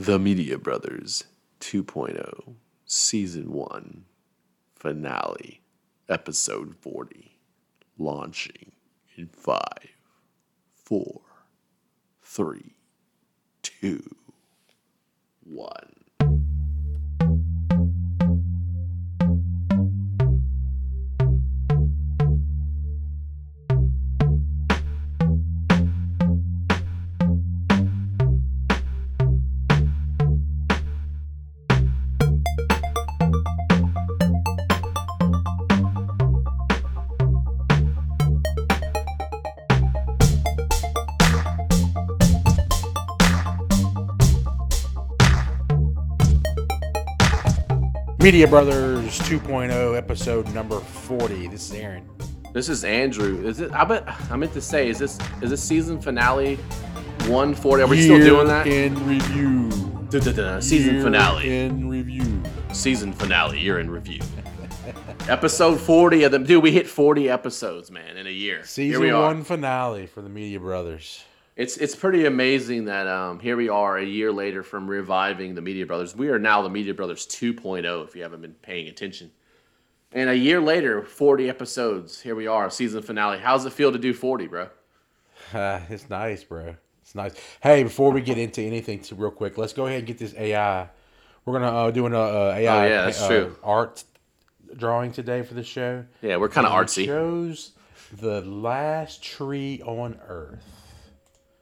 The Media Brothers 2.0, Season 1, Finale, Episode 40, launching in 5, 4, 3, 2, 1. Media Brothers 2.0, episode number 40. This is Aaron. This is Andrew. Is it? I bet I meant to say, is this is this season finale 140? Are we still doing that? In review. Da-da-da, Season Year finale. In review. season finale. You're in review. Episode 40 of them. Dude, we hit 40 episodes, man, in a year. Season here we are. one finale for the Media Brothers. It's it's pretty amazing that um, here we are a year later from reviving the Media Brothers. We are now the Media Brothers 2.0 if you haven't been paying attention. And a year later, 40 episodes. Here we are, season finale. How's it feel to do 40, bro? Uh, it's nice, bro. It's nice. Hey, before we get into anything, too, real quick, let's go ahead and get this AI. We're gonna uh, do an uh, uh, AI Oh, yeah, that's uh, true. art drawing today for the show. Yeah, we're kind of artsy. Shows the last tree on Earth.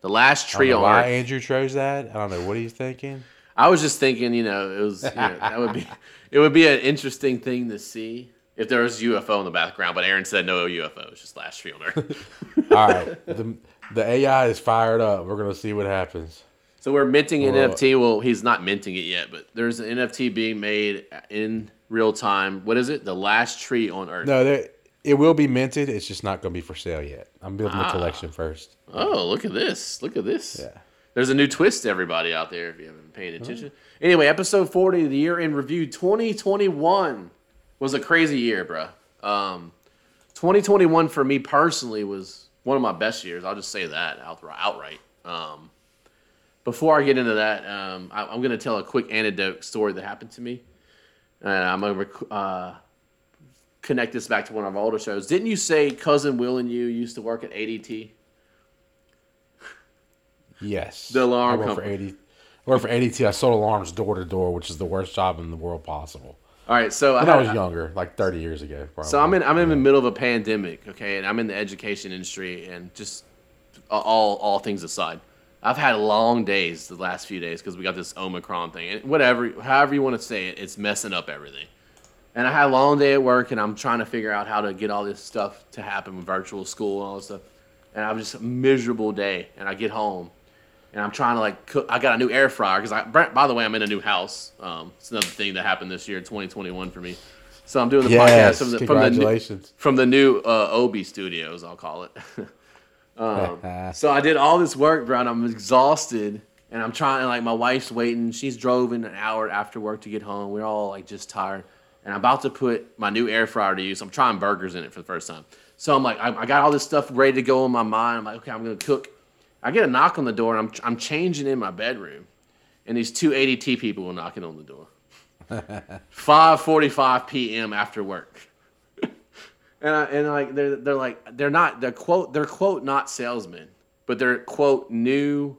The last tree on why Earth. Andrew chose that. I don't know. What are you thinking? I was just thinking, you know, it was you know, that would be it would be an interesting thing to see if there was UFO in the background. But Aaron said no UFO. It's just last tree on Earth. All right, the the AI is fired up. We're gonna see what happens. So we're minting an Well- NFT. Well, he's not minting it yet, but there's an NFT being made in real time. What is it? The last tree on Earth. No, there, it will be minted. It's just not gonna be for sale yet. I'm building Ah. the collection first. Oh, look at this! Look at this. Yeah. There's a new twist to everybody out there if you haven't paying attention. Anyway, episode 40 of the year in review 2021 was a crazy year, bruh. Um, 2021 for me personally was one of my best years. I'll just say that outright. outright. Um, before I get into that, um, I, I'm going to tell a quick anecdote story that happened to me. And I'm going to uh, connect this back to one of our older shows. Didn't you say cousin Will and you used to work at ADT? Yes. The alarm I work for company. AD, I work for ADT. I sold alarms door to door, which is the worst job in the world possible. All right, so When I, I was younger, like 30 years ago. Probably. So I'm in I'm in the middle of a pandemic, okay, and I'm in the education industry, and just all all things aside, I've had long days the last few days because we got this Omicron thing, and whatever, however you want to say it, it's messing up everything. And I had a long day at work, and I'm trying to figure out how to get all this stuff to happen with virtual school and all this stuff. And I was just a miserable day, and I get home, and I'm trying to like cook. I got a new air fryer because I. By the way, I'm in a new house. Um, it's another thing that happened this year, 2021 for me. So I'm doing the yes. podcast from the, from the new, from the new uh, Obi Studios, I'll call it. um, so I did all this work, bro, and I'm exhausted, and I'm trying. Like my wife's waiting. She's drove in an hour after work to get home. We're all like just tired, and I'm about to put my new air fryer to use. I'm trying burgers in it for the first time. So I'm like, I, I got all this stuff ready to go in my mind. I'm like, okay, I'm gonna cook. I get a knock on the door, and I'm I'm changing in my bedroom, and these two ADT people are knocking on the door. 5:45 p.m. after work. And I, and like they're they're like they're not they're quote they're quote not salesmen, but they're quote new.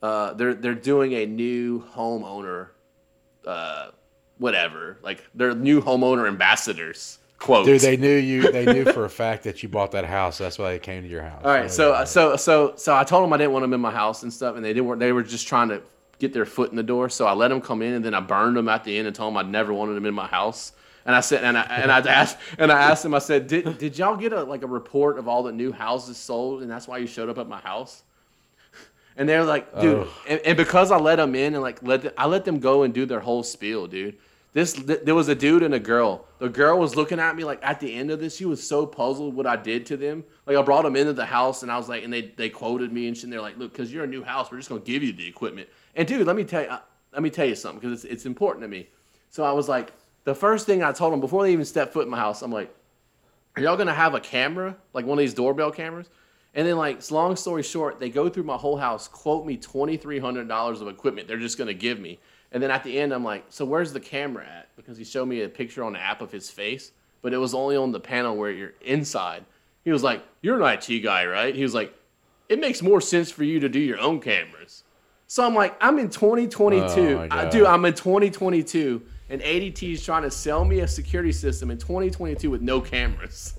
Uh, they're they're doing a new homeowner, uh, whatever. Like they're new homeowner ambassadors. Quote. Dude, they knew you. They knew for a fact that you bought that house. That's why they came to your house. All right, so so so so I told them I didn't want them in my house and stuff, and they didn't. They were just trying to get their foot in the door. So I let them come in, and then I burned them at the end and told them I never wanted them in my house. And I said, and I and I asked, and I asked them, I said, did did y'all get a like a report of all the new houses sold, and that's why you showed up at my house? And they're like, dude, Oh. and, and because I let them in and like let the, I let them go and do their whole spiel, dude. This th- there was a dude and a girl. The girl was looking at me like at the end of this, she was so puzzled what I did to them. Like I brought them into the house and I was like, and they they quoted me and they're like, look, because you're a new house, we're just gonna give you the equipment. And dude, let me tell you, uh, let me tell you something because it's it's important to me. So I was like, the first thing I told them before they even stepped foot in my house, I'm like, are y'all gonna have a camera like one of these doorbell cameras? And then, like, long story short, they go through my whole house, quote me twenty three hundred dollars of equipment. They're just gonna give me. And then at the end, I'm like, so where's the camera at? Because he showed me a picture on the app of his face, but it was only on the panel where you're inside. He was like, you're an IT guy, right? He was like, it makes more sense for you to do your own cameras. So I'm like, I'm in 2022. Oh I, I'm in 2022, and ADT is trying to sell me a security system in 2022 with no cameras.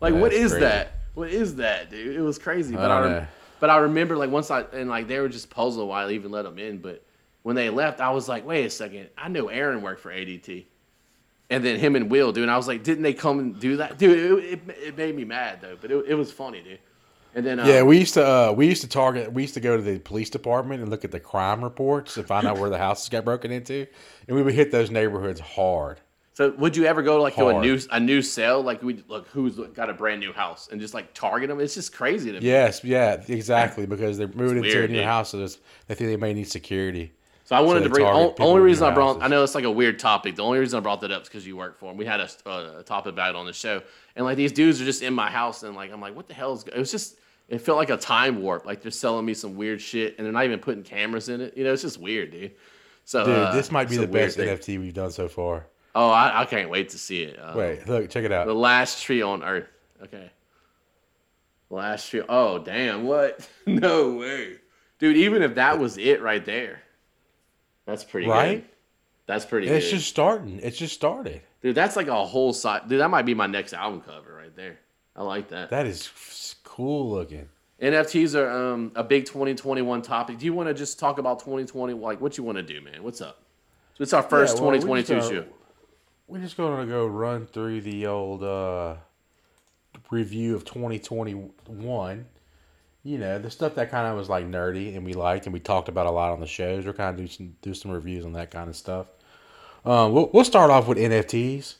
Like, what That's is crazy. that? What is that, dude? It was crazy. But I, don't rem- but I remember like once I and like they were just puzzled why I even let them in. But when they left, I was like, wait a second, I knew Aaron worked for ADT, and then him and Will, dude. And I was like, didn't they come and do that, dude? It, it, it made me mad though, but it, it was funny, dude. And then um, Yeah, we used to uh, we used to target we used to go to the police department and look at the crime reports and find out where the houses got broken into, and we would hit those neighborhoods hard. So would you ever go to like to a new a new sale like we look who's got a brand new house and just like target them? It's just crazy to me. Yes, yeah, exactly because they're moving into weird, a new dude. house, so they think they may need security. So I wanted So to bring. target o- people only reason I brought. houses. I know it's like a weird topic. The only reason I brought that up is because you work for him. We had a, a topic about it on the show, and like these dudes are just in my house, and like I'm like, what the hell is? It was just. It felt like a time warp. Like they're selling me some weird shit, and they're not even putting cameras in it. You know, it's just weird, dude. So Dude, uh, this might be the best thing. NFT we've done so far. Oh, I, I can't wait to see it. Uh, Wait, look, check it out. the last tree on Earth. Okay. Last tree. Oh, damn. What? no way. Dude, even if that was it right there, that's pretty Right? good. That's pretty It's good. just starting. It's just started. Dude, that's like a whole side. Dude, that might be my next album cover right there. I like that. That is cool looking. NFTs are um, a big 2021 topic. Do you want to just talk about 2020? Like, what you want to do, man? What's up? So it's our first Yeah, well, 2022 just, uh, show. We're just going to go run through the old uh, review of 2021. You know, the stuff that kind of was like nerdy and we liked and we talked about a lot on the shows. We're kind of do some do some reviews on that kind of stuff. Um, we'll, we'll start off with NFTs.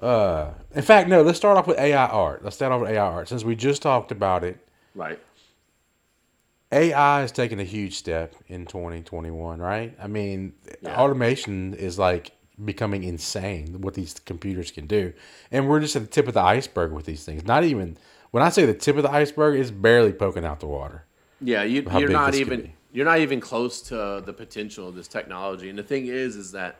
Uh, in fact, no, let's start off with AI art. Let's start off with AI art since we just talked about it. Right. AI is taking a huge step in 2021, right? I mean, Yeah. automation is like becoming insane what these computers can do. And we're just at the tip of the iceberg with these things. Not even when I say the tip of the iceberg, it's barely poking out the water. Yeah, you, you're not even you're not even close to the potential of this technology. And the thing is, is that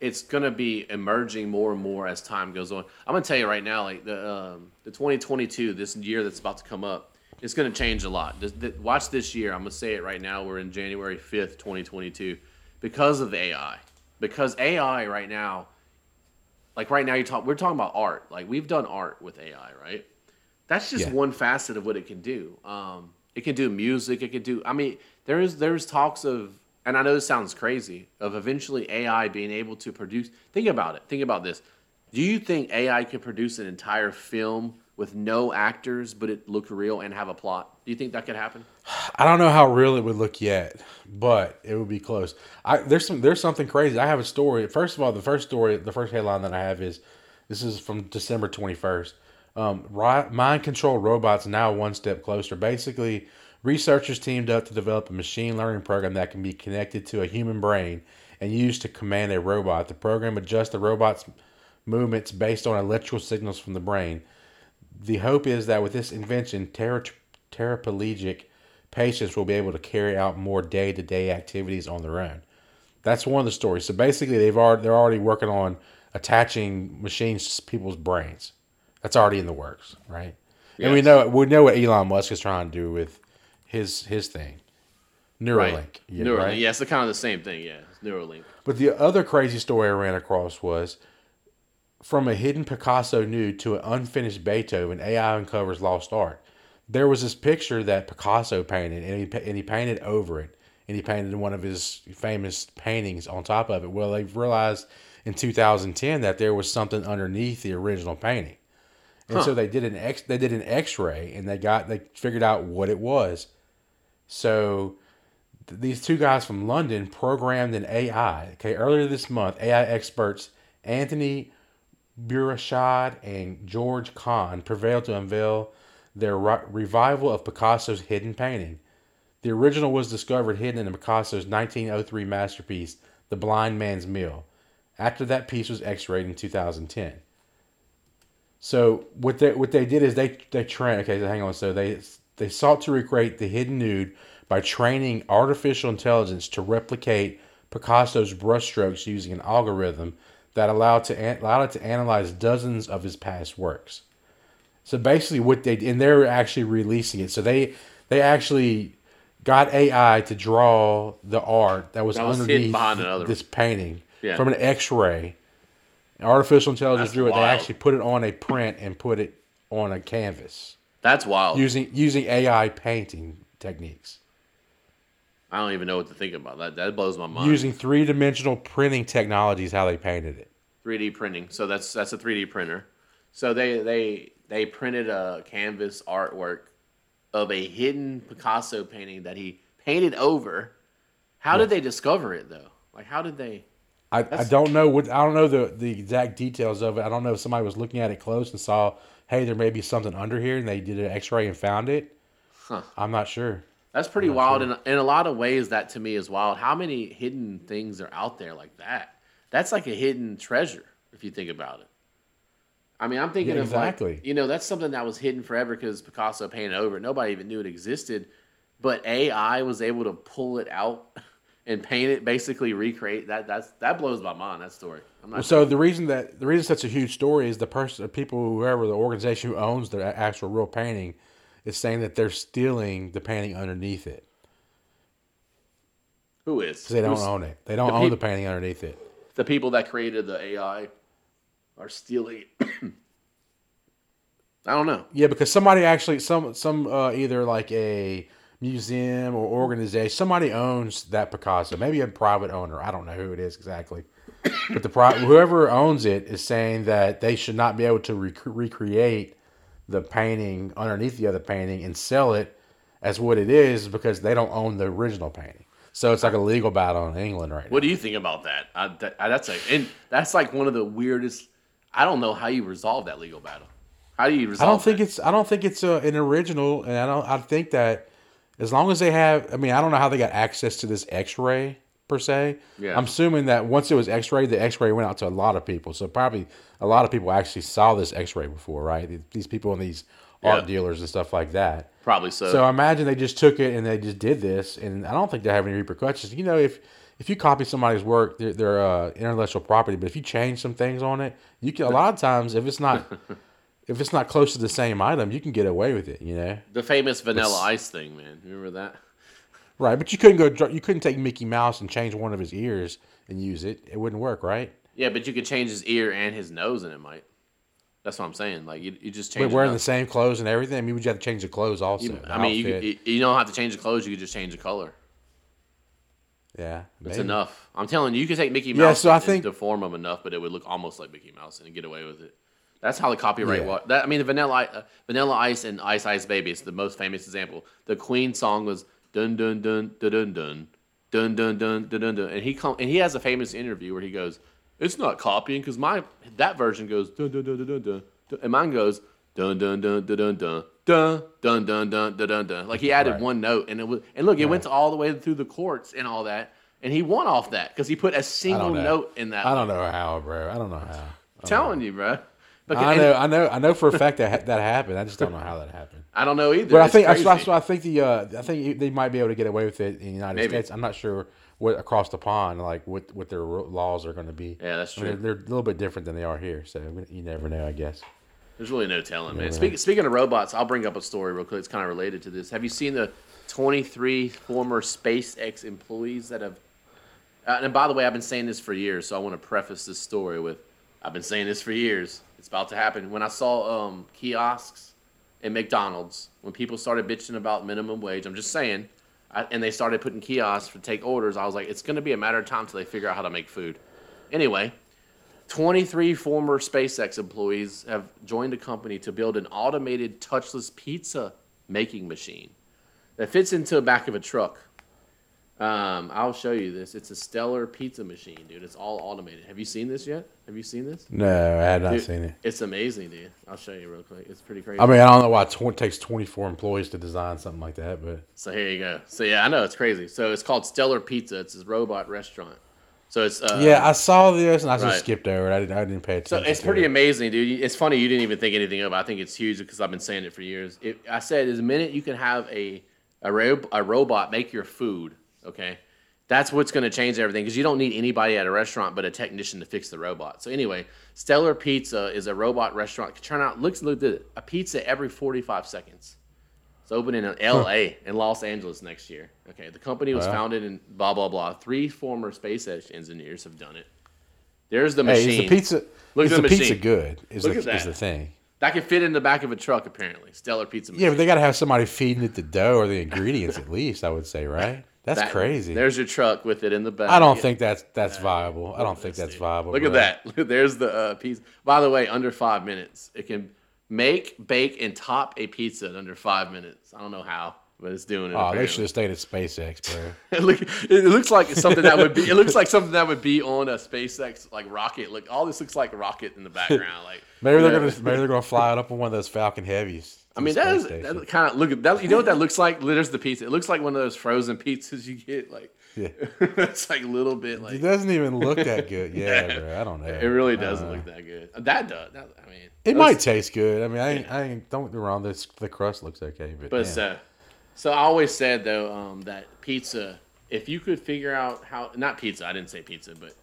it's gonna be emerging more and more as time goes on. I'm gonna tell you right now, like the um, the 2022, this year that's about to come up, it's gonna change a lot. This, th- watch this year. I'm gonna say it right now. We're in January 5th, 2022, because of AI. Because AI right now, like right now, you talk. We're talking about art. Like we've done art with AI, right? That's just Yeah. one facet of what it can do. Um, it can do music. It can do. I mean, there is there's talks of, and I know this sounds crazy, of eventually AI being able to produce. Think about it. Think about this. Do you think AI could produce an entire film with no actors, but it look real and have a plot? Do you think that could happen? I don't know how real it would look yet, but it would be close. I there's some there's something crazy. I have a story. First of all, the first story, the first headline that I have is this is from December 21st. Um, mind controlled robots now one step closer. Basically, researchers teamed up to develop a machine learning program that can be connected to a human brain and used to command a robot. The program adjusts the robot's movements based on electrical signals from the brain. The hope is that with this invention, ter- paraplegic patients will be able to carry out more day-to-day activities on their own. That's one of the stories. So basically, they've already they're already working on attaching machines to people's brains. That's already in the works, right? And we know we know what Elon Musk is trying to do with his his thing, Neuralink. Right. yeah, Neuralink. right? Yeah, it's the kind of the same thing. Yeah, it's Neuralink. But the other crazy story I ran across was from a hidden Picasso nude to an unfinished Beethoven, AI uncovers lost art. There was this picture that Picasso painted, and he, and he painted over it, and he painted one of his famous paintings on top of it. Well, they've realized in 2010 that there was something underneath the original painting, and so they did an X, they did an X-ray, and they got they figured out what it was. So th- these two guys from London programmed an AI. Okay, earlier this month, AI experts Anthony Bourached and George Cann prevailed to unveil their ri- revival of Picasso's hidden painting. The original was discovered hidden in Picasso's 1903 masterpiece, The Blind Man's Meal. After that piece was x-rayed in 2010. So what they what they did is they they trained. Okay, hang on. So they they sought to recreate the hidden nude by training artificial intelligence to replicate Picasso's brushstrokes using an algorithm that allowed to allowed it to analyze dozens of his past works. So basically, what they and they're actually releasing it. So they they actually got AI to draw the art that was, That was underneath this painting Yeah. from an X-ray. Artificial intelligence That's drew it. They actually put it on a print and put it on a canvas That's wild. using using AI painting techniques. I don't even know what to think about that. That blows my mind. Using three dimensional printing technologies, how they painted it. 3D printing. So that's that's a 3D printer. So they they they printed a canvas artwork of a hidden Picasso painting that he painted over. How did they discover it though? Like how did they? I, I don't know what I don't know the the exact details of it. I don't know if somebody was looking at it close and saw, hey, there may be something under here, and they did an X-ray and found it. Huh. I'm not sure. That's pretty wild. And in a lot of ways, that to me is wild. How many hidden things are out there like that? That's like a hidden treasure if you think about it. I mean, I'm thinking Yeah, of exactly. like, you know, that's something that was hidden forever because Picasso painted over it. Nobody even knew it existed, but AI was able to pull it out and paint it, basically recreate that. That's that blows my mind. That story. I'm not. So the reason that the reason such a huge story is the person, the people, whoever the organization who owns the actual real painting, is saying that they're stealing the painting underneath it who is? because they don't Who's- own it. They don't the own peop- the painting underneath it. the people that created the AI are stealing. I don't know. Yeah, because somebody actually some some uh, either like a museum or organization somebody owns that Picasso. Maybe a private owner. I don't know who it is exactly. But the pri- whoever owns it is saying that they should not be able to rec- recreate the painting underneath the other painting and sell it as what it is because they don't own the original painting. So it's like a legal battle in England right now. What do you think about that? I, that I- that's a, and that's like one of the weirdest. I don't know how you resolve that legal battle. How do you resolve? I don't think that? it's I don't think it's uh, an original, and I don't I think that as long as they have, I mean, I don't know how they got access to this X-ray per se. Yeah. I'm assuming that once it was X-ray, the X-ray went out to a lot of people, so probably a lot of people actually saw this X-ray before, right? These people and these art Yeah. dealers and stuff like that. probably so. So I imagine they just took it and they just did this, and I don't think they have any repercussions. You know, if if you copy somebody's work, their, their uh, intellectual property, but if you change some things on it, you can. A lot of times, if it's not if it's not close to the same item, you can get away with it. You know, the famous Vanilla Ice thing, man. Remember that? Right? But you couldn't go. You couldn't take Mickey Mouse and change one of his ears and use it. It wouldn't work, right? Yeah, but you could change his ear and his nose, and it might. That's what I'm saying. Like you, you just change. Wearing the same clothes and everything. I mean, would you have to change the clothes also? You- the I mean, you, you don't have to change the clothes. You could just change the color. yeah, It's enough. I'm telling you, you could take Mickey Mouse. Yeah, so I and think- deform him enough, but it would look almost like Mickey Mouse and get away with it. That's how the copyright Yeah. was. That, I mean, the Vanilla uh, Vanilla Ice and Ice Ice Baby is the most famous example. The Queen song was dun dun dun dun dun dun dun dun dun dun dun, dun. and he come and he has a famous interview where he goes, "It's not copying because my that version goes dun dun dun dun dun dun, dun and mine goes dun dun dun dun dun dun." Dun dun dun dun dun dun dun. Like he added Right. one note, and it was, and look, it went all the way through the courts and all that, and he won off that because he put a single note in that. I don't know how, bro. I don't know how. telling you, bro. Because, I and know, I know, I know for a fact that that happened. I just don't know how that happened. I don't know either. But I It's think crazy. that's why I think the uh, I think they might be able to get away with it in the United Maybe. States. I'm not sure what across the pond like what what their laws are going to be. Yeah, that's I mean, true. they're, they're a little bit different than they are here, so you never know, I guess. There's really no telling, man. Speak, speaking of robots, I'll bring up a story real quick. It's kind of related to this. Have you seen the 23 former SpaceX employees that have? Uh, and by the way, I've been saying this for years, so I want to preface this story with, I've been saying this for years. It's about to happen. When I saw um, kiosks at McDonald's, when people started bitching about minimum wage, I'm just saying, I, and they started putting kiosks to take orders, I was like, it's going to be a matter of time till they figure out how to make food. Anyway, 23 former SpaceX employees have joined a company to build an automated touchless pizza making machine that fits into the back of a truck. Um, I'll show you this. It's a stellar pizza machine, dude. It's all automated. Have you seen this yet? Have you seen this? No, I had not Dude, seen it. It's amazing, dude. I'll show you real quick. It's pretty crazy. I mean, I don't know why it tw- takes 24 employees to design something like that, but So here you go. So yeah, I know it's crazy. So it's called Stellar Pizza. It's this robot restaurant. So it's uh, yeah, I saw this and I just right. skipped over it. I didn't, I didn't pay attention. So it's pretty it. amazing, dude. It's funny you didn't even think anything of. it. I think it's huge because I've been saying it for years. It, I said, is a minute you can have a a, ro- a robot make your food. Okay, that's what's going to change everything because you don't need anybody at a restaurant but a technician to fix the robot. So anyway, Stellar Pizza is a robot restaurant. Turn out looks look at it, a pizza every forty five seconds. It's opening in L.A. in Los Angeles next year. Okay, the company was Wow. founded in blah blah blah. Three former SpaceX engineers have done it. There's the Hey, machine. is the pizza? Look is at the, the pizza good? Is Look the, at that. is the thing? That can fit in the back of a truck, apparently. Stellar pizza. Yeah, but they got to have somebody feeding it the dough or the ingredients at least. I would say, right? That's That- crazy. There's your truck with it in the back. I don't think that's that's viable. I don't think that's viable. Look at that. There's the uh, pizza. By the way, under five minutes, it can make, bake, and top a pizza in under five minutes. I don't know how, but it's doing it. Oh, they should have stayed at SpaceX, bro. it, look, it looks like something that would be. It looks like something that would be on a SpaceX like rocket. Look, all this looks like a rocket in the background. Like Maybe they're gonna maybe they're gonna fly it up on one of those Falcon Heavies. I mean, that is that kind of look at that. You know what that looks like? There's the pizza. It looks like one of those frozen pizzas you get. Like Yeah. it's like a little bit like It doesn't even look that good. Yeah, bro. I don't know. It really doesn't Uh, look that good. That does. That, I mean, It might taste good. I mean, I ain't, I ain't, don't get me wrong. This the crust looks okay, but, But so, so I always said though um, that pizza. If you could figure out how, not pizza. I didn't say pizza, but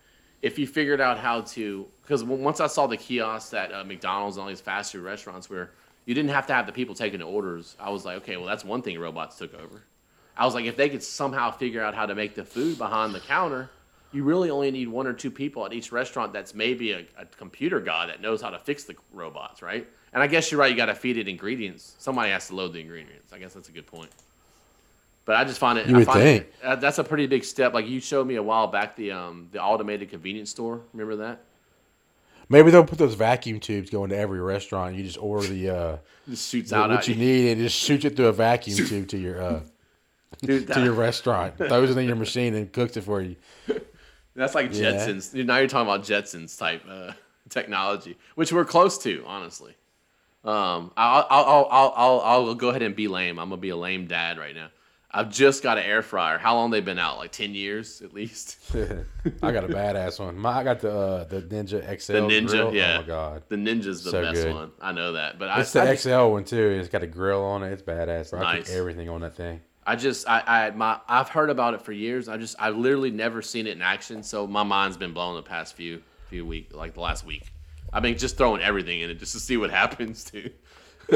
if you figured out how to, because once I saw the kiosks at uh, McDonald's and all these fast food restaurants where you didn't have to have the people taking the orders, I was like, okay, well that's one thing robots took over. I was like, if they could somehow figure out how to make the food behind the counter, you really only need one or two people at each restaurant that's maybe a, a computer guy that knows how to fix the robots, right? And I guess you're right, you got to feed it ingredients. Somebody has to load the ingredients. I guess that's a good point. But I just find it. You I would find think. It, uh, that's a pretty big step. Like you showed me a while back the um the automated convenience store. Remember that? Maybe they'll put those vacuum tubes going to every restaurant. You just order the uh, shoots the- out what at you need and just shoots it through a vacuum tube to your uh, Dude, to your restaurant. Throws it in your machine and cooks it for you. That's like Yeah. Jetsons. Now you're talking about Jetsons type uh, technology, which we're close to, honestly. Um, I'll, I'll, I'll, I'll, I'll, I'll go ahead and be lame. I'm gonna be a lame dad right now. I've just got an air fryer. How long they've been out? Like ten years at least. I got a badass one. My, I got the uh, the Ninja XL. The Ninja, grill. yeah. Oh my god. The Ninja's the So best good. one. I know that, but I, It's the I just- XL one too. It's got a grill on it. It's badass. Bro. I cook Nice. everything on that thing. I just I, I my I've heard about it for years. I just I've literally never seen it in action. So my mind's been blown the past few few week like the last week. I've been just throwing everything in it just to see what happens too.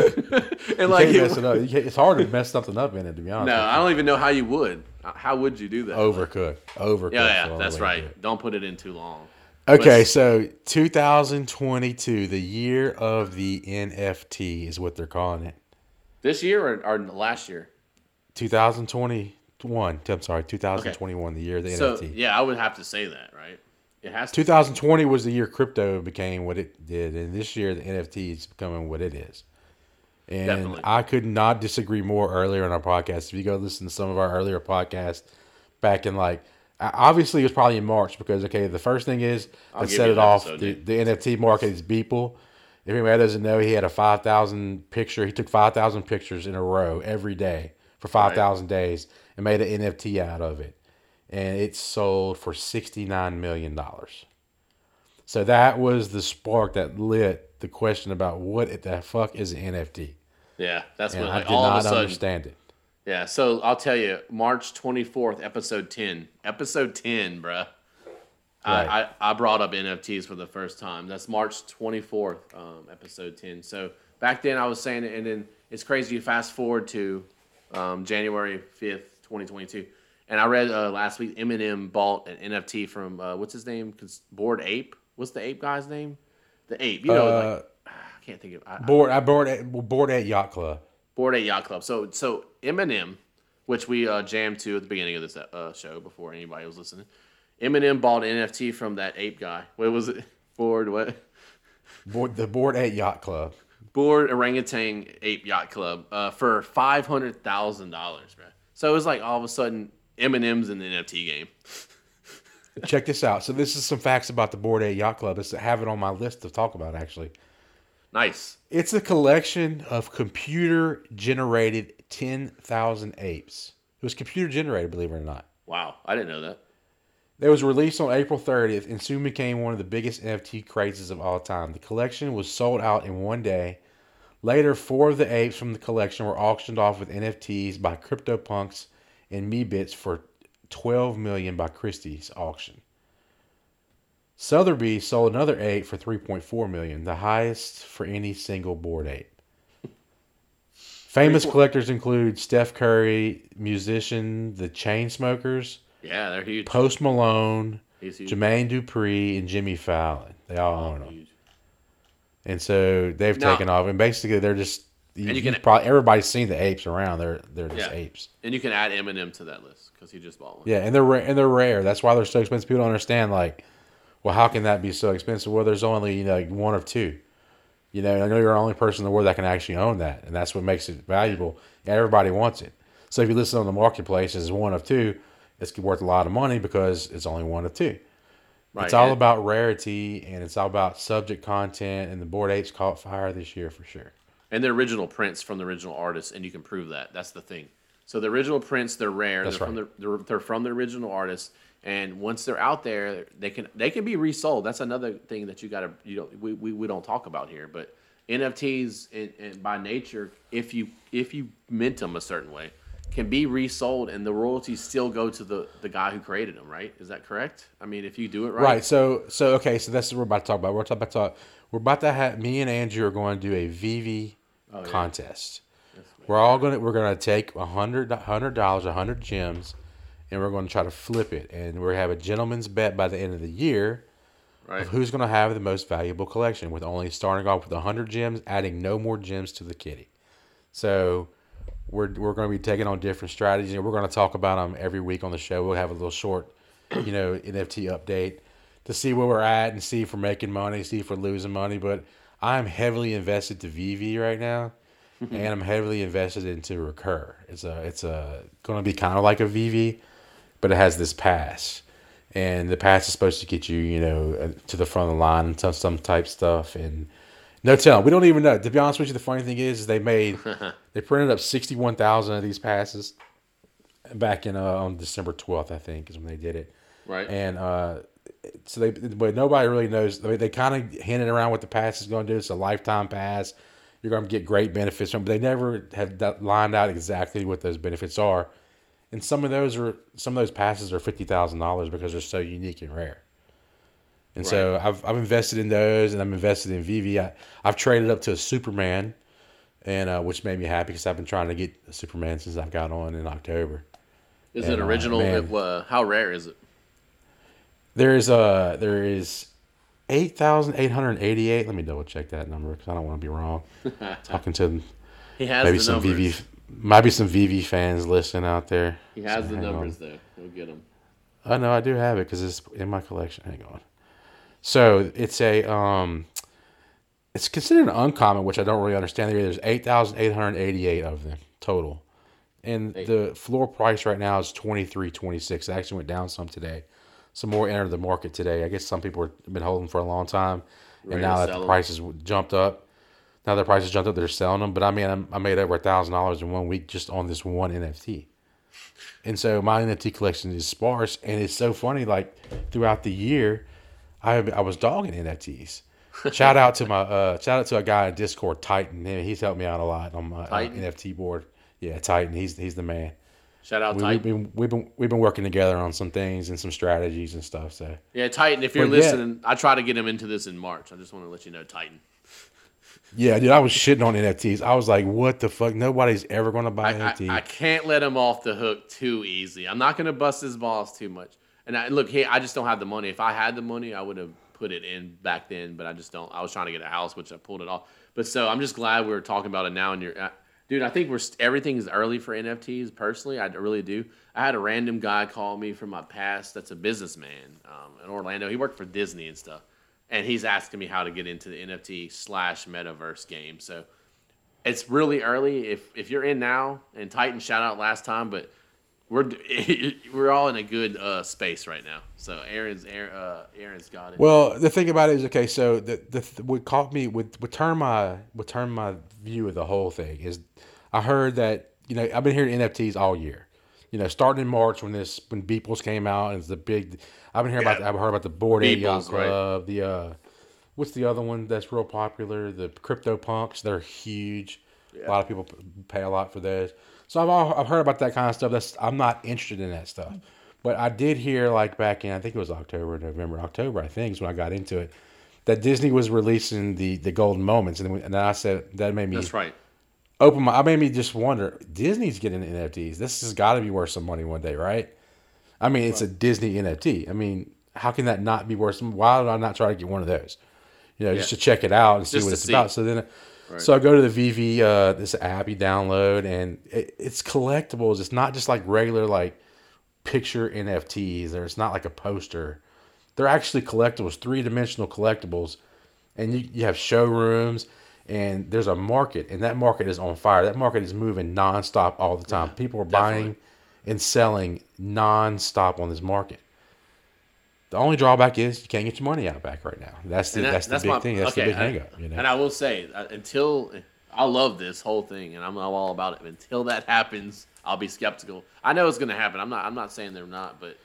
and like Can't it- mess it up. You can't- it's hard to mess something up in it. To be honest. no, I don't even know how you would. How would you do that? overcook. Overcook. yeah, yeah, that's right. Don't put it in too long. Okay, But- so 2022, the year of the NFT is what they're calling it. This year or, or last year? 2021. I'm sorry, 2021, the year of the So NFT. yeah, I would have to say that, right? It has to. 2020 was the year crypto became what it did, and this year the NFT is becoming what it is. And Definitely. I could not disagree more earlier in our podcast. If you go listen to some of our earlier podcasts back in like, obviously it was probably in March because, okay, the first thing is give set it off. The, the NFT market is Beeple. If anybody doesn't know, he had a 5,000 picture. He took 5,000 pictures in a row every day for 5,000 days and made an NFT out of it. And it sold for $69 million. So that was the spark that lit the question about what the fuck is an NFT. Yeah, that's And when I like, did all of a not sudden. understand it. Yeah, so I'll tell you, March 24th, episode 10. Episode 10, bruh. Right. I, I, I brought up NFTs for the first time. That's March 24th, um, episode 10. So back then I was saying it, and then it's crazy. You fast forward to um, January 5th, 2022. And I read uh, last week Eminem bought an NFT from, uh, what's his name? Bored Ape. What's the ape guy's name? The ape. You know, Uh, like, can't think of I, I- Board, I board at, Bored Ape Yacht Club. Bored Ape Yacht Club. So so Eminem, which we uh, jammed to at the beginning of this uh, show before anybody was listening. Eminem bought an NFT from that ape guy. What was it? Board what? Board, the Bored Ape Yacht Club. Board Orangutan Ape Yacht Club uh, for five hundred thousand dollars, bro. So it was like all of a sudden Eminem's in the NFT game. Check this out. So this is some facts about the Bored Ape Yacht Club. It's, I have it on my list to talk about actually. Nice. It's a collection of computer generated 10,000 apes. It was computer generated, believe it or not. Wow, I didn't know that. It was released on April 30th and soon became one of the biggest NFT crazes of all time. The collection was sold out in one day. Later, four of the apes from the collection were auctioned off with NFTs by CryptoPunks and Meebits for 12 million by Christie's auction. Sotheby sold another ape for 3.4 million, the highest for any single Bored Ape. Famous collectors include Steph Curry, musician, the Chainsmokers, Yeah, they're huge. Post Malone. Jermaine Dupri, and Jimmy Fallon. They all oh, own them, Huge. and so they've Now- taken off. And basically, they're just you, And you can- probably everybody's seen the apes around. They're they're just Yeah. apes. And you can add Eminem to that list because he just bought one. Yeah, and they're and they're rare. That's why they're so expensive. People don't understand. Like, well, how can that be so expensive? Well, there's only you know, like one of two. You know, I know you're the only person in the world that can actually own that, and that's what makes it valuable. And everybody wants it. So if you listen on the marketplace as one of two, it's worth a lot of money because it's only one of two. Right. It's all and- about rarity and it's all about subject content. And the board apes caught fire this year for sure. and the original prints from the original artist, and you can prove that. That's the thing. So the original prints, they're rare. That's they're from the they're, they're from the original artist, and once they're out there, they can they can be resold. That's another thing that you got to you know we, we, we don't talk about here, but NFTs in, in, by nature, if you if you mint them a certain way, can be resold, and the royalties still go to the the guy who created them. Right? Is that correct? I mean, if you do it right, Right. So so okay. So that's what we're about to talk about. We're about talk. We're about to have me and Andrew are going to do a VeVe Oh, contest. We're all gonna we're gonna take a hundred hundred dollars, a hundred gems, and we're going to try to flip it. And we have a gentleman's bet by the end of the year right. of who's going to have the most valuable collection. With only starting off with a hundred gems, adding no more gems to the kitty. So we're we're going to be taking on different strategies, and we're going to talk about them every week on the show. We'll have a little short, you know, NFT update to see where we're at and see if we're making money, see if we're losing money. But I'm heavily invested to VeVe right now, and I'm heavily invested into Recur. It's a it's a going to be kind of like a VeVe, but it has this pass. And the pass is supposed to get you, you know, uh, to the front of the line and some, some type stuff. And no telling. We don't even know. To be honest with you, the funny thing is, is they made, they printed up 61,000 of these passes back in uh, on December 12th, I think, is when they did it. Right. And uh, so they, but nobody really knows. I mean, they kind of hinted around what the pass is going to do. It's a lifetime pass. You're going to get great benefits from, it, but they never have lined out exactly what those benefits are. And some of those are some of those passes are fifty thousand dollars because they're so unique and rare. And so I've I've invested in those, and I'm invested in VeVe. I, I've traded up to a Superman, and uh, which made me happy because I've been trying to get a Superman since I've got on in October. Is and, it uh, original? man. It, uh, how rare is it? There is uh there is eight thousand eight hundred eighty eight. Let me double check that number because I don't want to be wrong. Talking to He has maybe some numbers. VeVe, might be some VeVe fans listening out there. He has So the hang on. numbers though. We'll get them. Oh no, I do have it because it's in my collection. Hang on. So it's a um, it's considered an uncommon, which I don't really understand. There's eight thousand eight hundred eighty-eight of them total, and the floor price right now is twenty three twenty six. It actually went down some today. Some more entered the market today. I guess some people have been holding for a long time, and Ready now that the 'em. prices jumped up, now their prices jumped up, they're selling them. But I mean, I'm, I made over a thousand dollars in one week just on this one NFT. And so my NFT collection is sparse, and it's so funny. Like throughout the year, I I was dogging NFTs. shout out to my uh, shout out to a guy in Discord, Titan. He's helped me out a lot on my uh, NFT board. Yeah, Titan. He's he's the man. Shout out We, Titan. we've been we've been we've been working together on some things and some strategies and stuff. So Yeah, Titan. If you're But yeah. listening, I try to get him into this in March. I just want to let you know, Titan. Yeah, dude, I was shitting on NFTs. I was like, what the fuck? Nobody's ever gonna buy I, NFT. I can't let him off the hook too easy. I'm not gonna bust his balls too much. And I, look, hey, I just don't have the money. If I had the money, I would have put it in back then. But I just don't. I was trying to get a house, which I pulled it off. But so I'm just glad we're talking about it now. And you're, uh, dude, I think we're st- everything is early for NFTs. Personally, I really do. I had a random guy call me from my past. That's a businessman um, in Orlando. He worked for Disney and stuff, and he's asking me how to get into the NFT slash metaverse game. So it's really early. If if you're in now, and Titan shout out last time, but we're we're all in a good uh, space right now. So Aaron's Aaron, uh, Aaron's got it. Well, the thing about it is, okay, so the the what caught me would would turn my would turn my view of the whole thing is, I heard that you know I've been hearing NFTs all year. You know, starting in March when this when Beeples came out and it's the big. I've been hearing about. Yeah. I've heard about the Bored Ape Yacht Beeples, right. Club. The uh, what's the other one that's real popular? The Crypto Punks. They're huge. A lot of people pay a lot for those. So I've all, I've heard about that kind of stuff. That's I'm not interested in that stuff. But I did hear like back in I think it was October, November, October I think is when I got into it. That Disney was releasing the the golden moments, and then, and then I said that made me That's right. open my. I made me just wonder. Disney's getting NFTs. This has got to be worth some money one day, right? I mean, it's a Disney NFT. I mean, how can that not be worth? Why did I not try to get one of those? You know, just to check it out and see what it's see. about. So then, so I go to the VeVe, uh, this app you download, and it, it's collectibles. It's not just like regular like picture NFTs, or it's not like a poster. They're actually collectibles, three dimensional collectibles, and you, you have showrooms, and there's a market, and that market is on fire. That market is moving nonstop all the time. People are buying and selling nonstop on this market. The only drawback is you can't get your money out back right now. That's the that- that's the big my- thing. That's okay, the big I- hang up. You know? And I will say, uh, until I love this whole thing, and I'm, I'm all about it. Until that happens, I'll be skeptical. I know it's going to happen. I'm not. I'm not saying they're not, but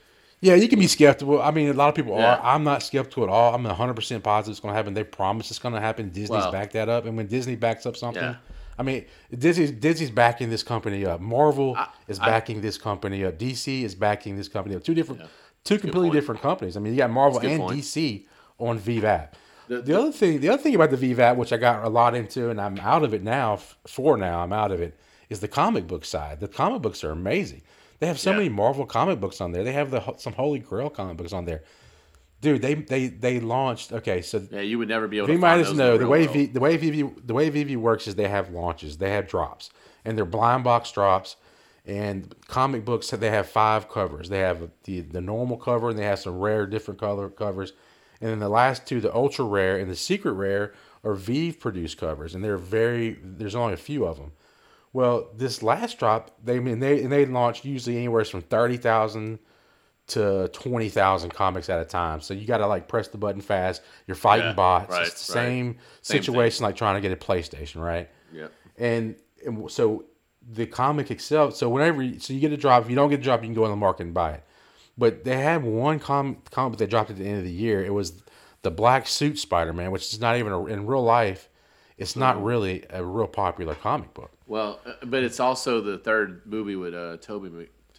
Yeah, you can be skeptical. I mean, a lot of people Yeah. are. I'm not skeptical at all. I'm 100% positive it's going to happen. They promise it's going to happen. Disney's Well- backed that up. And when Disney backs up something, Yeah. I mean, Disney's, Disney's backing this company up. Marvel I- is I- backing this company up. DC is backing this company up. Two different, Yeah. two completely point. different companies. I mean, you got Marvel That's a good and point. DC on VVAP. The- The, other thing, the other thing about the VVAP, which I got a lot into, and I'm out of it now. For now, I'm out of it. Is the comic book side. The comic books are amazing. They have so Yeah. many Marvel comic books on there. They have the some Holy Grail comic books on there. Dude, they they they launched. Okay, so yeah, you would never be able to. V as know the way world. v, the way VeVe the way VeVe works is they have launches, they have drops, and they're blind box drops. And comic books they have five covers. They have the the normal cover, and they have some rare different color covers. And then the last two, the ultra rare and the secret rare, are VeVe produced covers, and they're very. There's only a few of them. Well, this last drop, they I mean they and they launch usually anywhere from thirty thousand to twenty thousand comics at a time. So you got to like press the button fast. You're fighting Yeah, bots. right, it's the right. same Same situation like trying to get a PlayStation, right? Yeah. And, and so the comic itself. So whenever you, so you get a drop, if you don't get a drop, you can go in the market and buy it. But they had one com- comic they dropped at the end of the year. It was the Black Suit Spider Man, which is not even a, in real life. It's not really a real popular comic book. Well, uh, but it's also the third movie with uh, Tobey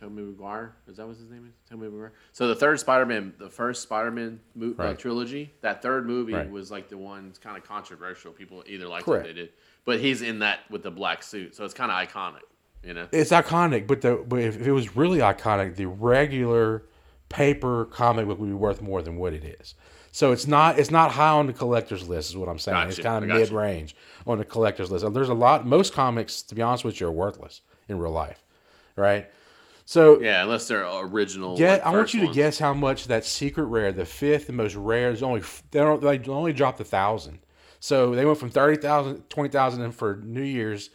Mc- Tobey Maguire. Is that what his name is? Tobey Maguire. So the third Spider-Man, the first Spider-Man mo- uh, Right. trilogy, that third movie Right. was like the one kind of controversial. People either liked Correct. it or they did. But he's in that with the black suit, so it's kind of iconic. You know. It's iconic, but the but if it was really iconic, the regular paper comic book would be worth more than what it is. So it's not it's not high on the collector's list, is what I'm saying. It's kind of mid range on the collector's list. And There's a lot. Most comics, to be honest with you, are worthless in real life, right? So Yeah, unless they're original. yeah, like, I want first you to guess how much that secret rare, the fifth and most rare, is only they don't they only dropped a thousand. So they went from 30,000, 20,000 and for New Year's,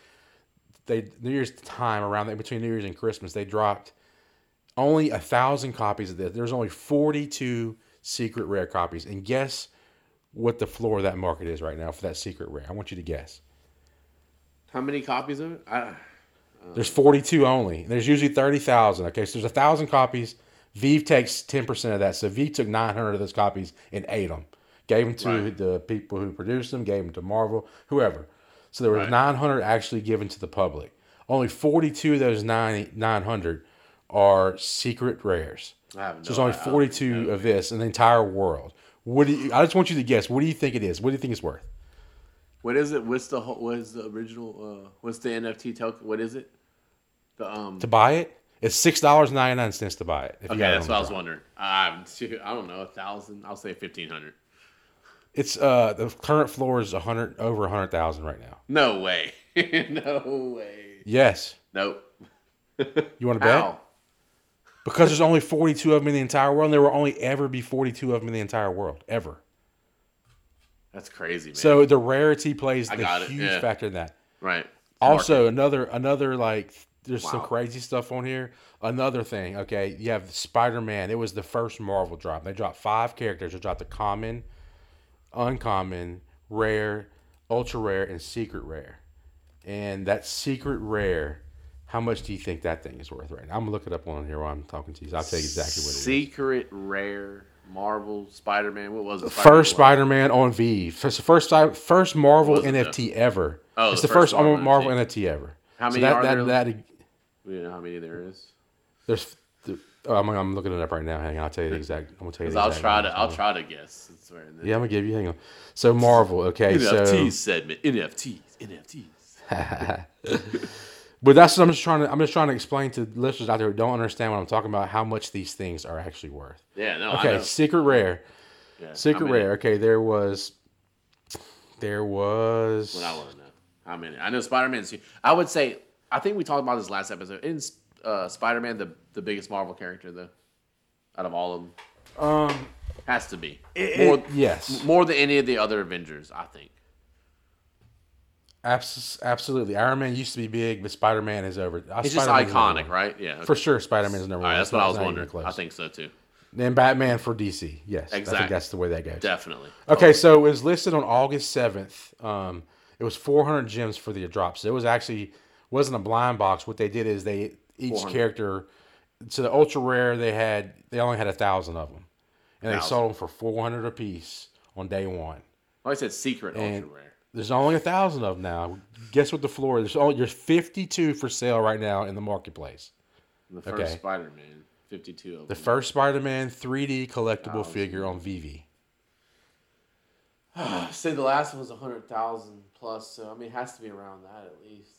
they New Year's time around there between New Year's and Christmas, they dropped only a thousand copies of this. There's only forty two secret rare copies, and guess what the floor of that market is right now for that secret rare. I want you to guess. How many copies of it? I, There's 42 only. There's usually 30,000. Okay, so there's a thousand copies. VeVe takes 10% of that. So VeVe took 900 of those copies and ate them. Gave them to Right. the people who produced them, gave them to Marvel, whoever. So there were Right. 900 actually given to the public. Only 42 of those 9, 900 are secret rares. I no. So there's only I- I- 42 of this in the entire world. What do you, I just want you to guess. What do you think it is? What do you think it's worth? What is it? What's the whole- what is the original? Uh, what's the NFT token? What is it? The um. To buy it, it's six dollars ninety nine cents to buy it. If Okay, that's what I was wondering. Um, shoot, I don't know, a thousand. I'll say fifteen hundred. It's uh the current floor is a hundred over a hundred thousand right now. No way. no way. Yes. Nope. You want to bet? How? Because there's only forty two of them in the entire world. And there will only ever be forty two of them in the entire world ever. That's crazy, man. So the rarity plays I the huge yeah. factor in that. right. Also, another another like there's some crazy stuff on here. Another thing, okay, you have Spider Man. It was the first Marvel drop. They dropped five characters. They dropped the common, uncommon, rare, ultra rare, and secret rare. And that secret rare How much do you think that thing is worth right now? I'm gonna look it up on here while I'm talking to you. So I'll tell you exactly what it is. Secret rare Marvel Spider Man. What was it? First Spider-Man on V. First, first, first Marvel NFT ever. Oh, it's the the first, first Marvel Marvel, NFT. NFT ever. How So many that, are that, there? That, We don't know how many there is. there's, oh, I'm, I'm looking it up right now. Hang on, I'll tell you the exact. I'm gonna tell you. The I'll try to. I'll try to guess. It's the Yeah, I'm gonna give you. Hang on. So Marvel, okay. NFTs So, segment. NFTs. NFTs. but that's what I'm just trying to. I'm just trying to explain to listeners out there who don't understand what I'm talking about how much these things are actually worth. Yeah. No. I Okay, secret rare. Yeah, Secret rare. Okay, there was. There was. Well, I want to know how many. I know Spider Man's. I would say. I think we talked about this last episode. Isn't uh, Spider Man the the biggest Marvel character though? Out of all of them, Um. has to be it- more. yes. more than any of the other Avengers. I think. Abs- absolutely. Iron Man used to be big, but Spider Man is over. uh, It's Spider-Man's number iconic, right? Yeah. For sure, Spider Man's number All one. right, that's what I was It's not even wondering. close. I think so too. Then Batman for DC. Yes, I Exactly. think that's the way that goes. Definitely. Okay, so it was listed on August seventh. Um, it was 400 gems for the drops. So it was actually wasn't a blind box. What they did is they each character. So the ultra rare they had they only had a thousand of them, and they sold them for 400 apiece on day one. Like I said, secret And- ultra rare. There's only a thousand of them now. Guess what the floor? Is? There's only there's 52 for sale right now in the marketplace. The first okay. Spider Man, fifty two of The them. first Spider-Man 3D collectible figure on VeVe. Say the last one was a hundred thousand plus, so I mean, it has to be around that at least.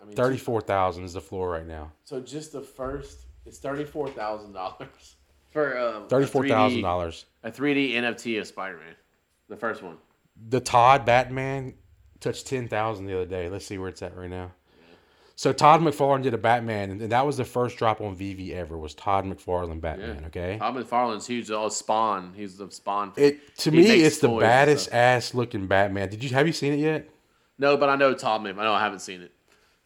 I mean, Thirty-four thousand is the floor right now. So just the first, it's thirty four thousand dollars for um, $34,000. A three D NFT of Spider Man, the first one. The Todd Batman touched ten thousand the other day. Let's see where it's at right now. So Todd McFarlane did a Batman, and that was the first drop on VeVe ever. Was Todd McFarlane Batman? Okay. Todd McFarlane's huge. Oh, Spawn. He's the Spawn. It to He me, it's the baddest ass looking Batman. Did you have you seen it yet? No, but I know Todd. Mc- I know I haven't seen it.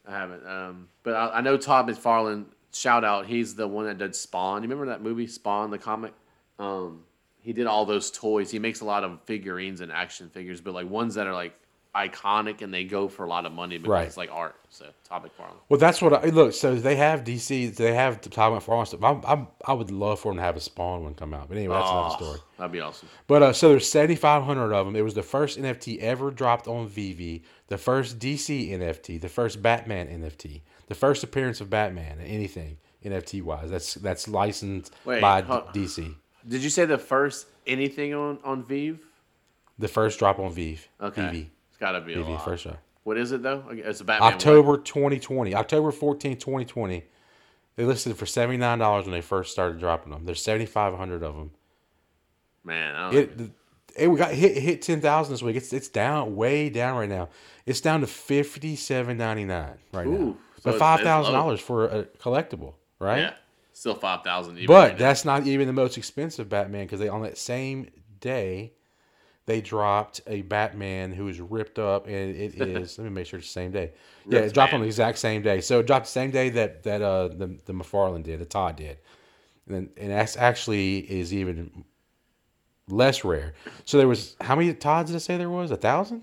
I haven't. Um, but I, I know Todd McFarlane. Shout out. He's the one that did Spawn. You remember that movie Spawn, the comic? Um, he did all those toys. He makes a lot of figurines and action figures, but like ones that are like iconic and they go for a lot of money because Right. it's like art. So Todd McFarlane. Well, that's what I look. So they have DC. They have Todd McFarlane stuff. I'm, I'm, I would love for them to have a Spawn one come out. But anyway, that's another Oh, story. That'd be awesome. But uh, so there's 7,500 of them. It was the first NFT ever dropped on VeVe, the first DC NFT, the first Batman NFT, the first appearance of Batman in anything NFT wise. That's that's licensed Wait, by huh. DC. Did you say the first anything on on VeVe? The first drop on VeVe. Okay, VeVe. it's got to be a VeVe lot. first drop. What is it though? It's a Batman. October 2020. October 14, 2020. They listed it for $79 when they first started dropping them. There's 7,500 of them. Man, I don't It, it we got hit hit ten thousand this week. It's it's down way down right now. It's down to fifty seven ninety nine right now. So but five thousand dollars for a collectible, right? yeah, still five thousand. But that's not even the most expensive Batman because they on that same day they dropped a Batman who was ripped up and it is let me make sure it's the same day. Yeah, it Ripped dropped on the exact same day. So it dropped the same day that that uh the the McFarlane did, the Todd did. And then, and that's actually is even less rare. So there was how many Todds did I say there was? A thousand?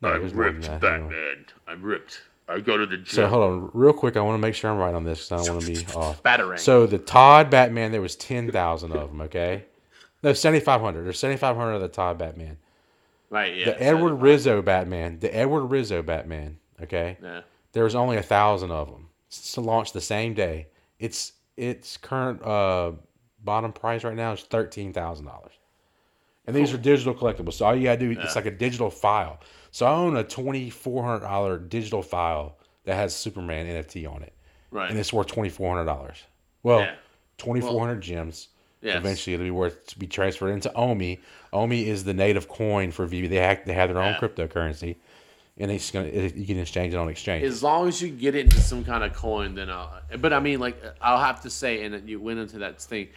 No, it I'm was more than ripped. Batman. I'm ripped. I go to the gym. So hold on, real quick. I want to make sure I'm right on this because I don't want to be off. Batarang. So the Todd Batman, there was ten thousand of them. Okay, no seventy five hundred. There's seventy five hundred of the Todd Batman. right, yeah. The Edward Rizzo Batman, the Edward Rizzo Batman. Okay, Yeah. there was only a thousand of them. It's launched the same day. Its its current uh, bottom price right now is thirteen thousand dollars. And these are digital collectibles. So all you gotta do, is it's like a digital file. So I own a twenty four hundred dollar digital file that has Superman NFT on it, Right. and it's worth twenty four hundred dollars. Well, Yeah. twenty four hundred gems. Yes. Eventually, it'll be worth to be transferred into Omi. Omi is the native coin for VeVe. They have, they have their own Yeah. cryptocurrency, and it's gonna it, you can exchange it on exchange. as long as you get it into some kind of coin, then I'll. But I mean, like, I'll have to say, and you went into that thing.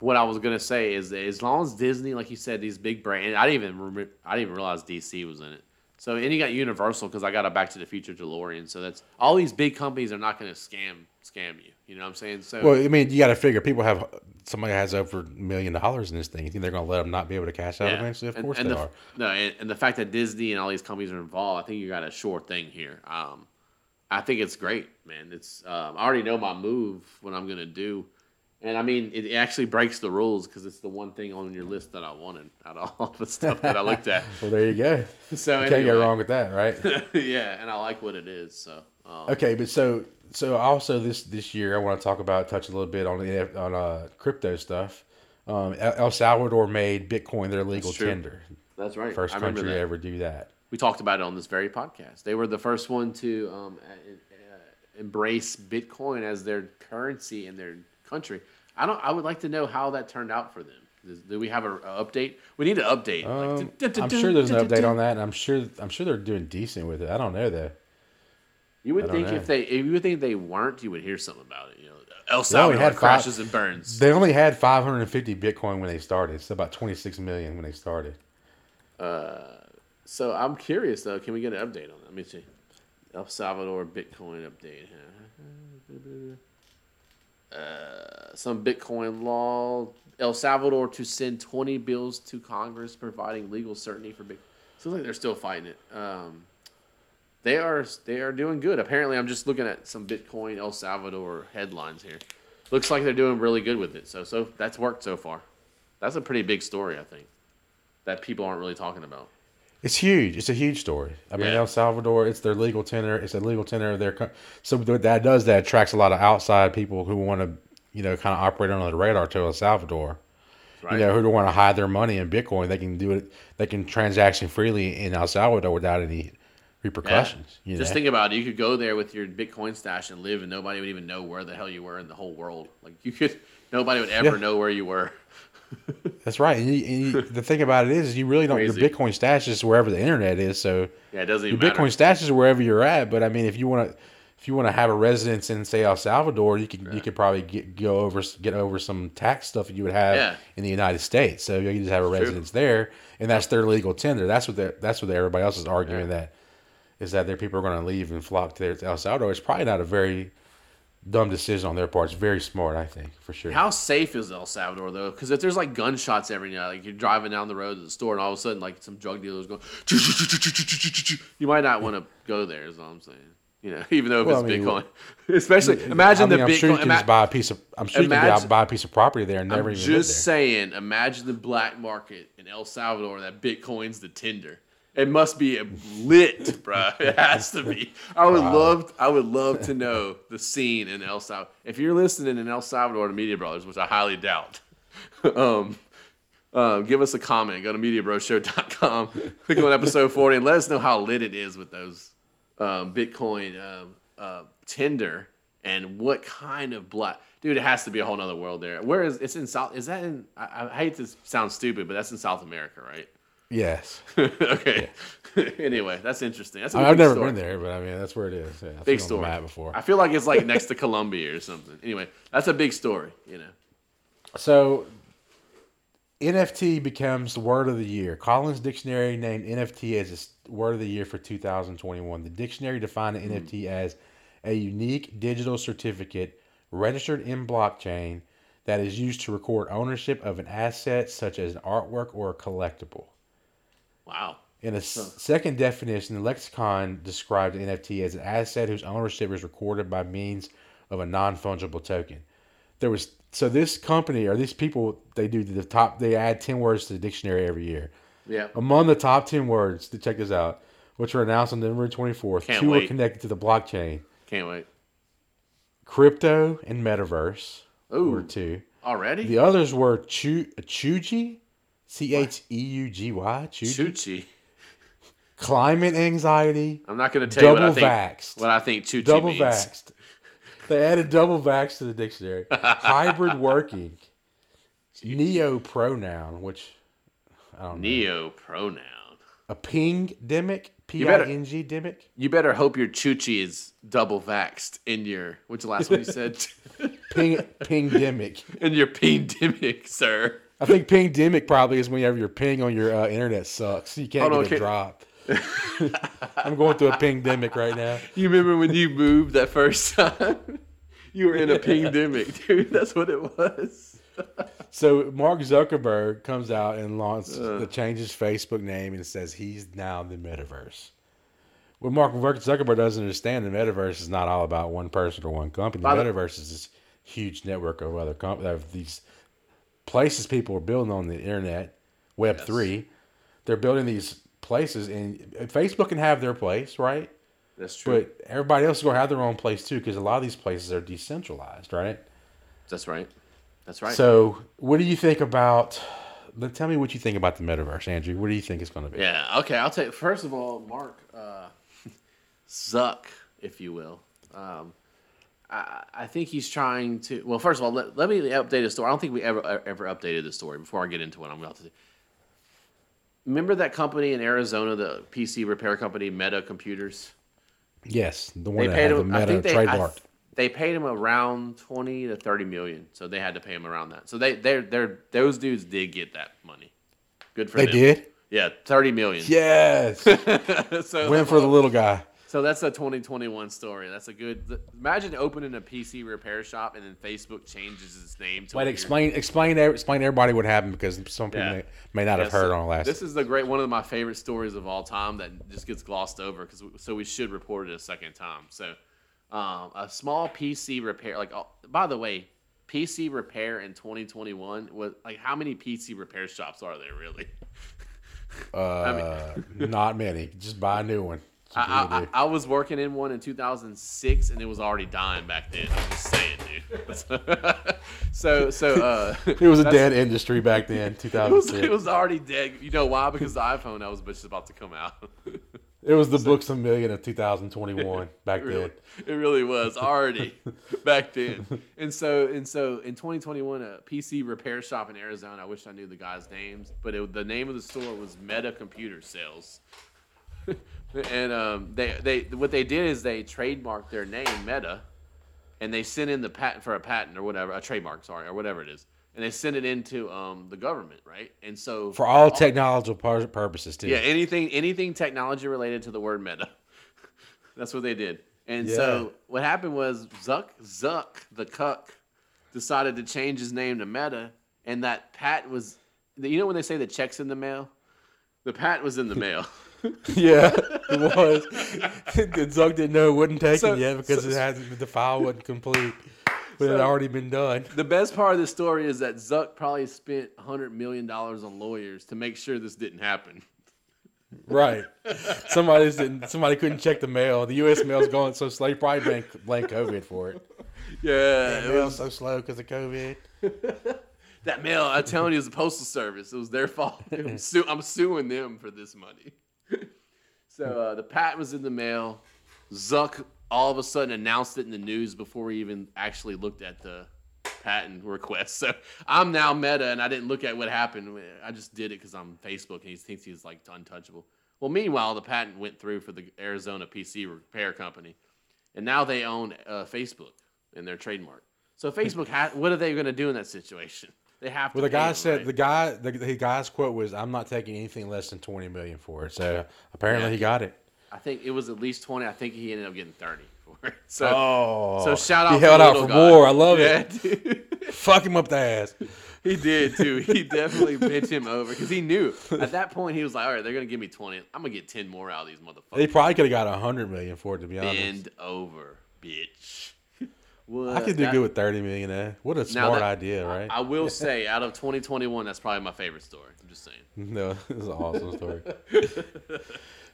What I was gonna say is that as long as Disney, like you said, these big brands, I didn't even remember, I didn't even realize DC was in it. So and you got Universal because I got a Back to the Future DeLorean. So that's all these big companies are not gonna scam scam you. You know what I'm saying? So Well, I mean, you got to figure people have somebody has over a million dollars in this thing. You think they're going to let them not be able to cash out eventually? Of And- course and they the, are. No, and, and the fact that Disney and all these companies are involved, I think you got a sure thing here. Um, I think it's great, man. It's um, I already know my move, what I'm gonna do, and I mean it actually breaks the rules because it's the one thing on your list that I wanted out of all the stuff that I looked at. Well, there you go. So you Can't go wrong with that, right? yeah, and I like what it is. So um, Okay, but so so also this this year I want to talk about touch a little bit on the on uh, crypto stuff. Um, El Salvador made Bitcoin their legal true. tender. that's right. First I country to ever do that. We talked about it on this very podcast. They were the first one to um, embrace Bitcoin as their currency and their country. I don't. I would like to know how that turned out for them. Does- Do we have a, a update? We need an update. Um, Like, I'm sure there's an update on that, and I'm sure I'm sure they're doing decent with it. I don't know though. You would think know. if they, if you would think they weren't, you would hear something about it. You know, El Salvador had five- crashes and burns. They only had 550 Bitcoin when they started. So about 26 million when they started. Uh, so I'm curious though. Can we get an update on that? Let me see. El Salvador Bitcoin update. Uh, some Bitcoin law. El Salvador to send 20 bills to Congress providing legal certainty for Bitcoin. Seems like they're still fighting it. Um, they are they are doing good. Apparently, I'm just looking at some Bitcoin El Salvador headlines here. Looks like they're doing really good with it. So so that's worked so far. That's a pretty big story, I think, that people aren't really talking about. It's huge. It's a huge story. I mean, Yeah. El Salvador. It's their legal tender. It's a legal tender of their. co- So that does that attracts a lot of outside people who want to, you know, kind of operate under the radar to El Salvador. Right? You know, who don't want to hide their money in Bitcoin. They can do it. They can transaction freely in El Salvador without any repercussions. You Just think about it. You could go there with your Bitcoin stash and live, and nobody would even know where the hell you were in the whole world. Like you could, nobody would ever Yeah. know where you were. That's right. And, you, and you, the thing about it is, you really don't. Crazy. Your Bitcoin stash is wherever the internet is. So Yeah, it doesn't your even Bitcoin stash is wherever you're at. But I mean, if you want to, if you want to have a residence in say El Salvador, you could you could probably get go over get over some tax stuff that you would have Yeah. in the United States. So you just have a True. residence there, and that's their legal tender. That's what that's what everybody else is arguing that is that their people are going to leave and flock to their to El Salvador. It's probably not a very dumb decision on their part. It's very smart, I think, for sure. How safe is El Salvador though? Because if there's like gunshots every night, like you're driving down the road to the store, and all of a sudden like some drug dealers going, you might not want to go there. Is all I'm saying. You know, even though if Well, it's I mean, Bitcoin, especially imagine I mean, the I'm sure you Bitcoin. can ima- just buy a piece of. I'm sure you can buy a piece of property there and never I'm even just saying, imagine the black market in El Salvador that Bitcoin's the Tinder. It must be lit, bro. It has to be. I would love, I would love to know the scene in El Salvador. If you're listening in El Salvador to Media Brothers, which I highly doubt, um, uh, give us a comment. Go to MediaBroshow.com, click on episode 40, and let us know how lit it is with those um, Bitcoin um, uh, Tinder and what kind of black. Dude, it has to be a whole nother world there. Where is it's in South? Is that in? I, I hate to sound stupid, but that's in South America, right? Yes, okay. anyway, that's interesting. That's a I- I've big never story. been there, but I mean that's where it is. Yeah, Big seen on the story. before. I feel like it's like next to Colombia or something. Anyway, that's a big story. You know. So NFT becomes the word of the year. Collins Dictionary named NFT as its word of the year for 2021. The dictionary defined an hmm. NFT as a unique digital certificate registered in blockchain that is used to record ownership of an asset such as an artwork or a collectible. Wow. In a s- second definition, the lexicon described an NFT as an asset whose ownership is recorded by means of a non-fungible token. There was so this company or these people they do the top they add ten words to the dictionary every year. Yeah. Among the top ten words to check this out, which were announced on November twenty fourth, two wait. were connected to the blockchain: Can't wait. crypto and metaverse. Ooh. Were two. Already? The others were Chu cheugy, C H E U G Y, cheugy. climate anxiety, I'm not going to tell you what I double think. vaxxed. What I think cheugy double means. vaxxed. They added double vax to the dictionary. Hybrid working. Neo pronoun, which I don't know. Neo pronoun. A ping demic. P I N G demic. You better hope your cheugy is double vaxed in your. What's the last one you said? Ping ping demic. in your pandemic, sir. I think pandemic probably is whenever your ping on your uh, internet sucks. You can't on, get a drop. I'm going through a pandemic right now. You remember when you moved that first time? you were in a pandemic, dude. That's what it was. So Mark Zuckerberg comes out and launches Uh. the changes Facebook name and says he's now the metaverse. what Mark Zuckerberg doesn't understand, the metaverse is not all about one person or one company. The By the- metaverse is this huge network of other companies, of these places people are building on the internet, Web Yes. three. They're building these places, and Facebook can have their place, right? That's true. But everybody else is going to have their own place too, because a lot of these places are decentralized, right? That's right. That's right. So, what do you think about? Tell me what you think about the metaverse, Andrew. What do you think it's going to be? Yeah. Okay. I'll take. First of all, Mark uh, Zuck, if you will. Um, I, I think he's trying to. Well, first of all, let, let me update the story. I don't think we ever uh, ever updated the story. Before I get into what I'm about to say, remember that company in Arizona, the PC repair company, Meta Computers. Yes, the They one that paid had the him. I meta they. I, trademarked. they paid him around twenty to thirty million, so they had to pay him around that. So they, they're, they're, those dudes did get that money. Good for they them. They did. Yeah, thirty million. Yes, so win for the little guy. So that's a 2021 story. That's a good. Imagine opening a PC repair shop and then Facebook changes its name to. Wait, explain, explain, explain everybody what happened because some people Yeah. may, may not have heard so on last. This is the great one of my favorite stories of all time that just gets glossed over because so we should report it a second time. So, um, a small PC repair. Like, oh, by the way, PC repair in 2021 was like how many PC repair shops are there really? uh, not many. Just buy a new one. I, I. I was working in one in 2006 and it was already dying back then. I'm just saying, dude. so, so, uh, it was a dead industry back then, It was, 2006. it was already dead. You know why? Because the iPhone that was just about to come out. It was the books a million of 2021 back It really, then. it really was already back then. And so, and so, in 2021, a PC repair shop in Arizona. I wish I knew the guy's names, but it, the name of the store was Meta Computer Sales. And um, they, they, what they did is they trademarked their name Meta, and they sent in the patent for a patent or whatever, a trademark, sorry, or whatever it is, and they sent it into um, the government, right? And so For all technological pur- purposes, too. yeah, anything anything technology related to the word meta. That's what they did. And so what happened was Zuck Zuck the cuck decided to change his name to Meta, and that patent was you know when they say the checks in the mail, the patent was in the mail. Yeah, it was. and Zuck didn't know it wouldn't take So- yet because so- it hasn't. The file wasn't complete, but it had already been done. the best part of the story is that Zuck probably spent hundred million dollars on lawyers to make sure this didn't happen. Right. Somebody didn't. Somebody couldn't check the mail. The U.S. mail's going so slow. You probably blame, blame COVID for it. Yeah, The it mail's was so slow because of COVID. that mail. I'm telling you, it was the postal service. It was their fault. I'm, su- I'm suing them for this money. So uh, the patent was in the mail. Zuck all of a sudden announced it in the news before we even actually looked at the patent request. So I'm now meta, and I didn't look at what happened. I just did it because I'm Facebook, and he thinks he's like untouchable. Well, meanwhile, the patent went through for the Arizona PC repair company, and now they own uh, Facebook and their trademark. So Facebook, ha- what are they going to do in that situation? They have to. Well, the guy him, said right? the guy the, the guy's quote was, "I'm not taking anything less than 20 million for it." So apparently Yeah. he got it. I think it was at least twenty. I think he ended up getting thirty for it. So, Oh, so shout out. He to held out for guy. more. I love yeah, it. dude. Fuck him up the ass. He did too. He definitely bent him over because he knew at that point he was like, "All right, they're gonna give me twenty. I'm gonna get ten more out of these motherfuckers." They probably could have got 100 million for it. To be honest, Bend over, bitch. What? I could do That- good with 30 million. Eh? What a smart that- idea, right? I will say, out of 2021, that's probably my favorite story. I'm just saying. No, this is an awesome story.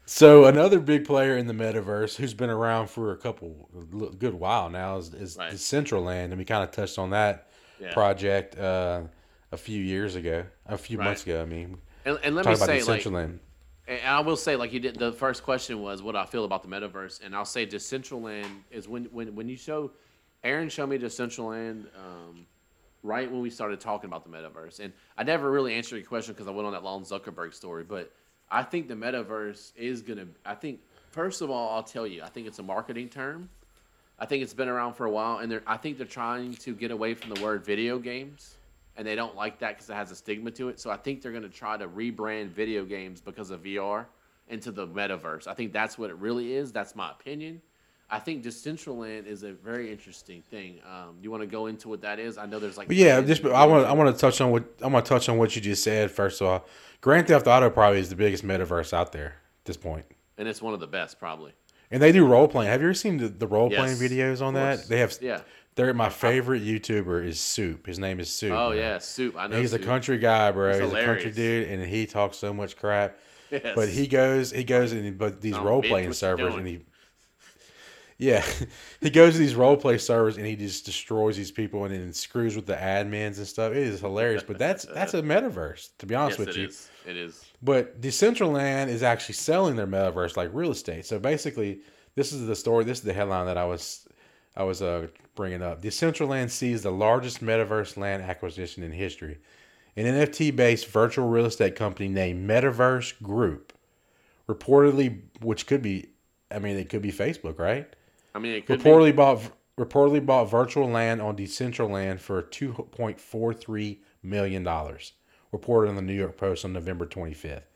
so another big player in the metaverse who's been around for a couple l- good while now is, is Right. Decentraland, and we kind of touched on that Yeah. project uh, a few years ago, a few Right. months ago. I mean, And, and let me say, like, Decentraland. And I will say, like you did, the first question was what I feel about the metaverse, and I'll say Decentraland is when when when you show, Aaron showed me Decentraland, um, right when we started talking about the metaverse, and I never really answered your question because I went on that long Zuckerberg story, but I think the metaverse is gonna. I think first of all, I'll tell you, I think it's a marketing term. I think it's been around for a while, and I think they're trying to get away from the word video games, and they don't like that because it has a stigma to it. So I think they're going to try to rebrand video games because of VR into the metaverse. I think that's what it really is. That's my opinion. I think Decentraland is a very interesting thing. Um, you want to go into what that is? I know there's like yeah, just I want I want to touch on what I want to touch on what you just said. First of all, Grand Theft Auto probably is the biggest metaverse out there at this point. and it's one of the best probably. And they do role playing. Have you ever seen the, the role playing Yes, videos on that? They have. Yeah. They're my favorite YouTuber is Soup. His name is Soup. Oh man. yeah, soup. I know. He's a country guy, bro. He's He's, a country dude, and he talks so much crap. Yes. But he goes, he goes in, but these role playing servers, and he, yeah, he goes to these role play servers and he just destroys these people and then screws with the admins and stuff. It is hilarious, but that's that's a metaverse, to be honest Yes, with it you. is. It is. But Decentraland is actually selling their metaverse like real estate. So basically, this is the story. This is the headline that I was I was uh, bringing up. Decentraland sees the largest metaverse land acquisition in history. An NFT-based virtual real estate company named Metaverse Group, reportedly, which could be, I mean, it could be Facebook, right? I mean, it could be. Reportedly bought reportedly bought virtual land on Decentraland for two point four three million dollars. Reported on the New York Post on November twenty fifth.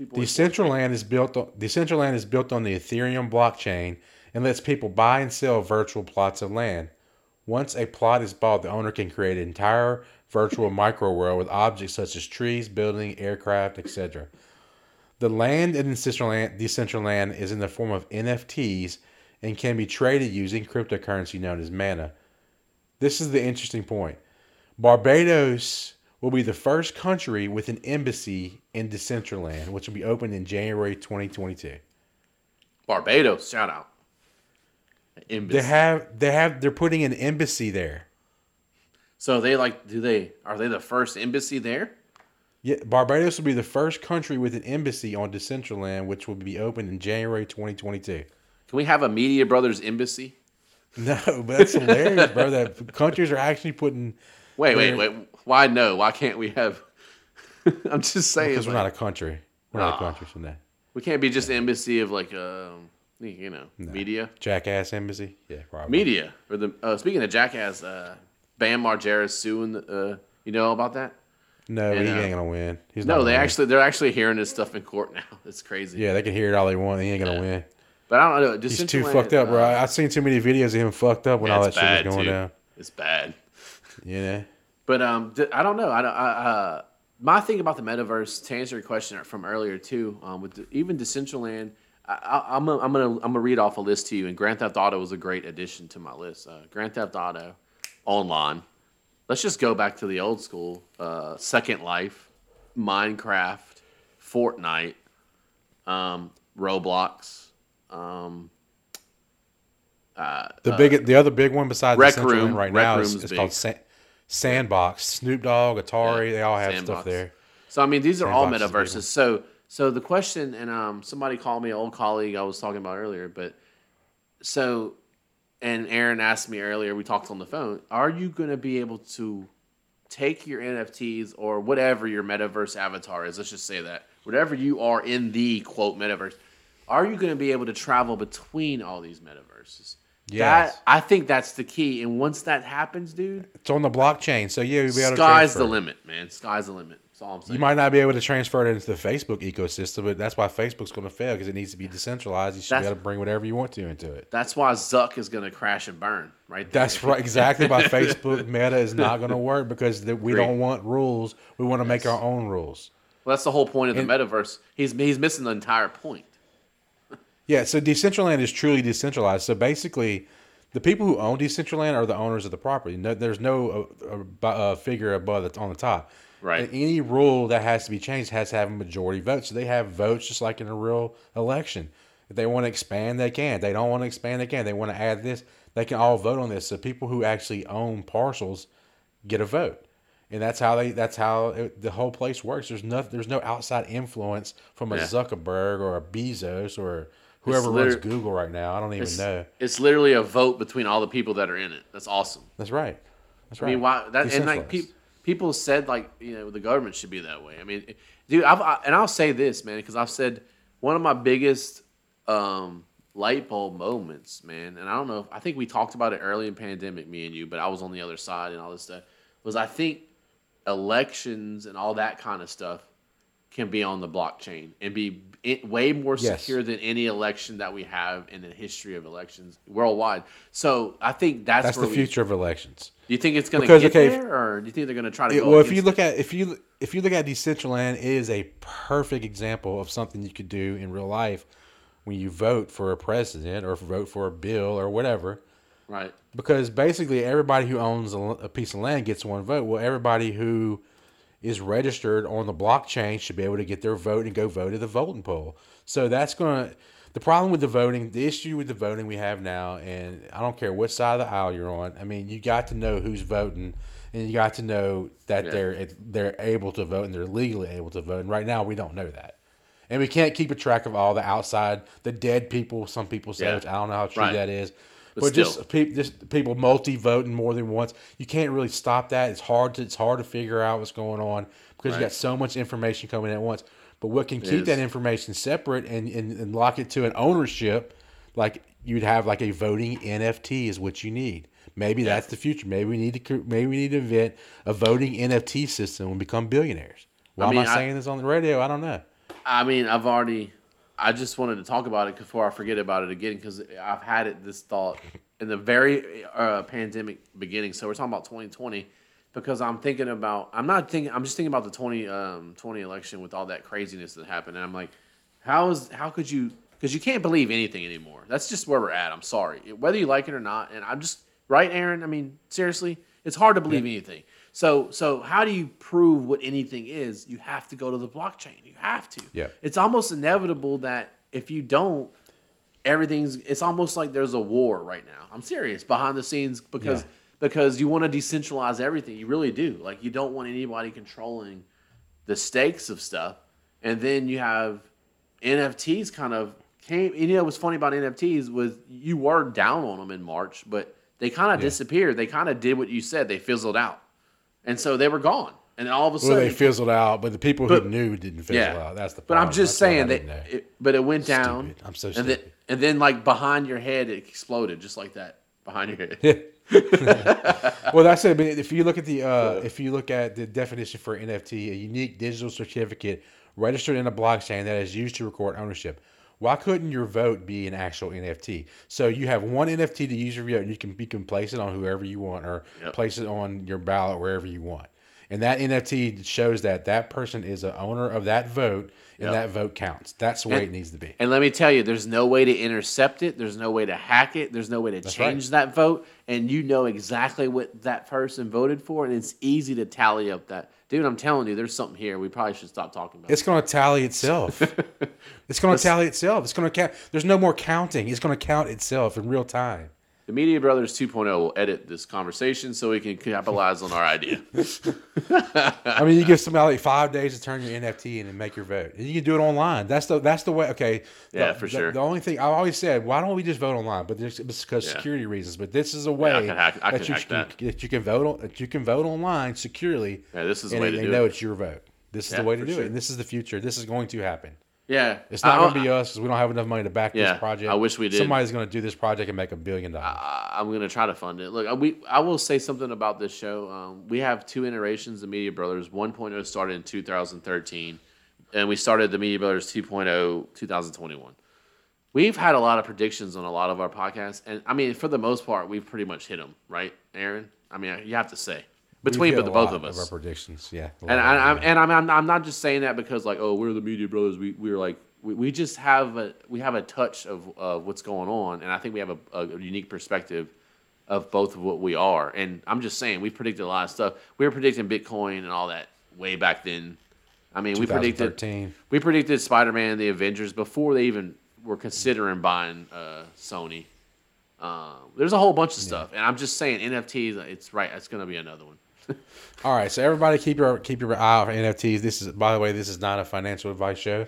Decentraland is built on Decentraland is built on the Ethereum blockchain and lets people buy and sell virtual plots of land. Once a plot is bought, the owner can create an entire virtual micro world with objects such as trees, building, aircraft, etc. The land in Decentraland, Decentraland is in the form of NFTs and can be traded using cryptocurrency known as mana. This is the interesting point. Barbados will be the first country with an embassy in Decentraland, which will be opened in January 2022. Barbados. Shout out. Embassy. They have they have they're putting an embassy there. so they like? Do they? Are they the first embassy there? Yeah, Barbados will be the first country with an embassy on Decentraland, which will be opened in January 2022. Can we have a Media Brothers embassy? No, but that's hilarious, bro. That countries are actually putting Wait, wait, wait. Why no? Why can't we have? I'm just saying. because we're not a country. We're not a country from that. we can't be just embassy of like um, you know, media. Jackass embassy. Yeah, probably. Media. Or the uh, speaking of jackass, uh, Bam Margera suing. The, uh, you know about that? No, And, he uh, ain't gonna win. He's No, they win. actually they're actually hearing this stuff in court now. It's crazy. Yeah, they can hear it all they want. He ain't gonna Yeah. win. But I don't know. He's too fucked up, bro. uh, I I've seen too many videos of him fucked up when yeah, all that it's shit was going too. down. It's bad. You know. But um, d- I don't know. I, don't- I uh, my thing about the metaverse to answer your question from earlier too, um, with the, even Decentraland, I, I, I'm gonna, I'm gonna I'm gonna read off a list to you, and Grand Theft Auto was a great addition to my list. Uh, Grand Theft Auto, online. Let's just go back to the old school. Uh, Second Life, Minecraft, Fortnite, um, Roblox. Um, uh, The big, the other big one besides Rec the Central Room. Right Rec now is, is called Sa- Sandbox. Snoop Dogg, Atari, Yeah, they all have Sandbox. stuff there. So I mean, these are all Sandbox is a big metaverses. So so the question, and um, somebody called me, an old colleague I was talking about earlier, but so, and Aaron asked me earlier. We talked on the phone. Are you going to be able to take your NFTs or whatever your metaverse avatar is? Let's just say that whatever you are in the quote metaverse, are you going to be able to travel between all these metaverses? Yes. That, I think that's the key. And once that happens, dude, It's on the blockchain, so yeah, you'll be able to sky's the limit, man. Sky's the limit. That's all I'm saying. You might not be able to transfer it into the Facebook ecosystem, but that's why Facebook's going to fail because it needs to be decentralized. You should be able to bring whatever you want to into it. That's why Zuck is going to crash and burn, right? There. That's right, exactly. Why Facebook Meta is not going to work because the, we Agree. don't want rules. We want to make our own rules. Well, that's the whole point of the metaverse. He's he's missing the entire point. Yeah, so Decentraland is truly decentralized. So basically, the people who own Decentraland are the owners of the property. No, there's no uh, uh, figure above that's on the top. Right. And any rule that has to be changed has to have a majority vote. So they have votes just like in a real election. If they want to expand, they can. If they don't want to expand, they can. They want to add this, they can all vote on this. So people who actually own parcels get a vote. And that's how they. That's how it, the whole place works. There's no. There's no outside influence from a Yeah. Zuckerberg or a Bezos or whoever runs Google right now. I don't even It's, know. it's literally a vote between all the people that are in it. That's awesome. That's right. That's right. I mean, why that and like pe- people said like you know the government should be that way. I mean, dude, I've I, and I'll say this, man, because I've said one of my biggest um, light bulb moments, man, and I don't know. If, I think we talked about it early in pandemic, me and you, but I was on the other side and all this stuff. Was I think elections and all that kind of stuff can be on the blockchain and be i way more Yes. secure than any election that we have in the history of elections worldwide. So I think that's, That's where the we, future of elections. do you think it's going to get okay, there, or do you think they're going to try to It- go? well, if you look at if you if you look at Decentraland, it is a perfect example of something you could do in real life when you vote for a president or vote for a bill or whatever. Right. Because basically, everybody who owns a, a piece of land gets one vote. Well, everybody who is registered on the blockchain should be able to get their vote and go vote at the voting poll. So that's going to the problem with the voting, the issue with the voting we have now, and I don't care what side of the aisle you're on. I mean, you got to know who's voting, and you got to know that Yeah. they're they're able to vote and they're legally able to vote. And right now, we don't know that, and we can't keep a track of all the outside, the dead people. Some people say, Yeah. which I don't know how true Right. that is. But But, just, pe- just people multi-voting more than once. You can't really stop that. It's hard to it's hard to figure out what's going on because you got so much information coming at once. But what can It keep that information separate and, and, and lock it to an ownership, like you'd have like a voting NFT is what you need. Maybe that's the future. Maybe we need to maybe we need to invent a voting NFT system and become billionaires. Why mean, am I I- saying this on the radio? I don't know. I mean, I've already. I just wanted to talk about it before I forget about it again because I've had it this thought in the very uh, pandemic beginning. So we're talking about 2020 because I'm thinking about. I'm not thinking. I'm just thinking about the 20 um, 20 election with all that craziness that happened, and I'm like, how is how could you? Because you can't believe anything anymore. That's just where we're at. I'm sorry, whether you like it or not. And I'm just right, Aaron. I mean, seriously, it's hard to believe anything. So so how do you prove what anything is? You have to go to the blockchain. You have to. Yeah. It's almost inevitable that if you don't, everything's. It's almost like there's a war right now. I'm serious behind the scenes because Yeah. because you want to decentralize everything. You really do. Like you don't want anybody controlling the stakes of stuff. And then you have NFTs kind of came. You know what's funny about NFTs was you were down on them in March, but they kind of disappeared. They kind of did what you said. They fizzled out, and so they were gone. And then all of a Well, sudden, they fizzled out, but the people But- who knew didn't fizzle yeah. out. That's the but. I'm just That's saying that. It, but it went down. Stupid. I'm so and then stupid. and then like behind your head, it exploded just like that behind your head. well, that's it. But if you look at the uh, if you look at the definition for NFT, a unique digital certificate registered in a blockchain that is used to record ownership. Why couldn't your vote be an actual NFT? So you have one NFT to use your vote, and you can you can place it on whoever you want, or Yep. place it on your ballot wherever you want. And that NFT shows that that person is a owner of that vote, and Yep. that vote counts. That's the way And- it needs to be. And let me tell you, there's no way to intercept it. There's no way to hack it. There's no way to right. change that vote. And you know exactly what that person voted for. And it's easy to tally up that. Dude, I'm telling you, there's something here. We probably should stop talking about. It's going to tally itself. it's going to tally itself. It's going to count. There's no more counting. It's going to count itself in real time. The Media Brothers 2.0 will edit this conversation so we can capitalize on our idea. I mean, you give somebody like five days to turn your NFT in and make your vote, and you can do it online. That's the that's the way. Okay, Yeah, the, for sure. The only thing I always said, why don't we just vote online? But it's because Yeah. security reasons. But this is a way I can hack- that you that. that you can vote on, that you can vote online securely. Yeah, this is the and way they, to they do know it. it's your vote. This is Yeah, the way to do sure. it, and this is the future. This is going to happen. Yeah. It's not going to be us because we don't have enough money to back Yeah, this project. I wish we did. Somebody's going to do this project and make a billion dollars. I- I'm gonna try to fund it. Look, I- we I will say something about this show. Um, we have two iterations of Media Brothers. 1.0 started in 2013, and we started the Media Brothers 2.0 2021. We've had a lot of predictions on a lot of our podcasts, and I mean, for the most part, we've pretty much hit them, right, Aaron? I mean, you have to say between but the both of us. our predictions. Yeah, And I, I'm and I'm, I'm I'm not just saying that because like oh we're the media brothers we we're like we, we just have a we have a touch of of what's going on and I think we have a, a unique perspective of both of what we are and I'm just saying we predicted a lot of stuff we were predicting Bitcoin and all that way back then I mean we predicted 2013. we predicted Spider Man and the Avengers before they even were considering buying uh, Sony. Um, there's a whole bunch of stuff, and I'm just saying NFTs. It's right. It's going to be another one. All right, so everybody keep your keep your eye out for NFTs. This is, by the way, this is not a financial advice show.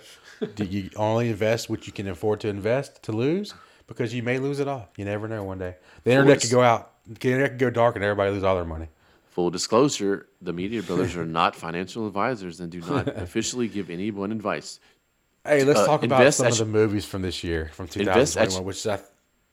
Do you only invest what you can afford to invest to lose? Because you may lose it all. You never know. One day, the internet could go out. The internet could go dark, and everybody lose all their money. Full disclosure: the Media Brothers are not financial advisors and do not officially give anyone advice. Hey, let's Uh, talk about some of the movies from this year, from 2021. Which I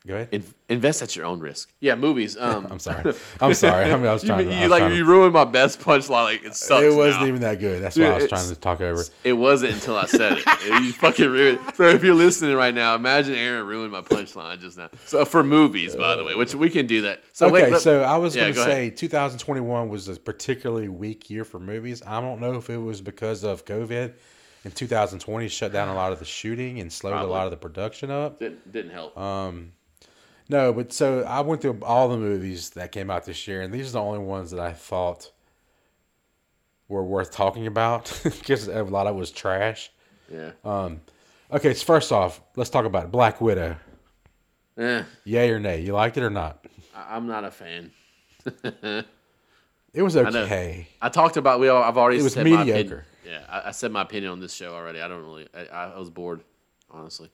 go ahead. In, invest at your own risk. Yeah, movies. Um, I'm sorry. I'm sorry. I mean, I was you, trying. to, I you was like trying you ruined my best punchline. Like it sucks. it wasn't now. even that good. That's why I was trying to talk over. it. It wasn't until I said it. you fucking ruined. it. So if you're listening right now, imagine Aaron ruined my punchline just now. So for movies, by the way, which we can do that. So okay, wait, let- so I was yeah, going to go ahead. say 2021 was a particularly weak year for movies. I don't know if it was because of COVID in 2020 shut down a lot of the shooting and slowed Probably. a lot of the production up. Didn't didn't help. No, but so I went through all the movies that came out this year, and these are the only ones that I thought were worth talking about because a lot of it was trash. yeah. Okay, so first off, let's talk about it. Black Widow. eh, Yay or nay? You liked it or not? I, I'm not a fan. It was okay. I talked about we. All, I've already It was said my opinion. mediocre. Yeah, I, I said my opinion on this show already. I don't really. I, I was bored, honestly.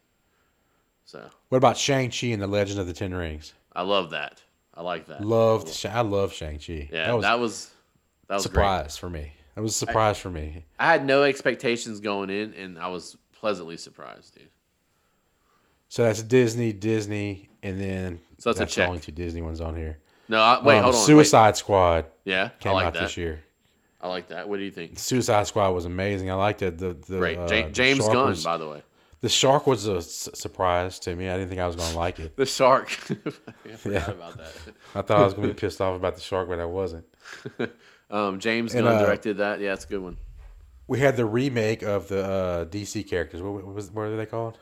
So What about Shang Chi and the Legend of the Ten Rings? I love that. I like that. Loved. I love Shang Chi. yeah, that was that was that was great. surprise for me. That was a surprise for me. I had no expectations going in, and I was pleasantly surprised, dude. So that's Disney, Disney, and then So that's a the check. only two Disney ones on here. No, I, wait, Um, hold on. wait. Suicide Squad Yeah, I came like out that. this year. I like that. What do you think? Suicide Squad was amazing. I liked it. The the Great, uh, Ja- the James Gunn, by the way. The shark was a s- surprise to me. I didn't think I was going to like it. The shark. I forgot Yeah. about that. I thought I was going to be pissed off about the shark, but I wasn't. Um, James And, Gunn uh, directed that. Yeah, it's a good one. We had the remake of the uh, DC characters. What, what was what are they called?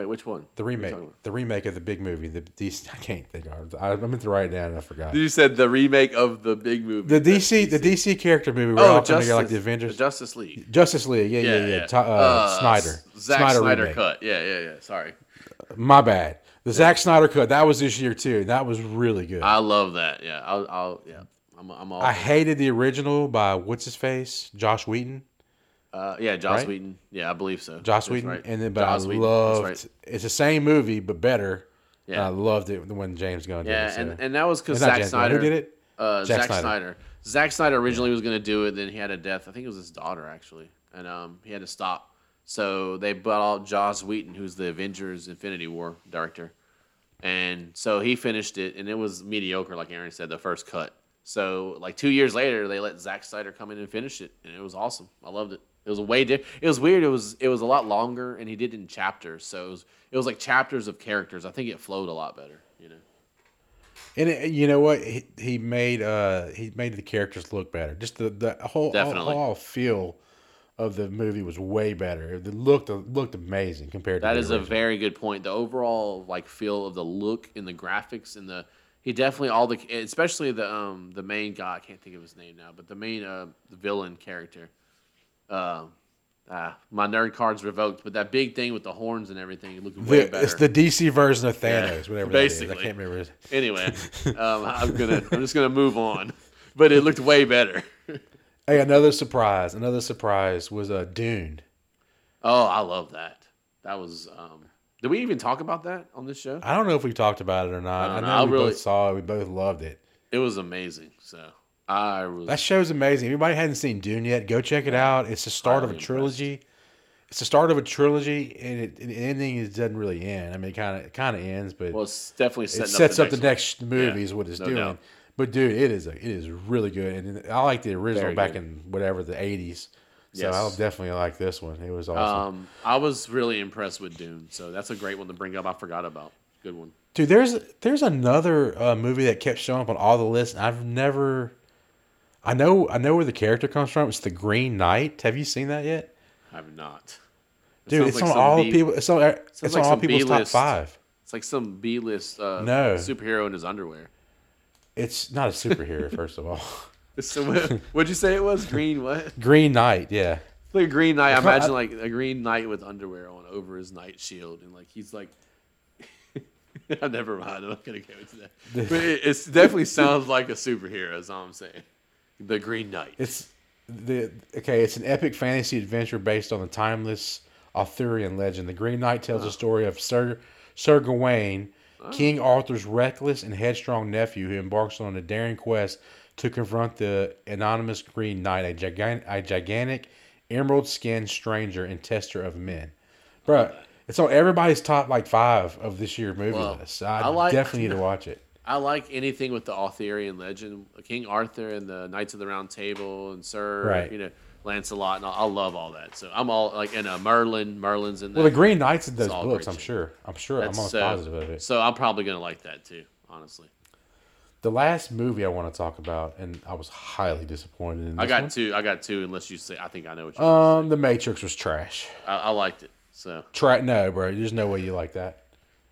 Wait, which one? The What are you remake. The remake of the big movie. The DC. I can't think of. I, I meant to write it down and I forgot. You said the remake of the big movie. The DC, the DC character movie. We're oh, all Justice, like the Avengers. Justice League. Justice League. Yeah, yeah, yeah. Ta- uh, Snyder. Zack Snyder, remake. cut. Yeah, yeah, yeah. Sorry. My bad. The Zack Snyder cut. That was this year too. That was really good. I, I love that. Yeah, I'll, I'll yeah. I'm, I'm all. hated the original by what's his face, Joss Whedon. Uh, yeah, Joss right? Whedon. Yeah, I believe so. Josh That's Wheaton, right. and then but Joss I Whedon, loved. right. It's the same movie but better. Yeah. And I loved it when James Gunn did it. so. and, and that was because Zack James Gunn. Snyder Who did it? Uh, Zack Zack Snyder. Snyder. Zack Snyder originally was going to do it, then he had a death. I think it was his daughter actually, and um, he had to stop. So they brought out Joss Whedon, who's the Avengers: Infinity War director, and so he finished it, and it was mediocre, like Aaron said, the first cut. So like two years later, they let Zack Snyder come in and finish it, and it was awesome. I loved it. It was a way different. It was weird. It was it was a lot longer, and he did it in chapters. So it was it was like chapters of characters. I think it flowed a lot better. You know. And it, you know what? He, he made uh he made the characters look better. Just the the whole Definitely. whole, feel of the movie was way better. It looked looked amazing compared to That is a very good point. The overall like feel of the look and the graphics and the he definitely all the especially the um the main guy I can't think of his name now, but the main uh the villain character. Um ah, my nerd card's revoked, but that big thing with the horns and everything it looked way better. it's the DC version of Yeah, Thanos, whatever that is. I can't remember. his- anyway, um, I'm gonna I'm just gonna move on, but it looked way better. Hey, another surprise. Another surprise was uh, Dune. oh, I love that. That was um. Did we even talk about that on this show? I don't know if we talked about it or not. I I know know. I we really- both saw it. We both loved it. It was amazing. So I really That show's amazing. If anybody hadn't seen Dune yet? Go check it out. It's the start of a trilogy. It's the start of a trilogy, and it, the ending is doesn't really end. I mean, it kind of kind of ends, but well, it's definitely setting it sets up the next. next movie Yeah, is what it's no doing. doubt. But dude, it is a, it is really good, and I like the original Very back good. in whatever the eighties. So Yes. I'll definitely like this one. It was awesome, Um, I was really impressed with Dune, so that's a great one to bring up. I forgot about. Good one. dude. There's there's another uh, movie that kept showing up on all the lists. I've never. I know I know where the character comes from. It's the Green Knight. Have you seen that yet? I have not. It Dude, it's like on all B- people. It's on, it's like on all people's top B-list. five. It's like some B list uh, No. superhero in his underwear. It's not a superhero, first of all. So, what'd you say it was? Green what? Green Knight, yeah. Like a green knight. I imagine like a green knight with underwear on over his night shield, and like he's like. Never mind. I'm not gonna go into that. But it definitely sounds like a superhero. Is all I'm saying. The Green Knight. It's the okay. It's an epic fantasy adventure based on the timeless Arthurian legend. The Green Knight tells the story of Sir Sir Gawain, King Arthur's reckless and headstrong nephew, who embarks on a daring quest to confront the anonymous Green Knight, a gigantic, a gigantic emerald-skinned stranger and tester of men. Bruh, it's on everybody's top like five of this year movie Well, list. I, I like- definitely need to watch it. I like anything with the Arthurian legend, King Arthur and the Knights of the Round Table and Sir, Right. you know, Lancelot, and I, I love all that. So I'm all like, and uh, Merlin, Merlin's in there. Well, the Green Knight's in those books. I'm sure. I'm sure. I'm almost so, positive of it. So I'm probably gonna like that too, honestly. The last movie I want to talk about, and I was highly disappointed in. This I got one. two. I got two. Unless you say, I think I know what you. Um, The Matrix was trash. I, I liked it. So Tra- no, bro. There's no way you like that.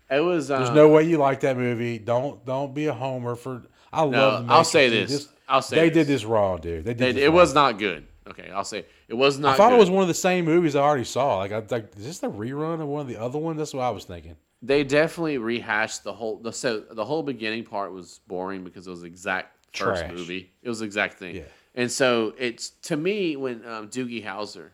It was. Uh, There's no way you like that movie. Don't don't be a homer for. I love. The I'll say dude. this. I'll say they this. did this wrong, dude. They did. They, this it was not good. Okay, I'll say it was not. I thought good. it was one of the same movies I already saw. Like, I like, is this the rerun of one of the other ones? That's what I was thinking. They definitely rehashed the whole. The so the whole beginning part was boring because it was the exact first Trash. movie. It was the exact thing. Yeah. And so it's to me when um, Doogie Howser,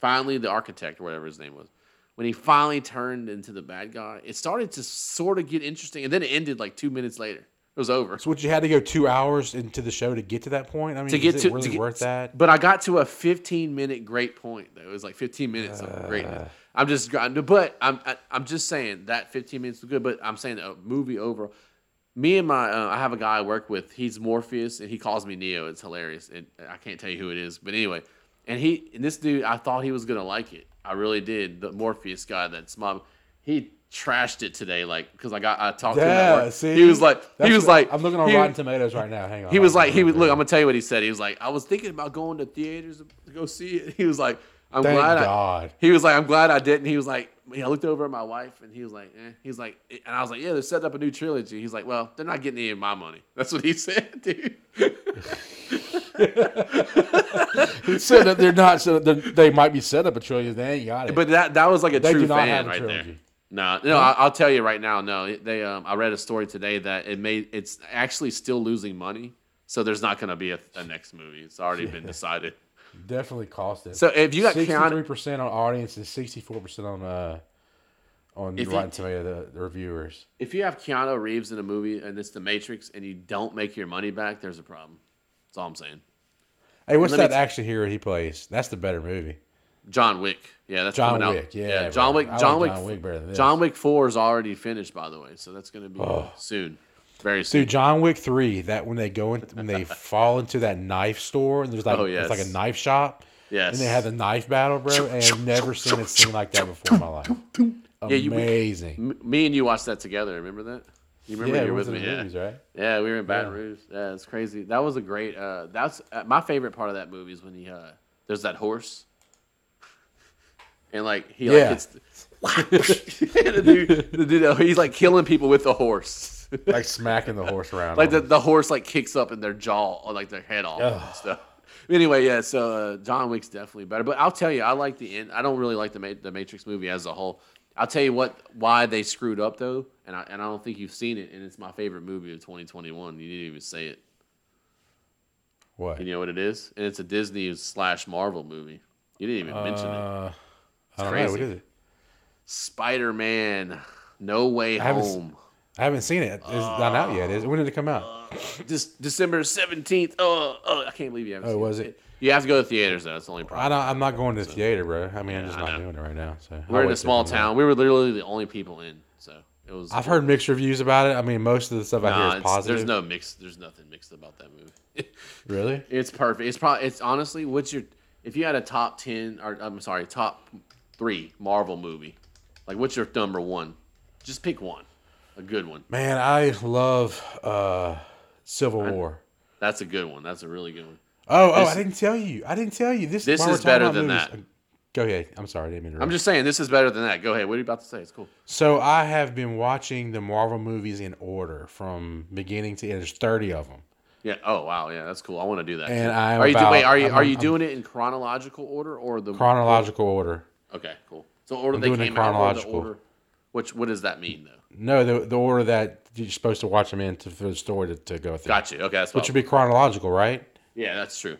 finally the architect or whatever his name was, when he finally turned into the bad guy, it started to sort of get interesting, and then it ended like two minutes later. It was over. So, would you had to go two hours into the show to get to that point? I mean, to get to it really to get- worth that? But I got to a 15 minute great point though. It was like 15 minutes of Uh. greatness. I'm just but I'm I, I'm just saying that 15 minutes was good. But I'm saying a movie over. Me and my uh, I have a guy I work with. He's Morpheus and he calls me Neo. It's hilarious. And I can't tell you who it is, but anyway. And he and this dude, I thought he was gonna like it. I really did. The Morpheus guy that's my he trashed it today, like because I got I talked to him. Yeah, see, he was like That's he was what- like I'm looking on he- Rotten Tomatoes right now. Hang on, he was like, he was look. I'm gonna tell you what he said. He was like, I was thinking about going to theaters to go see it. He was like, I'm Thank glad. God. I, he was like, I'm glad I didn't. He was like, I looked over at my wife and he was like, eh. He's like, and I was like, yeah, they're setting up a new trilogy. He's like, well, they're not getting any of my money. That's what he said, dude. He said that they're not. So they might be set up a trilogy. They ain't got it. But that that was like a They true fan right there. trilogy. No, no, I, I'll tell you right now. No, they. Um, I read a story today that it made it's actually still losing money. So there's not going to be a, a next movie. It's already been decided. Definitely cost it. So if you got sixty-three percent on audience and sixty-four percent on uh on If you- Rotten Tomato the, the reviewers. if you have Keanu Reeves in a movie and it's The Matrix and you don't make your money back, there's a problem. That's all I'm saying. Hey, what's that t- action hero he plays? That's the better movie. John Wick. Yeah, that's John coming Wick, out. yeah, John bro. Wick. John like Wick. John Wick better than this. John Wick Four is already finished, by the way, so that's going to be Oh. soon, very soon. Dude, John Wick three. That when they go in, when they fall into that knife store and there's like Oh, it's like a knife shop. Yes. And they have the knife battle, bro. And I've never seen a scene like that before in my life. Yeah, you- Amazing. M- me and you watched that together. Remember that? You remember yeah, you were with me? the Yeah. movies, right? Yeah, we were in Baton Yeah. Rouge. Yeah, it's crazy. That was a great. Uh, that's uh, my favorite part of that movie is when he uh, there's that horse, and like he like Yeah. gets the dude, the dude, he's like killing people with the horse. Like smacking the horse around. like the, the horse like kicks up in their jaw or like their head off and stuff. Anyway, yeah. So uh, John Wick's definitely better, but I'll tell you, I like the end. I don't really like the Ma- the Matrix movie as a whole. I'll tell you what why they screwed up though, and I and I don't think you've seen it, and it's my favorite movie of 2021. You didn't even say it. what? You know what it is? And it's a Disney slash Marvel movie. You didn't even mention it. Uh, I don't know. crazy. What is it? Spider Man, No Way haven't Home. I haven't seen it. It's not out yet. Is it? When did it come out? Uh, this December seventeenth. Oh, oh, I can't believe you haven't. Oh, seen was it. it? You have to go to theaters though. That's the only I problem. don't, I'm not going to the theater, bro. I mean, I'm just not doing it right now. So We're I'll in a small comes out. town. We were literally the only people in, so it was. I've heard mixed reviews about it. I mean, most of the stuff I Nah, hear is positive. there's no mix. There's nothing mixed about that movie. really. it's perfect. It's probably. It's honestly, what's your? If you had a top ten, or I'm sorry, top three Marvel movie, like what's your number one? Just pick one, a good one. Man, I love uh, Civil War. That's a good one. That's a really good one. Oh, oh, This- I didn't tell you. I didn't tell you. This, This is better than movies- that. Go ahead. I'm sorry. I didn't mean to I'm just saying this is better than that. Go ahead. What are you about to say? It's cool. So I have been watching the Marvel movies in order from beginning to end. There's 30 of them. Yeah. Oh wow. Yeah, that's cool. I want to do that. And. I'm are you about- wait? Are you I'm- are you I'm- doing it in chronological order or the Chronological order. Okay, cool. So order I'm they came out or the chronological. order. Which what does that mean though? No, the, the order that you're supposed to watch them in to, for the story to, to go through. Gotcha. Okay, that's Which would be chronological, right? yeah, that's true.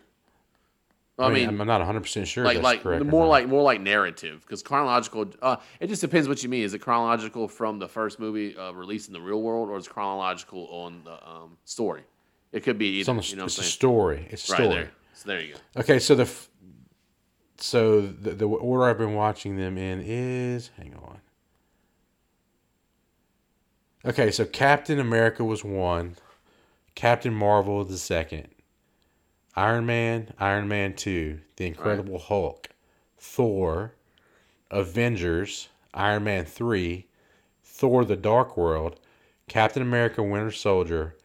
I mean, I'm not 100 percent sure. like like more like more like narrative because chronological. Uh, it just depends what you mean. Is it chronological from the first movie uh, released in the real world, or is it chronological on the um, story? It could be it's, either. the, you know what it's I'm a story. It's a Right story. there. So there you go. Okay, so the f- so the, the order I've been watching them in is hang on. Okay, so Captain America was one, Captain Marvel was the second, Iron Man, Iron Man two, The Incredible Hulk, Thor, Avengers, Iron Man three, Thor: The Dark World, Captain America: Winter Soldier,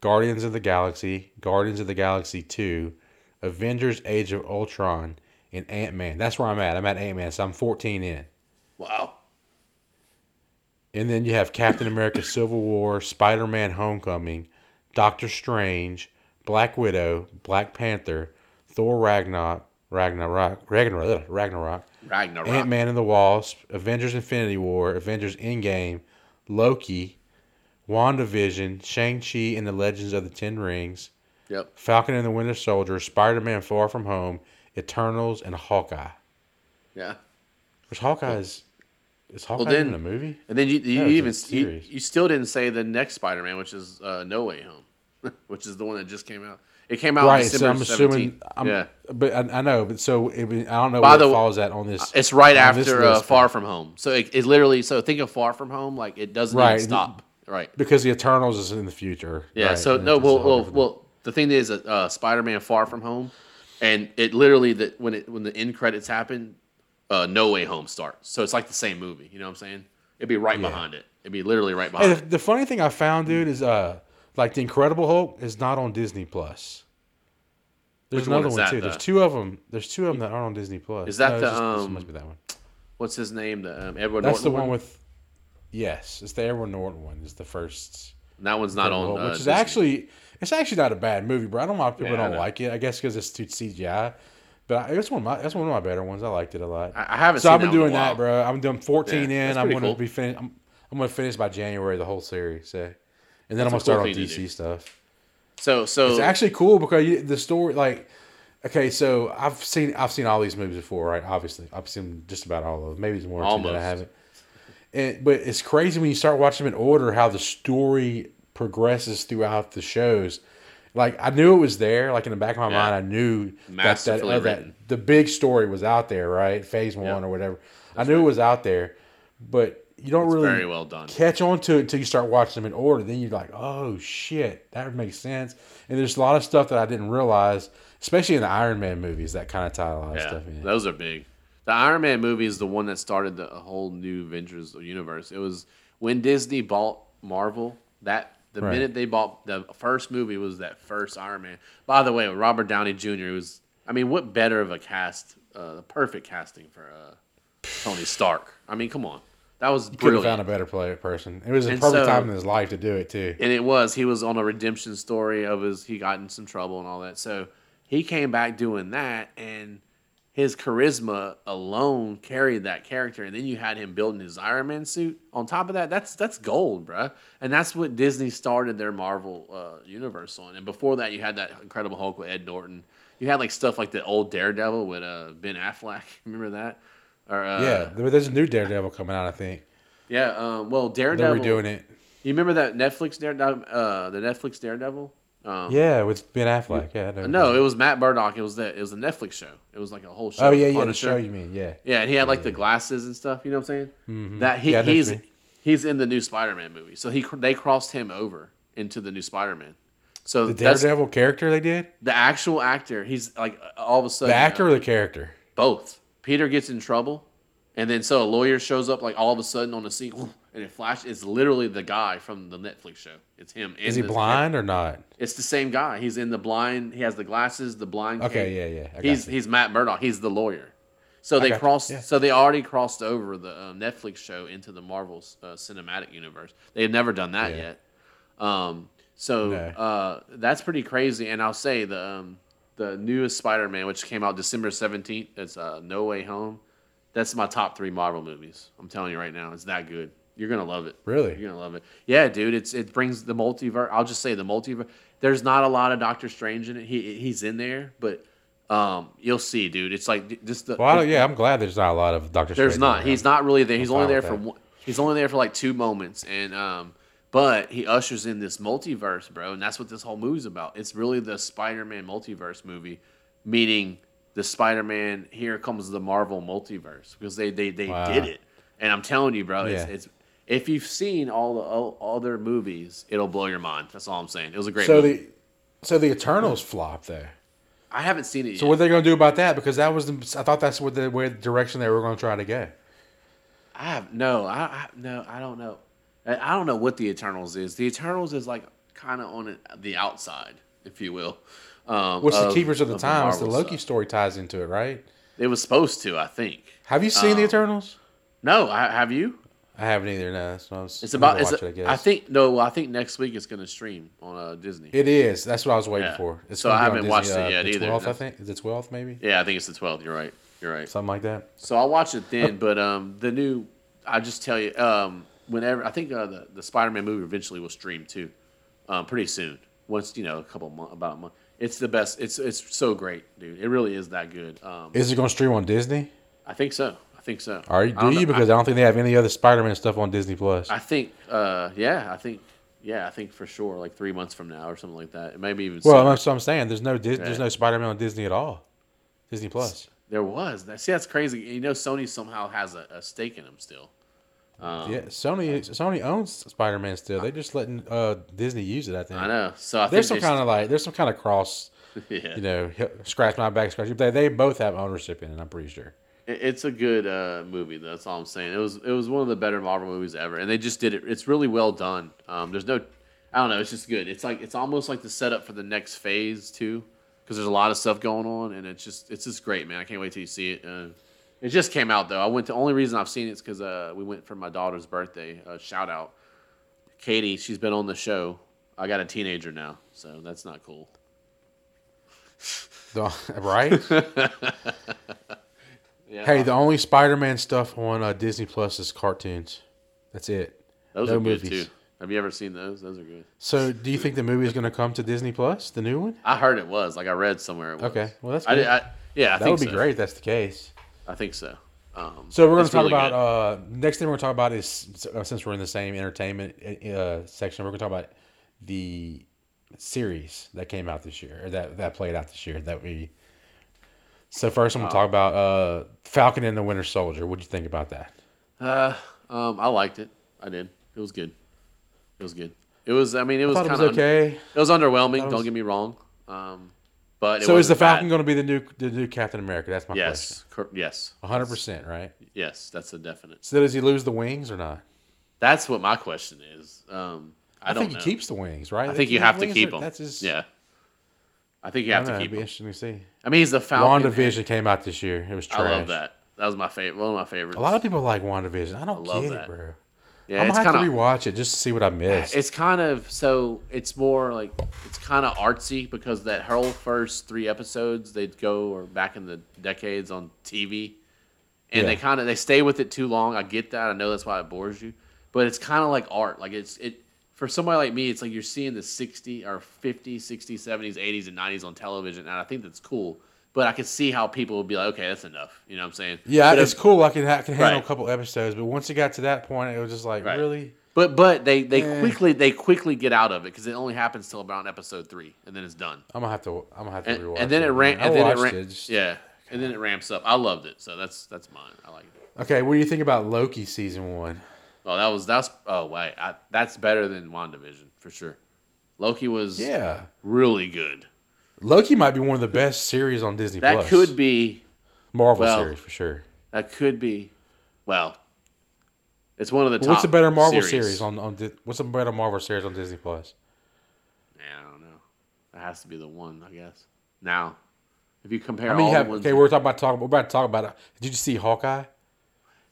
Guardians of the Galaxy, Guardians of the Galaxy 2, Avengers Age of Ultron, and Ant Man. That's where I'm at. I'm at Ant Man, so I'm 14 in. Wow. And then you have Captain America Civil War, Spider Man Homecoming, Doctor Strange, Black Widow, Black Panther, Thor Ragnarok, Ragnarok, Ragnarok, Ragnarok, Ragnarok. Ant Man and the Wasp, Avengers Infinity War, Avengers Endgame, Loki, WandaVision, Shang-Chi and the Legends of the Ten Rings, Yep. Falcon and the Winter Soldier, Spider Man Far From Home, Eternals, and Hawkeye. Yeah. Which Hawkeye is. Hawkeye then- in the movie? And then you, you it's even you, you still didn't say the next Spider-Man, which is uh, No Way Home, which is the one that just came out. It came out Right, so I'm assuming. I'm, yeah. But I, I know, but so it, I don't know By where the it falls at on this. It's right after uh, Far From Home. So it, it literally so think of Far From Home like it doesn't Right. even stop. Right. because the Eternals is in the future. Yeah. right, so and no, well, well, well. The thing is, uh, Spider-Man: Far From Home, and it literally that when it when the end credits happen, uh, No Way Home starts. So it's like the same movie. You know what I'm saying? It'd be right behind it. It'd be literally right Hey, behind. the, the funny thing I found, dude, is uh, like the Incredible Hulk is not on Disney Plus. There's Which another one, that, too. There's two of them. There's two of them that aren't on Disney Plus. Is that No, the, just- um, must be that one. What's his name? The um, Edward. That's Norton the one with. Yes, it's the Edward Norton one. Is the first. That one's not on. Hulk, uh, which is Disney. actually it's actually not a bad movie, bro. I don't know why people Yeah, don't like it. I guess because it's too CGI. But I, it's one of my that's one of my better ones. I liked it a lot. I, I haven't. so I've been doing that, bro. I'm doing 14 Yeah, in. I'm gonna cool. be finished. I'm, I'm gonna finish by January the whole series. So, and then I'm gonna a cool start on DC stuff. So so It's actually cool because you, the story, like, okay, so I've seen I've seen all these movies before, right? Obviously, I've seen just about all of them. Maybe there's two that I haven't. And, but it's crazy when you start watching them in order how the story progresses throughout the shows. Like I knew it was there, like in the back of my Yeah. mind, I knew that that, uh, that the big story was out there, right? Phase one Yeah. or whatever. I knew it was out there, but you don't really very well done. catch on to it until you start watching them in order. Then you're like, oh shit, that makes sense. And there's a lot of stuff that I didn't realize, especially in the Iron Man movies, that kind of tie a lot of stuff in. those are big. The Iron Man movie is the one that started the whole new Avengers universe. It was when Disney bought Marvel. That the Right. minute they bought the first movie was that first Iron Man. By the way, Robert Downey Jr. was. I mean, what better of a cast? Uh, the perfect casting for uh, Tony Stark. I mean, come on, that was Could have found a better player person. It was a And perfect so- time in his life to do it too. and it was he was on a redemption story of his he got in some trouble and all that so he came back doing that and his charisma alone carried that character and then you had him building his iron man suit on top of that that's that's gold bruh. and that's what disney started their marvel uh, universe on and before that you had that incredible hulk with ed norton you had like stuff like the old daredevil with uh, ben affleck remember that or uh, yeah, there- there's a new Daredevil coming out. I think yeah um, well Daredevil. they're redoing it. you remember that netflix daredevil uh, the netflix daredevil um, Yeah, with Ben Affleck. Yeah, know. No, it was Matt Murdock. It was the it was a Netflix show. It was like a whole show. Oh yeah, yeah, the show you mean? Yeah. Yeah, and he had like the glasses and stuff. You know what I'm saying? That Mm-hmm. Yeah, know what you he's he's in the new Spider-Man movie. So he they crossed him over into the new Spider-Man. So The Daredevil character they did. the actual actor. He's like all of a sudden The actor uh, or the character? both. Peter gets in trouble, and then so a lawyer shows up like all of a sudden on the scene, and it flashes. It's literally the guy from the Netflix show. It's him. Is he blind or not? It's the same guy. He's in the blind. He has the glasses, the blind. Okay, cape. yeah, yeah, I he's he's Matt Murdock. He's the lawyer. So they crossed. yeah. So they already crossed over the uh, Netflix show into the Marvel uh, cinematic universe. They've never done that Yeah. yet. Um, so No. uh, that's pretty crazy. And I'll say the um, the newest Spider-Man, which came out December seventeenth, it's uh, No Way Home. That's my top three Marvel movies. I'm telling you right now, it's that good. You're gonna love it. Really? You're gonna love it. Yeah, dude. It's it brings the multiverse. I'll just say the multiverse. There's not a lot of Doctor Strange in it. He he's in there, but um, you'll see, dude. It's like just the. Well, yeah, I'm glad there's not a lot of Doctor. Strange. There's Strange not. He's not really there. He's I'm only there for one. He's only there for like two moments, and um, but he ushers in this multiverse, bro, and that's what this whole movie's about. It's really the Spider-Man multiverse movie, meaning the Spider-Man. Here comes the Marvel multiverse because they they they Wow. did it, and I'm telling you, bro, it's, Yeah. it's if you've seen all the all, other movies, it'll blow your mind. That's all I'm saying. It was a great So movie. the so the Eternals flop there. I haven't seen it yet. So what are they going to do about that? Because that was the, I thought that's what the where the direction they were going to try to get. I have no, I, I no, I don't know. I, I don't know what the Eternals is. The Eternals is like kind of on it, the outside, if you will. Um, What's the of- Keepers of the of Times? The Marvel Loki stuff. story ties into it, right? It was supposed to, I think. Have you seen the Um, Eternals? No, I, have you? I haven't either. No, so I was, It's about. It's watch a- it, I guess. I think no. I think next week it's going to stream on uh, Disney. it is. That's what I was waiting Yeah. for. It's So I haven't watched Disney, it uh, yet the either. 12th, I think. Is it 12th, maybe? yeah, I think it's the twelfth. You're right. You're right. Something like that. So I'll watch it then. but um, the new, I just tell you, um, whenever I think uh, the the Spider-Man movie eventually will stream too, um, pretty soon. Once you know, a couple months, about a month. It's the best. It's it's so great, dude. It really is that good. Um, Is it going to stream on Disney? I think so. I think so. Are you, do you? know. Because I, don't think they have any other Spider-Man stuff on Disney Plus. I, I think, uh, yeah, I think, yeah, I think for sure, like three months from now or something like that. Maybe even. well, that's what I'm saying. There's no Dis- there's no Spider-Man on Disney at all. Disney Plus. there was. See, that's crazy. You know, Sony somehow has a, a stake in them still. Um, yeah, Sony Sony owns Spider-Man still. They're just letting uh, Disney use it. I think. I know. So I There's some kind of like there's some kind of cross. yeah. You know, scratch my back, scratch. your- They they both have ownership in it. I'm pretty sure. It's a good uh, movie. That's all I'm saying. It was it was one of the better Marvel movies ever, and they just did it. It's really well done. Um, there's no, I don't know. It's just good. It's like it's almost like the setup for the next phase too, because there's a lot of stuff going on, and it's just it's just great, man. I can't wait till you see it. Uh, it just came out though. I went to only reason I've seen it is because uh, we went for my daughter's birthday. Uh, shout out, Katie. She's been on the show. I got a teenager now, so that's not cool. The- right? Yeah, hey, the only Spider-Man stuff on uh, Disney Plus is cartoons. That's it. those no are good movies. too. Have you ever seen those? Those are good. So, do you think the movie is going to come to Disney Plus, the new one? I heard it was. Like I read somewhere it was. Okay, well that's I, good. I yeah, I that would be so. great. If that's the case. I think so. Um, So we're going to talk really about uh, next thing we're going to talk about is uh, since we're in the same entertainment uh, section, we're going to talk about the series that came out this year or that that played out this year that we. So first, I'm going to talk about uh, Falcon and the Winter Soldier. What do you think about that? Uh, um, I liked it. I did. It was good. It was good. It was. I mean, it was kind of was okay. It was underwhelming. It Don't get me wrong. Um, but So is the bad. Falcon going to be the new the new Captain America? That's my question. Yes. Cor- yes. 100 percent, right? Yes. That's a definite. So does he lose the wings or not? That's what my question is. Um, I, I, don't think know. he keeps the wings, right? I think you have to keep are- them. That's his. Yeah. I think you have know, to it'd keep be them. interesting to see. I mean, he's the Falcon. WandaVision came out this year. It was trash. I love that. That was my favorite. One of my favorites. A lot of people like WandaVision. I don't I love get that. it, bro. Yeah, I'm it's gonna have kind to rewatch it just to see what I missed. It's kind of so it's more like it's kind of artsy because that whole first three episodes they'd go or back in the decades on TV, and they kind of they stay with it too long. I get that. I know that's why it bores you, but it's kind of like art. Like it's it for somebody like me, it's like you're seeing the 60 or 50s, 60s, 70s, 80s, and 90s on television, and I think that's cool. But I could see how people would be like, okay, that's enough. You know what I'm saying? yeah, But it's if- cool. I can ha- can handle Right. a couple episodes, but once it got to that point, it was just like Right. really. But but they they Eh. quickly they quickly get out of it because it only happens till about episode three, and then it's done. I'm gonna have to. I'm gonna have to and, rewatch and then it it. ran. And then it ran, it, just- yeah, and then it ramps up. I loved it, so that's that's mine. I like it. Okay, what do you think about Loki season one? Oh, that was that's oh wait, I, that's better than Wandavision for sure. Loki was Yeah, really good. Loki might be one of the best series on Disney That Plus. could be Marvel well, series for sure. that could be well. It's one of the top. What's a better Marvel series, series, on on? What's a better Marvel series on Disney Plus? Yeah, I don't know. That has to be the one, I guess. Now, if you compare I mean, all you have, the ones, okay, we're talking about talk. We're about to talk about. it. Did you see Hawkeye?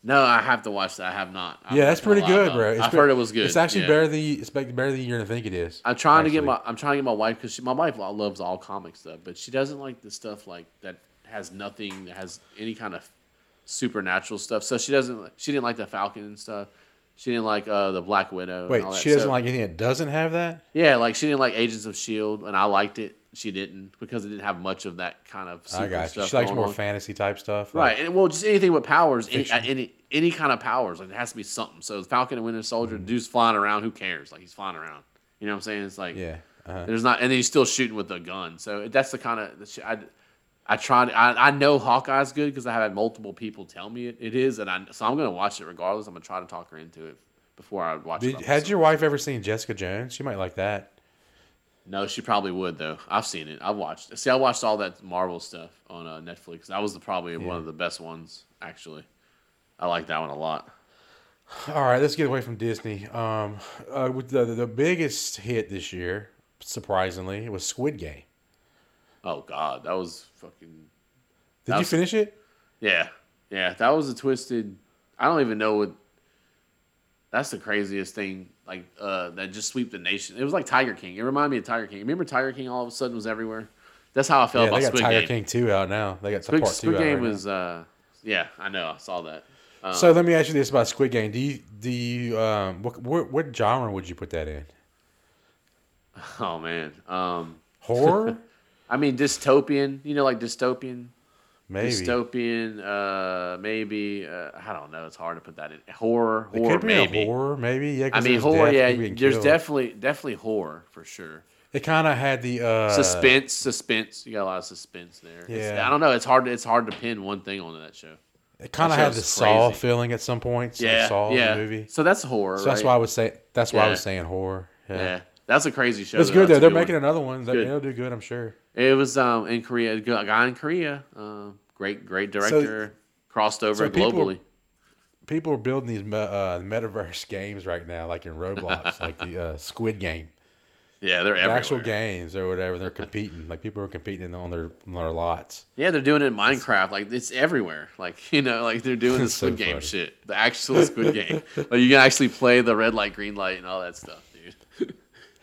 No, I have to watch that. I have not. I'm Yeah, that's pretty good, bro. It's I've be- heard it was good. It's actually yeah. better than you- it's better than you're gonna think it is. I'm trying to get my I'm trying to get my wife because my wife loves all comic stuff, but she doesn't like the stuff like that has nothing that has any kind of supernatural stuff. So she doesn't she didn't like the Falcon and stuff. She didn't like uh, the Black Widow. and Wait, all that. she doesn't So- like anything that doesn't have that. Yeah, like she didn't like Agents of Shield, and I liked it. She didn't because it didn't have much of that kind of. Super I got you. Stuff She likes more on. fantasy type stuff. Right, and well, just anything with powers, any, any any kind of powers, like it has to be something. So Falcon and Winter Soldier, Mm-hmm. dude's flying around. Who cares? Like he's flying around. You know what I'm saying? It's like Yeah. Uh-huh. there's not, and then he's still shooting with a gun. So that's the kind of the I. I tried. I, I know Hawkeye's good because I have had multiple people tell me it, it is, and I so I'm gonna watch it regardless. I'm gonna try to talk her into it before I watch it. Did, by had your wife ever seen Jessica Jones? She might like that. No, she probably would though. I've seen it. I've watched. See, I watched all that Marvel stuff on uh, Netflix. That was the, probably one of the best ones actually. I like that one a lot. All right, let's get away from Disney. Um, uh, with the the biggest hit this year, surprisingly, was Squid Game. Oh God, that was fucking. Did That you was- finish it? Yeah, yeah, that was a twisted. I don't even know what. That's the craziest thing, like uh, that just sweep the nation. It was like Tiger King. It reminded me of Tiger King. Remember Tiger King? All of a sudden was everywhere. That's how I felt Yeah, about they got Squid Tiger Game. King two out now. They got Squid, part two Squid out Game right was, uh, yeah, I know, I saw that. Uh, So let me ask you this about Squid Game. Do you do you um what what, what genre would you put that in? oh man, um, Horror? I mean dystopian. You know, like dystopian, Maybe. dystopian. Uh, maybe uh, I don't know. It's hard to put that in horror. It Horror, could be maybe. a horror, maybe. Yeah, I mean, horror. Yeah, there's killed. definitely definitely horror for sure. It kind of had the uh, suspense, suspense. You got a lot of suspense there. It's- Yeah. I don't know. It's hard. It's hard to pin one thing onto that show. It kind of had the show's Saw feeling at some points. like Yeah, Saw yeah. movie. So that's horror. So that's right? why I was saying. That's why I was saying horror. Yeah, Yeah, that's a crazy show. it's though. good though. That's They're good making one. another one. They- good. They'll do good, I'm sure. It was um in Korea. A guy in Korea. Um, great, great director. crossed over so people- globally. People are building these me- uh, metaverse games right now, like in Roblox, like the uh, Squid Game. Yeah, they're The everywhere. actual games or whatever. They're competing. Like people are competing on their on their lots. Yeah, they're doing it in Minecraft. Like it's everywhere. Like you know, like they're doing the That's so Squid Game funny. shit. The actual Squid Game. Like you can actually play the red light, green light, and all that stuff.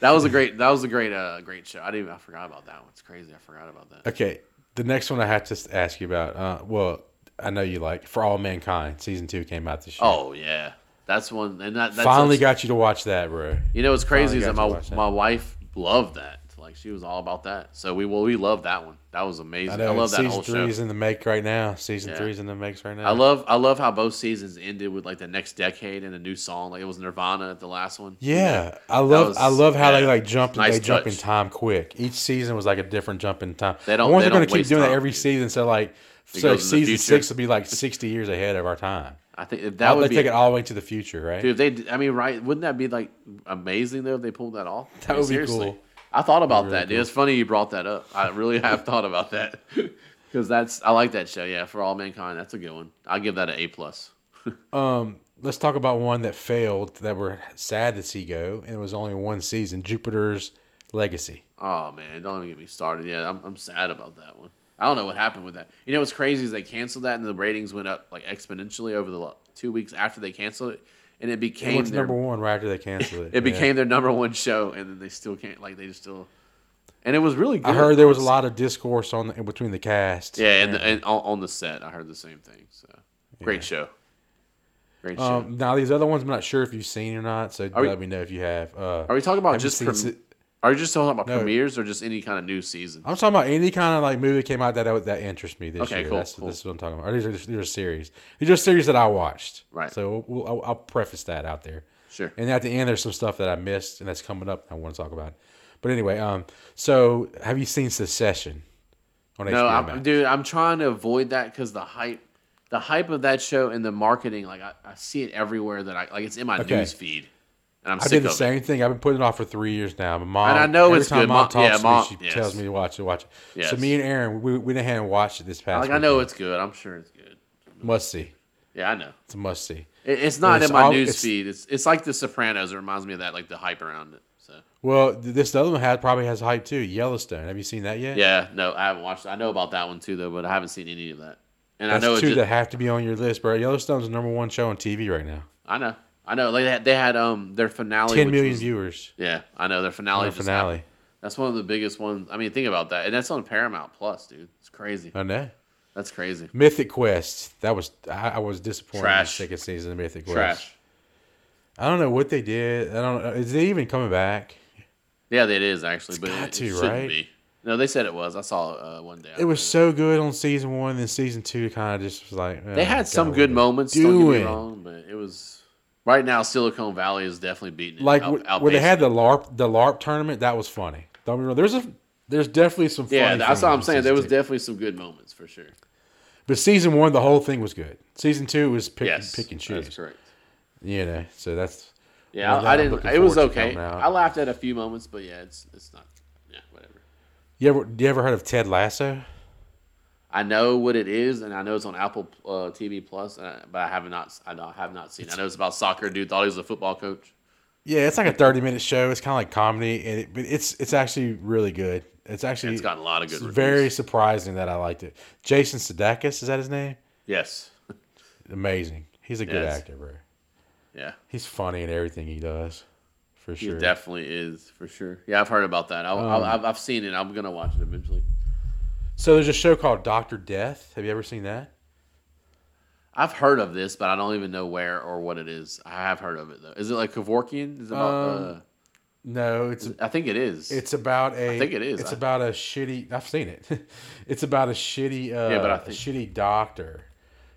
That was a great. That was a great, uh, great show. I didn't. even- I forgot about that one. It's crazy. I forgot about that. Okay, the next one I have to ask you about. Uh, well, I know you like For All Mankind. Season two came out this year. Oh yeah, that's one. And that that's finally that's- got you to watch that, bro. You know what's crazy is that my that. my wife loved that. Like she was all about that. So we well we love that one. That was amazing. I I, love that season whole three show. is in the make right now. Season Yeah. three is in the makes right now. I love I love how both seasons ended with like the next decade and a new song. Like it was Nirvana at the last one. Yeah, I love was- I love how they like jump Nice they jump in time quick. Each season was like a different jump in time. They don't- they they're don't gonna keep doing that every dude. season. So like, so goes in the season six will be like sixty years ahead of our time. I think that That would they be take it all the way to the future, right? dude. If they, I mean, right? Wouldn't that be like amazing though if they pulled that off? That I mean, would be seriously. cool. I thought about really that, dude. cool. It's funny you brought that up. I really have thought about that because that's I like that show. Yeah, for all mankind, that's a good one. I'll give that an A plus. Um, let's talk about one that failed that we're sad to see go, and it was only one season. Jupiter's Legacy. Oh man, don't even get me started. Yeah, I'm, I'm sad about that one. I don't know what happened with that. You know what's crazy is they canceled that and the ratings went up like exponentially over the two weeks after they canceled it, and it It became to their, number one right after they canceled it. it became their number one show, and then they still can't like they just still, and it was really good. I heard there was a lot of discourse on the, in between the cast. Yeah, and, the, and on, the set, I heard the same thing. So great show. Great show. Um, now these other ones, I'm not sure if you've seen or not. So Are we- let me know if you have. Uh, Are we talking about just si- Are you just talking about No. premieres or just any kind of new season? I'm talking about any kind of like movie that came out that that interests me this Okay, year. cool, That's, cool. This is what I'm talking about. Or these are these are series. These are series that I watched. Right. So we'll, I'll, I'll preface that out there. Sure. And at the end, there's some stuff that I missed and that's coming up. I want to talk about. But anyway, um, so have you seen Succession on No, HBO I'm, dude, I'm trying to avoid that because the hype, the hype of that show and the marketing, like I, I see it everywhere that I like. It's in my Okay. news feed, and I'm I did the of it. same thing. I've been putting it off for three years now. My mom, And I know every it's time good. Mom Mom- talks yeah, to Mom- me, she yes. tells me to watch it. Watch it. So me and Aaron, we, we went ahead and watched it this past. Like I know it's good. I'm sure it's good. must see. Yeah, I know. It's a must see. It, it's not It's in my all- news it's- feed. It's it's like The Sopranos. It reminds me of that, like the hype around it. So Well, this other one had probably has hype too. Yellowstone. Have you seen that yet? yeah, no, I haven't watched. I know about that one too, though, but I haven't seen any of that. And That's I know two just, that have to be on your list, bro. Yellowstone's the number one show on TV right now. I know, I know. Like they had, they had um their finale. Ten million was- viewers. Yeah, I know their finale. On the just finale. happened. That's one of the biggest ones. I mean, think about that, and that's on Paramount Plus, dude. It's crazy. I know. That's crazy. Mythic Quest. That was I, I was disappointed in the Trash. second season of Mythic Quest. Trash. I don't know what they did. I don't. know. Is it even coming back? Yeah, it is actually, but got it, to, it right? be. No, they said it was. I saw uh, one day. It was so good on season one, then season two kind of just was like. They eh, had some good moments. they Don't get me doing. wrong, but it was right now. Silicon Valley is definitely beating it. Like out- wh- where they had the LARP, the LARP tournament. That was funny. Don't be wrong. There's a, there's definitely some. Yeah, that's what I'm saying. There was two. definitely some good moments for sure. But season one, the whole thing was good. Season two was pick, Yes, pick and That's choose. correct. You know, so that's Yeah, I, I didn't. It was okay. I laughed at a few moments, but yeah, it's it's not. Yeah, whatever. you ever you ever heard of Ted Lasso? I know what it is, and I know it's on Apple uh, TV Plus, uh, but I have not. I don't- have not seen. it. I know it's about soccer. Dude thought he was a football coach. Yeah, it's like a thirty minute show. It's kind of like comedy, and it, but it's it's actually really good. It's actually It's got a lot of good. it's reviews. very surprising that I liked it. Jason Sudeikis is that his name? yes, Amazing. He's a good Yes. actor, bro. yeah. He's funny in everything he does, for He sure. definitely is for sure. Yeah, I've heard about that. I, Um, I, I've, I've seen it. I'm gonna watch it eventually. So there's a show called Doctor Death. Have you ever seen that? I've heard of this, but I don't even know where or what it is. I have heard of it though. Is it like Kevorkian? Is it about? Um, No, it's uh, I think it is. it's about a. I think it is. It's I- about a shitty. I've seen it. it's about a shitty. Uh, Yeah, but I a think- shitty doctor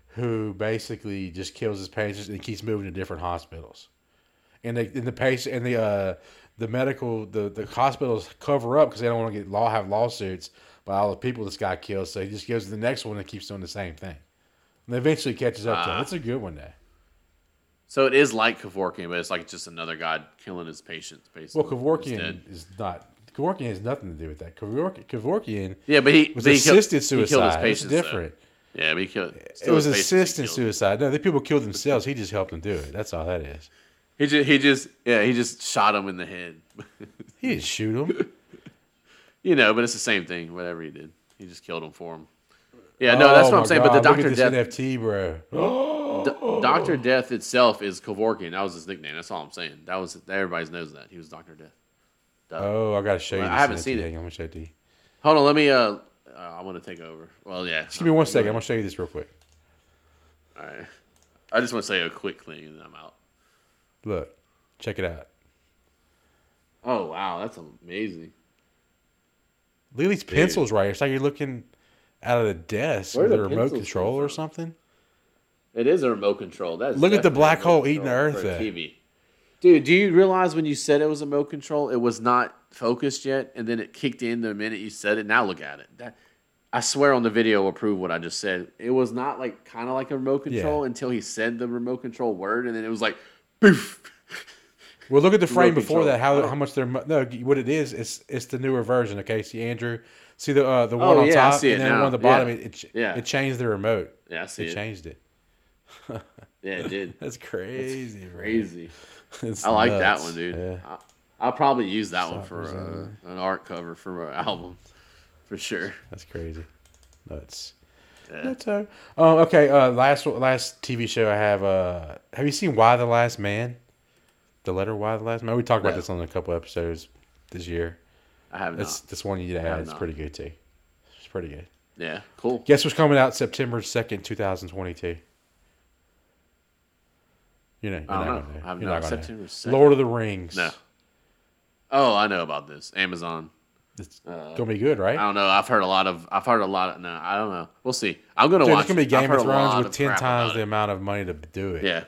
who basically just kills his patients and keeps moving to different hospitals. And they and the patient and the uh, the medical the the hospitals cover up because they don't want to get law have lawsuits by all the people this guy kills. So he just goes to the next one and keeps doing the same thing. And eventually catches up to him. Ah. It's a good one though. so it is like Kevorkian, but it's like just another guy killing his patients. Basically, Well, Kevorkian is not. Kevorkian has nothing to do with that. Kevorkian, Kevorkian Yeah, but he was but he killed- assisted he killed his suicide. It's patients, though. different. Yeah, but he killed. It was assisted patients suicide. No, the people killed themselves. He just helped them do it. That's all that is. He just he just yeah he just shot him in the head. He didn't shoot them. you know, but it's the same thing. Whatever he did, he just killed him for him. Yeah, no, that's Oh what I'm my saying. But the Doctor Death, NFT, bro. D- Doctor Death itself is Kevorkian. That was his nickname. That's all I'm saying. That was everybody knows that he was Doctor Death. Duh. Oh, I gotta show you. Well, I haven't NFT. seen it. I'm gonna show it to you. Hold on, let me. Uh, uh I want to take over. Well, yeah. Just give me one second. I'm gonna show you this real quick. All right. I just want to say a quick thing, and then I'm out. Look, check it out. Oh wow, that's amazing. Lily's pencils right. here. It's like you're looking out of the desk Where with the a remote control or something. It is a remote control. That's Look at the black hole eating the earth for. TV. Dude, do you realize when you said it was a remote control, it was not focused yet, and then it kicked in the minute you said it. Now look at it. That, I swear on the video will prove what I just said. It was not like kind of like a remote control Yeah. until he said the remote control word, and then it was like, poof. Well, look at the frame before that. How Oh. how much they're no. What it is, it's it's the newer version. Okay, see Andrew, see the uh, the one Oh, on yeah, I top see it and then now. one on the bottom. Yeah. It it, Yeah. it changed the remote. Yeah, I see It it. changed it. Yeah, it did. That's crazy. bro. Crazy. It's I like that one, dude. Yeah. I, I'll probably use that one for uh, an art cover for an album, for sure. That's crazy. Nuts. Yeah. Nuts. uh, Um, okay. Uh, last last TV show I have. Uh, have you seen Y the Last Man? The letter Y the Last Man. We talked about this on a couple episodes this year. I have It's not. this one you need to add. It's not. pretty good too. It's pretty good. Yeah, cool. Guess what's coming out September second, two thousand twenty-two. You know, you're I don't not know. gonna. I've You're not- not September 2nd. Lord of the Rings. No. Oh, I know about this. Amazon. It's Uh, gonna be good, right? I don't know. I've heard a lot of. I've heard a lot. Of, no, I don't know. We'll see. I'm gonna Dude, watch. it's gonna be Game of Thrones with ten times the amount of money to do it. Yeah.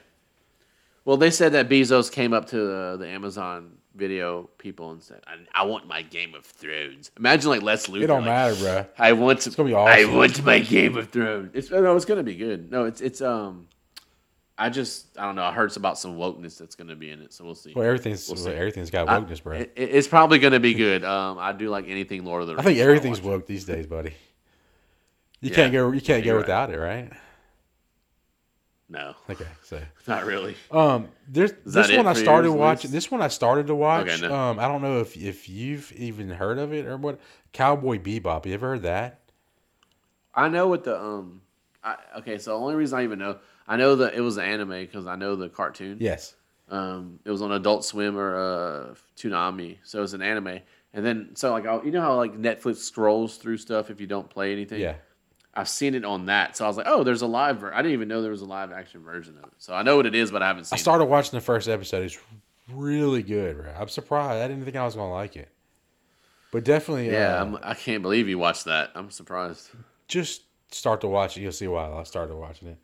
Well, they said that Bezos came up to uh, the Amazon video people and said, "I, I want my Game of Thrones." Imagine like Lex Luthor. It don't like, matter, bro. I want. It's gonna be awesome. I want my Game of Thrones. It's no, it's gonna be good. No, it's it's um. I just I don't know. I heard about some wokeness that's gonna be in it, so we'll see. Well, everything's We'll see. everything's got I- wokeness, bro. It, it's probably gonna be good. Um, I do like anything Lord of the I Rings. think so I'll everything's it. woke these days, buddy. You Yeah. can't go. You can't go right. without it, right? No, Okay, so not really. um, there's that this one I started watching. This one I started to watch. Okay, no. Um, I don't know if if you've even heard of it or what. Cowboy Bebop. You ever heard that? I know what the um. I, okay, so the only reason I even know, I know that it was an anime because I know the cartoon. Yes. Um, it was on Adult Swim or uh, Toonami, so it was an anime. And then, so like, I'll, you know how like Netflix scrolls through stuff if you don't play anything. Yeah. I've seen it on that, so I was like, oh, there's a live. Ver- I didn't even know there was a live action version of it. So I know what it is, but I haven't seen. It. I started watching the first episode. It's really good, bro. I'm surprised. I didn't think I was gonna like it, but definitely. Yeah, uh, I'm, I can't believe you watched that. I'm surprised. just start to watch it. You'll see why I started watching it.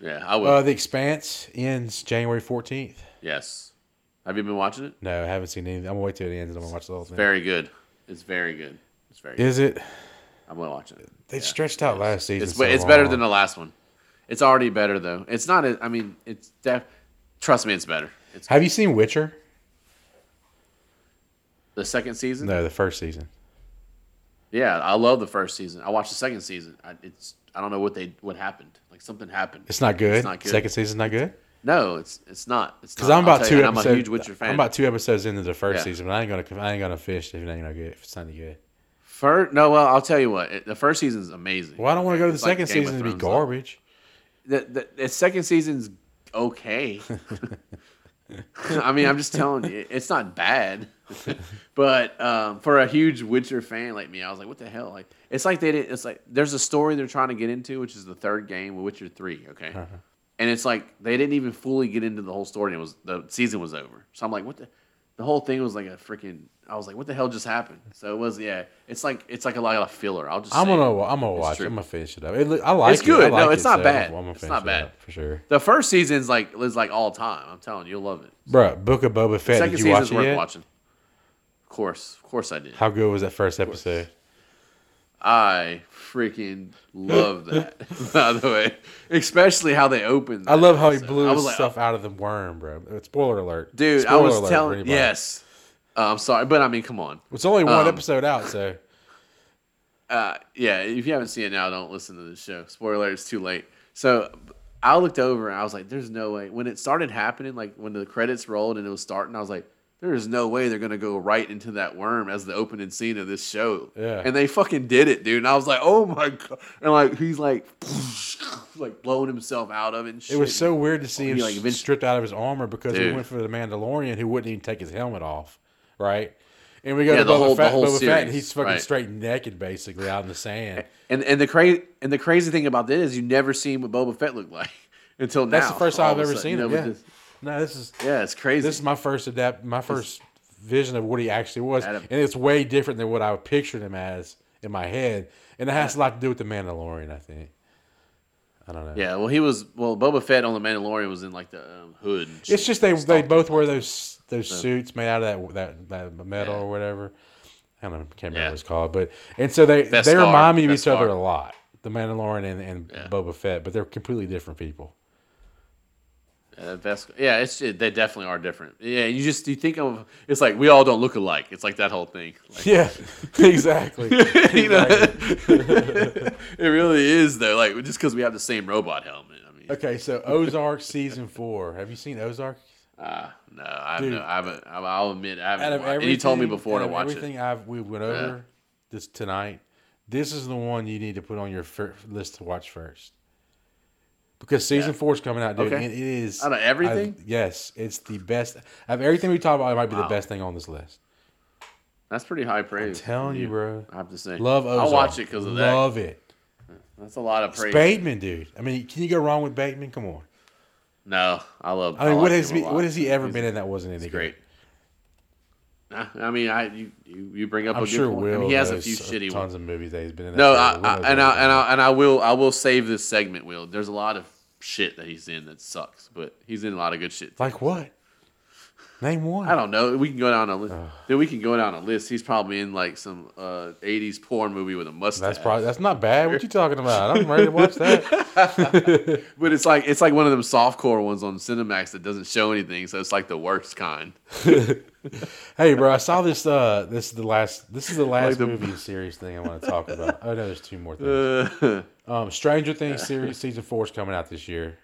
Yeah, I would. Uh, the Expanse ends January 14th. yes. Have you been watching it? No, I haven't seen anything. I'm gonna wait till it ends and I'm gonna watch the whole thing. Very good. It's very good. It's very. good. Is it? I'm gonna watch it. They Yeah. stretched out last season. It's so it's better than the last one. It's already better though. It's not. I mean, it's def. Trust me, it's better. It's Have you seen Witcher? the second season. No, the first season. Yeah, I love the first season. I watched the second season. I, it's I don't know what they what happened. Like something happened. It's not good. It's not good. Second season's not good. No, it's it's not. It's Because. I'm about two you, I'm a huge Witcher fan. I'm about two episodes into the first Yeah. season, but I ain't gonna I ain't gonna finish if it ain't no good. If it's not good. First, no, well, I'll tell you what. It, the first season's amazing. Well, I don't want to go to the It's like second Game of season to be Thrones, garbage. the, the, the second season's okay. I mean, I'm just telling you, it's not bad. but um, for a huge Witcher fan like me, I was like, what the hell? Like, it's like they didn't. It's like there's a story they're trying to get into, which is the third game, Witcher Three. Okay, and it's like they didn't even fully get into the whole story. And it was the season was over. So I'm like, what the? The whole thing was like a freaking. I was like, what the hell just happened? So it was, yeah. It's like it's like a lot of filler. I'll just. I'm gonna I'm gonna watch. it. true. I'm gonna finish it up. It, I like it. It's good. Like No, it's it, not so bad. I'm It's not bad. for sure. The first season's like is like all time. I'm telling you, you'll love it. Bro, Book of Boba Fett. Second Did you watch season's it worth yet? watching. Of course, of course, I did. How good was that first episode? I freaking love that. By the way, especially how they opened. I love how he blew his like, stuff out of the worm, bro. Spoiler alert, dude. I was telling. Yes, uh, I'm sorry, but I mean, come on. it's only one Um, episode out, so uh, yeah, if you haven't seen it now, don't listen to the show. Spoiler alert, it's too late. So I looked over and I was like, there's no way. When it started happening, like when the credits rolled and it was starting, I was like, there is no way they're going to go right into that worm as the opening scene of this show. Yeah. And they fucking did it, dude. And I was like, oh my God. And like, he's like, like blowing himself out of it and shit. it was so weird to see him like, eventually- stripped out of his armor because we Dude. went for the Mandalorian who wouldn't even take his helmet off, right? And we go Yeah, to the Boba, whole- the Fett, whole Boba Fett, and series, he's fucking right. straight naked, basically out in the sand. And and the crazy and the crazy thing about this is you never seen what Boba Fett looked like until now. That's the first time I've ever seen you him. know, Yeah. No, this is yeah, it's crazy. this is my first adapt, my first vision of what he actually was, Adam- and it's way different than what I pictured him as in my head, and it has a lot to do with the Mandalorian, I think. I don't know. Yeah, well, he was well. Boba Fett on the Mandalorian was in like the um, hood. and It's just they they both wear those those suits made out of that that, that metal Yeah. or whatever. I don't know, can't remember Yeah. what it's called, but and so they Beskar, they remind me of each other a lot. The Mandalorian and, and. Boba Fett, but they're completely different people. Uh, Beskar. Yeah, it's they definitely are different. Yeah, you just you think of it's like we all don't look alike. It's like that whole thing. Like, Yeah, exactly. you know, it really is though. Like just because we have the same robot helmet. I mean, Okay, so Ozark season four. Have you seen Ozark? uh, no, I Dude. no, I haven't. I'll admit, I haven't. Watched- everything, and you told me before to watch everything it. I've we went over this tonight. This is the one you need to put on your list to watch first. Because season Yeah. four is coming out, dude. Okay. and It is Out of everything? I- yes, it's the best. Out of everything we talk about, it might be the best thing on this list. That's pretty high praise. I'm telling you, bro. I have to say, Love Ozark. I'll watch it because of that. Love it. That's a lot of It's praise. Bateman, dude. I mean, can you go wrong with Bateman? Come on. No, I love. I mean, like what has he? What has he ever He's- been in that wasn't any great. I mean, I you, you, you bring up I'm a good sure point. Will. I mean, he has a few shitty tons ones. of movies that he's been in. No, I, I, and I and I and I will I will save this segment. Will there's a lot of shit that he's in that sucks, but he's in a lot of good shit. too. like what? Name one. I don't know. We can go down a list. Then we can go down a list. He's probably in like some uh, '80s porn movie with a mustache. That's probably that's not bad. What you talking about? I'm ready to watch that. But it's like it's like one of them softcore ones on Cinemax that doesn't show anything, so it's like the worst kind. hey, bro, I saw this. Uh, this is the last. This is the last the- movie series thing I want to talk about. Oh no, there's two more things. Uh, Um, Stranger Things series season four is coming out this year.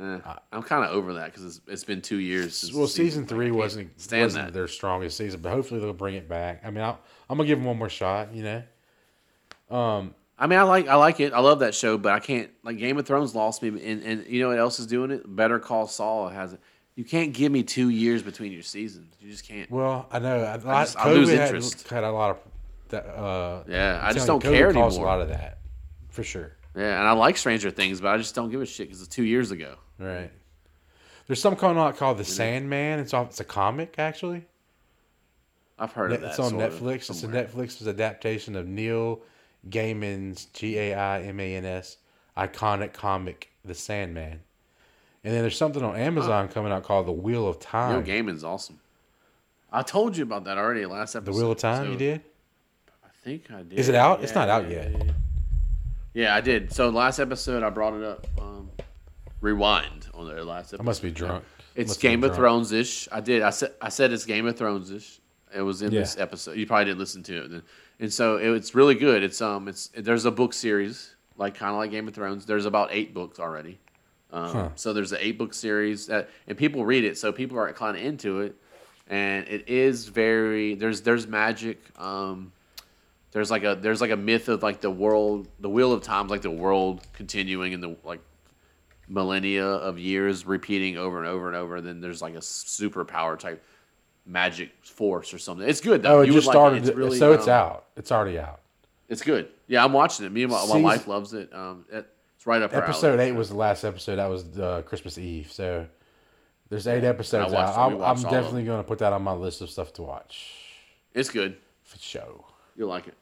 eh, I'm kind of over that because it's, it's been two years. Since Well, season three I wasn't wasn't their strongest season, but hopefully they'll bring it back. I mean, I'll, I'm gonna give them one more shot. You know. Um, I mean, I like I like it. I love that show, but I can't like Game of Thrones lost me, and and you know what else is doing it? Better Call Saul has it. You can't give me two years between your seasons. You just can't. well, I know. I, just- I lose interest. Had, a lot of that. Uh, Yeah, I just don't care COVID caused anymore. A lot of that, for sure. Yeah, and I like Stranger Things, but I just don't give a shit because it's two years ago. Right. There's something coming out called The Sandman. It's off. It's a comic actually. I've heard of that. It's on Netflix. It's a. Netflix adaptation of Neil Gaiman's G A I M A N S iconic comic, The Sandman. And then there's something on Amazon coming out called The Wheel of Neil Time. Gaiman's awesome. I told you about that already last episode. the. Wheel of Time, so you did? I think I did. Is it out? It's not out Yeah, yet. Yeah, yeah, I did. So last episode I brought it up. Um, rewind on the last episode. I must be drunk. It's Must Game of. Thrones ish. I did. I said I said it's Game of Thrones ish. It was in Yeah. this episode. You probably didn't listen to it, and so it, it's really good. It's um, it's there's a book series like kind of like Game of Thrones. There's about eight books already. Um, Huh. So there's an eight book series that, and people read it, so people are kind of into it, and it is very there's there's magic. Um, there's like a there's like a myth of like the world, the wheel of times, like the world continuing in the like millennia of years repeating over and over and over. And Then there's like a superpower type magic force or something. It's good though. Oh, it You just would like started. It's really, so it's um, out. It's already out. It's good. Yeah, I'm watching it. Me and my, my wife loves it. Um, it, it's right up Episode eight was the last episode. That was uh, Christmas Eve. So there's eight episodes I out. I'm, I'm definitely going to put that on my list of stuff to watch. It's good. For show. You'll like it.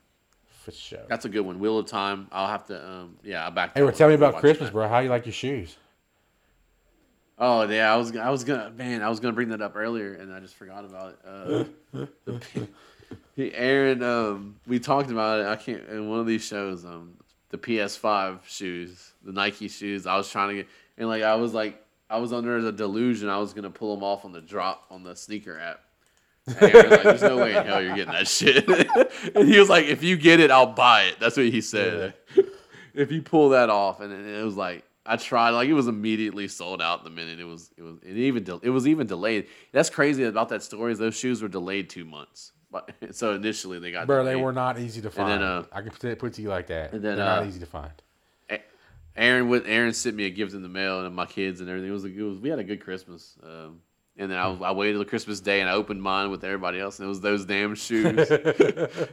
For sure. That's a good one. Wheel of Time. I'll have to. Um, yeah, I back. Hey, well, tell me about Christmas, that. bro. How you like your shoes? Oh yeah, I was I was gonna man, I was gonna bring that up earlier and I just forgot about it. Uh, the, he, Aaron, um, we talked about it. I can't in one of these shows. Um, the PS5 shoes, the Nike shoes. I was trying to get and like I was like I was under the delusion I was gonna pull them off on the drop on the sneaker app. And like, There's no way in hell you're getting that shit. and he was like, if you get it, I'll buy it. That's what he said. if you pull that off, and it it was like I tried, like it was immediately sold out the minute it was. It was it even de- it was even delayed. That's crazy about that story. Is those shoes were delayed two months. So initially they got Bro, they were not easy to find. then, uh, I can put it, to you like that. and then, They're not uh, easy to find. Aaron with Aaron sent me a gift in the mail and my kids and everything. It was, it was we had a good Christmas. Um, and then I, I waited till Christmas Day and I opened mine with everybody else and it was those damn shoes.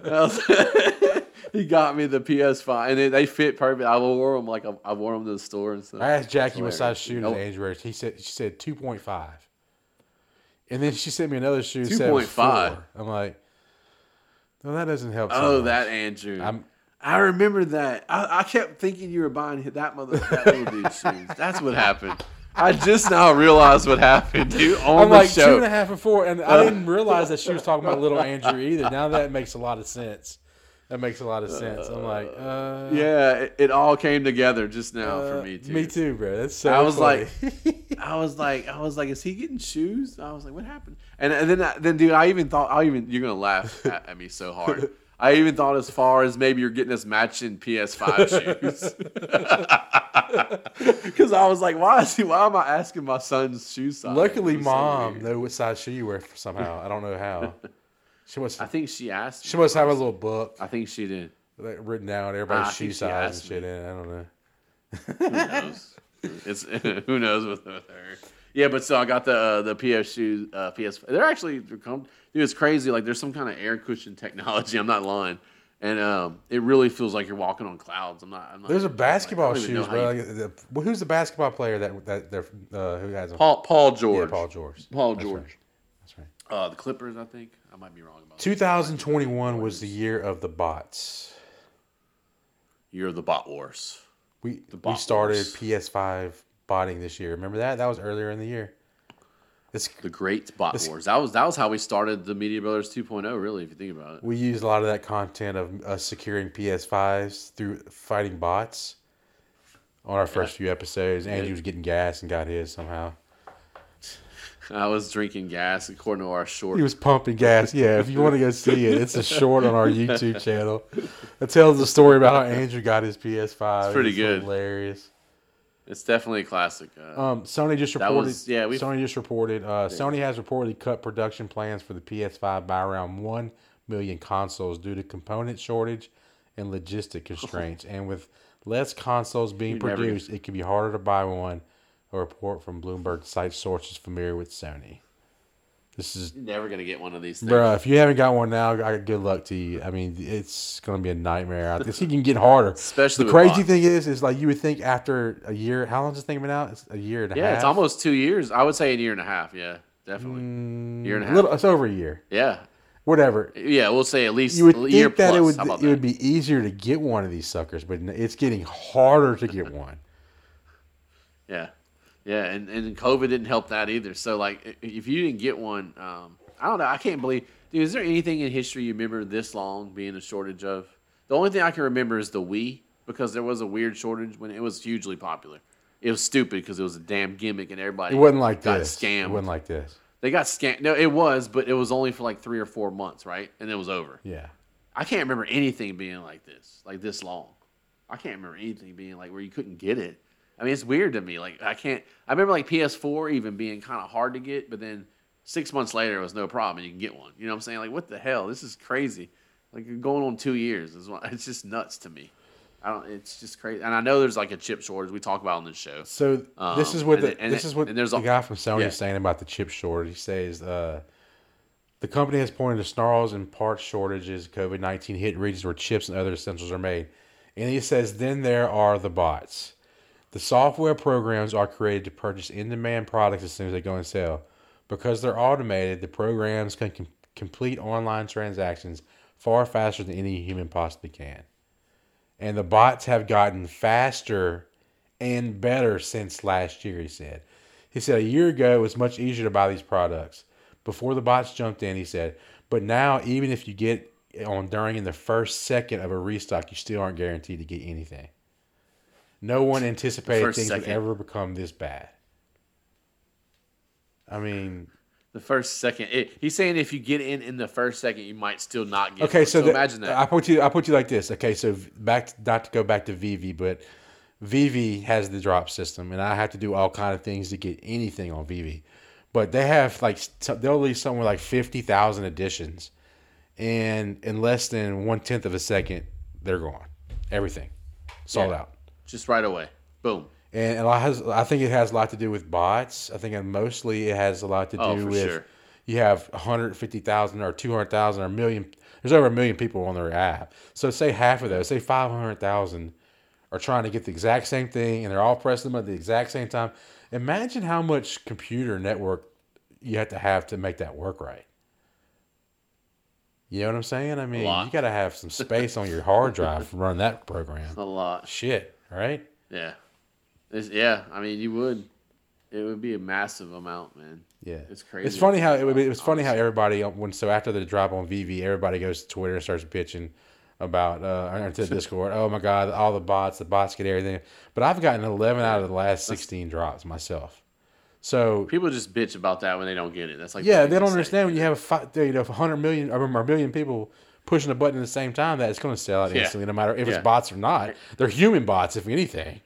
Was- he got me the PS5 and they, they fit perfect. I wore them like I, I wore them to the store and stuff. I asked Jackie what size shoe Nope. Andrew wears. He said she said two point five, and then she sent me another shoe. that said 2.5. I'm like, no, that doesn't help. so Oh, much." that Andrew. I'm- I remember that. I, I kept thinking you were buying that mother that little dude's shoes. That's what happened. I just now realized what happened, dude. On I'm the like show. two and a half and four, and I uh, didn't realize that she was talking about little Andrew either. Now that makes a lot of sense. That makes a lot of sense. I'm like, uh, Yeah, it, it all came together just now for uh, me too. Me too, bro. That's so. I was funny. I was like, I was like, is he getting shoes? I was like, what happened? And, and then, I- then, dude, I even thought, I even, you're gonna laugh at, at me so hard. I even thought as far as maybe you're getting us matching PS5 shoes. Because I was like, why is he? Why am I asking my son's shoe size? luckily, mom know what size shoe you wear somehow. I don't know how. She must. I think she asked. She must have a little book I think she did. like, written down everybody's I shoe size and shit me. in. I don't know. Who knows? it's who knows with, with her. Yeah, but so I got the uh, the PS shoes. Uh, PS. They're actually they're com- dude. It's crazy. Like there's some kind of air cushion technology. I'm not lying, and um, it really feels like you're walking on clouds. I'm not. I'm not There's a basketball know shoes, bro. you- Like, the, well, who's the basketball player that that they're, uh, who has them? Paul Paul George. Yeah, Paul George. Paul That's George. right. That's right. Uh, the Clippers. I think I might be wrong about. that. 2021 was the year of the bots. You're the bot wars. We we bot started wars. PS5 botting this year. Remember that? That was earlier in the year. It's The great bot wars. That was that was how we started the Media Brothers 2.0. Really, if you think about it. we used a lot of that content of us securing PS5s through fighting bots on our first few episodes. Andrew was getting gas and got his somehow. I was drinking gas according to our short. He was pumping gas. Yeah, if you want to go see it, it's a short on our YouTube channel. It tells the story about how Andrew got his PS5. It's pretty good. Hilarious. It's definitely a classic. Uh, Um, Sony just reported. was- yeah, we've- Sony just reported. Uh, Sony has reportedly cut production plans for the PS5 by around one million consoles due to component shortage and logistic constraints. and with less consoles being never produced, it can be harder to buy one. A report from Bloomberg cites sources familiar with Sony. This is, You're never gonna get one of these things. bro. If you haven't got one now, I good luck to you. I mean, it's gonna be a nightmare out. This can get harder. Especially the crazy bots. thing is, is like you would think after a year. How long has this thing been out? It's a year and a Yeah, half. Yeah, it's almost two years. I would say a year and a half. Yeah, definitely. Mm, year and a half. little, it's over a year. Yeah, Whatever. yeah. We'll say at least You would year think that plus. it would it would be easier to get one of these suckers, but it's getting harder to get one. Yeah, yeah. And and COVID didn't help that either. So like, if you didn't get one, um, I don't know. I can't believe. Dude, is there anything in history you remember this long being a shortage of? The only thing I can remember is the Wii because there was a weird shortage when it was hugely popular. It was stupid because it was a damn gimmick and everybody It wasn't like got this. scammed. It wasn't like this. They got scanned. No, it was, but it was only for like three or four months, right? And it was over. Yeah. I can't remember anything being like this, like this long. I can't remember anything being like where you couldn't get it. I mean, it's weird to me. Like I can't. I remember like PS4 even being kind of hard to get, but then six months later it was no problem and you can get one. You know what I'm saying? Like what the hell? This is crazy. Like you're going on two years. It's It's just nuts to me. I don't. It's just crazy. And I know there's like a chip shortage we talk about on this show. So this Um, is what the, and this is what and there's the a- guy from Sony yeah. is saying about the chip shortage. He says uh, the company has pointed to snarls and parts shortages, COVID nineteen hit regions where chips and other essentials are made, and he says then there are the bots. The software programs are created to purchase in-demand products as soon as they go on sale. Because they're automated, the programs can com- complete online transactions far faster than any human possibly can. And the bots have gotten faster and better since last year, he said. He said a year ago it was much easier to buy these products. Before the bots jumped in, he said, but now even if you get on during in the first second of a restock, you still aren't guaranteed to get anything. No one anticipated First things would ever become this bad. I mean, The first second, it, he's saying if you get in in the first second, you might still not get. Okay, one. so, the- imagine that. I put you. I put you like this. Okay, so back to, not to go back to VeVe, but VeVe has the drop system, and I have to do all kind of things to get anything on VeVe. But they have like they'll leave somewhere like fifty thousand editions, and in less than one tenth of a second, they're gone. Everything sold Yeah. out. Just right away, boom. And lot has, I think it has a lot to do with bots. I think it mostly it has a lot to oh, do Oh, with sure. you have 150,000 or 200,000 or a million. There's over a million people on their app. So say half of those, say 500,000 are trying to get the exact same thing and they're all pressing them at the exact same time. Imagine how much computer network you have to have to make that work right. You know what I'm saying? I mean, you got to have some space on your hard drive to run that program. A lot. Shit, right? Yeah. It's, yeah. I mean, you would. It would be a massive amount, man. Yeah, It's crazy. It's funny how it, would be- it was funny how everybody when so after the drop on VeVe, everybody goes to Twitter and starts bitching about uh or to Discord. Oh my god, all the bots, the bots get everything. But I've gotten eleven out of the last sixteen drops myself. So People just bitch about that when they don't get it. That's like yeah, the they don't understand when you have a fi- you know hundred million or a million people pushing a button at the same time that it's going to sell out Yeah. instantly, no matter if Yeah. it's bots or not. They're human bots, if anything.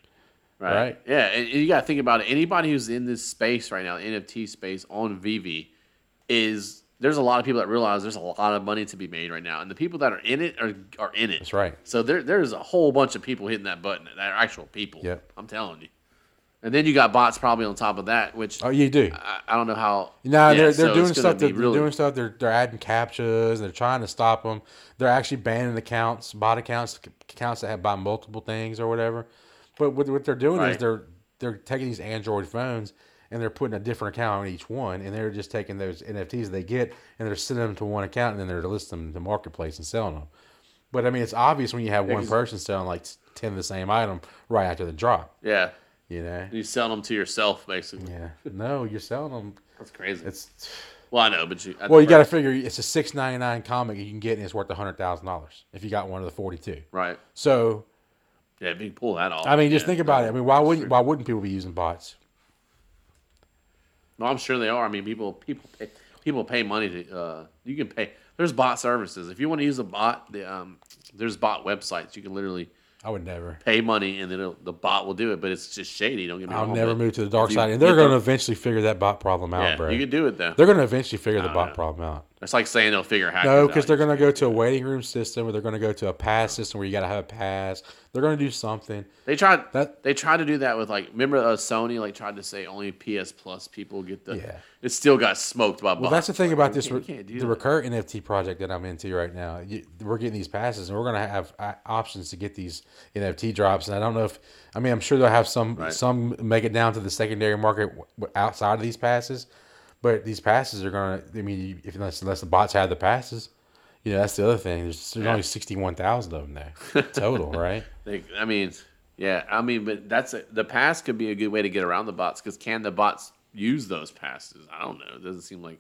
Right. right? Yeah, and, you got to think about it. Anybody who's in this space right now, NFT space on VeVe, is there's a lot of people that realize there's a lot of money to be made right now, and the people that are in it are are in it. That's right. So there there's a whole bunch of people hitting that button that are actual people. Yep. I'm telling you. And then you got bots probably on top of that, which Oh, you do. I, I don't know how. No, yeah, they're, they're doing it's gonna stuff. They're, really- doing stuff. They're they're adding captchas. They're trying to stop them. They're actually banning accounts, bot accounts, accounts that have buy multiple things or whatever. But what, what they're doing is they're they're taking these Android phones and they're putting a different account on each one, and they're just taking those NFTs they get and they're sending them to one account, and then they're listing them to marketplace and selling them. But I mean, it's obvious when you have one person selling like ten of the same item right after the drop. Yeah, You know? you sell them to yourself basically. Yeah. No, you're selling them. That's crazy. It's well, I know, but you. at Well, you got to figure it's a six ninety nine comic you can get, and it's worth hundred thousand dollars if you got one of the forty two. right. So Yeah, if you pull that off. I mean, just yeah, think about no, it. I mean, why wouldn't true. why wouldn't people be using bots? No, I'm sure they are. I mean, people people pay people pay money to. Uh, you can pay. There's bot services. If you want to use a bot, the, um, there's bot websites. You can literally I would never. pay money and then the bot will do it. But it's just shady. Don't get me wrong. I'll never move to the dark you side, and they're going to eventually figure that bot problem out, Yeah, bro. you can do it though. They're going to eventually figure the bot know. problem out. It's like saying they'll figure hackers. No, because they're going to go to a waiting room system, or they're going to go to a pass system where you got to have a pass. They're going to do something. They tried. That- they tried to do that with like. Remember, uh, Sony like tried to say only PS Plus people get the. Yeah. It still got smoked by. Well, that's the thing about this You the that. Recur NFT project that I'm into right now. You, we're getting these passes, and we're going to have uh, options to get these NFT drops. And I don't know if I mean I'm sure they'll have some Right. some make it down to the secondary market outside of these passes, but these passes are going to. I mean, if unless, unless the bots have the passes, you know that's the other thing. There's, there's Yeah. only sixty one thousand of them there total, right? They, I mean, yeah, I mean, but that's a, the pass could be a good way to get around the bots because can the bots use those passes? I don't know. It doesn't seem like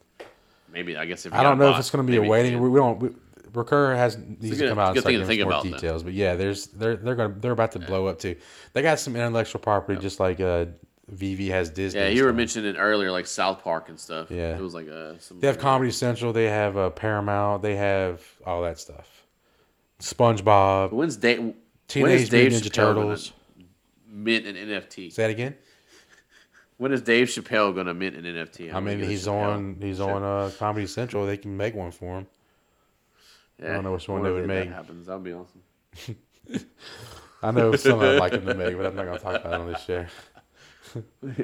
maybe. I guess if I don't know if it's going to be a waiting. We, we don't. We, Recur has needs to come out and good start giving more about, though. details. But yeah, there's they're they're going they're about to blow up too. They got some intellectual property just like uh VeVe has Disney. Yeah, you were mentioning earlier, like South Park and stuff. Yeah. it was like uh, some. They have Comedy Central. They have uh, Paramount. They have all that stuff. SpongeBob. When's Dave? when Teenage Dave Mutant Ninja Turtles. mint an NFT? Say that again. When is Dave Chappelle gonna mint an NFT? I mean, Get a he's on he's on uh, Comedy Central. They can make one for him. Yeah, don't know which one they would make. That happens. That'd be awesome. I know some I'd like him to make, but I'm not gonna talk about it on this show.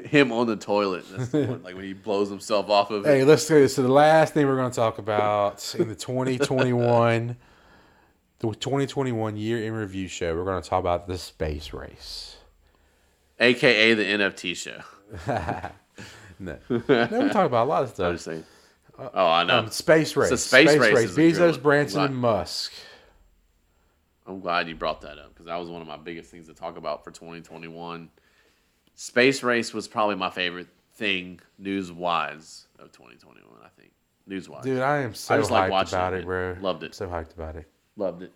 Him on the toilet, That's the one, like when he blows himself off of it. Hey, let's go. So the last thing we're going to talk about in the 2021, the 2021 year in review show, we're going to talk about the space race. AKA the NFT show. No, no we talk about a lot of I'm stuff. just saying. Oh, I know. Um, space race. So space race is a good Bezos. Branson, and Musk. I'm glad you brought that up because that was one of my biggest things to talk about for 2021. Space race was probably my favorite thing news wise of 2021. I think news wise. Dude, I am so just hyped like watching about it, it, bro. Loved it. So hyped about it. Loved it.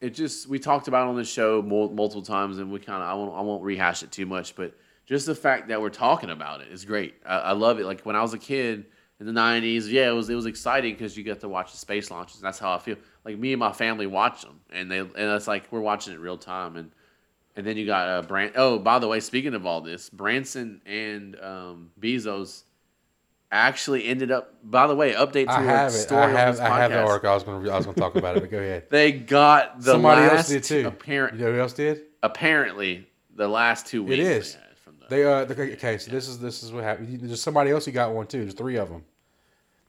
It just we talked about on the show multiple times, and we kind of I won't I won't rehash it too much, but just the fact that we're talking about it is great. I, I love it. Like when I was a kid in the '90s, yeah, it was it was exciting because you got to watch the space launches. And that's how I feel. Like me and my family watch them, and they and it's like we're watching it real time, and and then you got uh, Brand. Oh, by the way, speaking of all this, Branson and um, Bezos actually ended up. By the way, update to I a have it. story I on have. this I have the podcast. article. I was going to. I was going to talk about it. But go ahead. They got the Somebody else did too. Apparent, You know who else did? apparently, the last two weeks. is. They the, uh the- okay, so this is this is what happened. There's somebody else who got one too. There's three of them.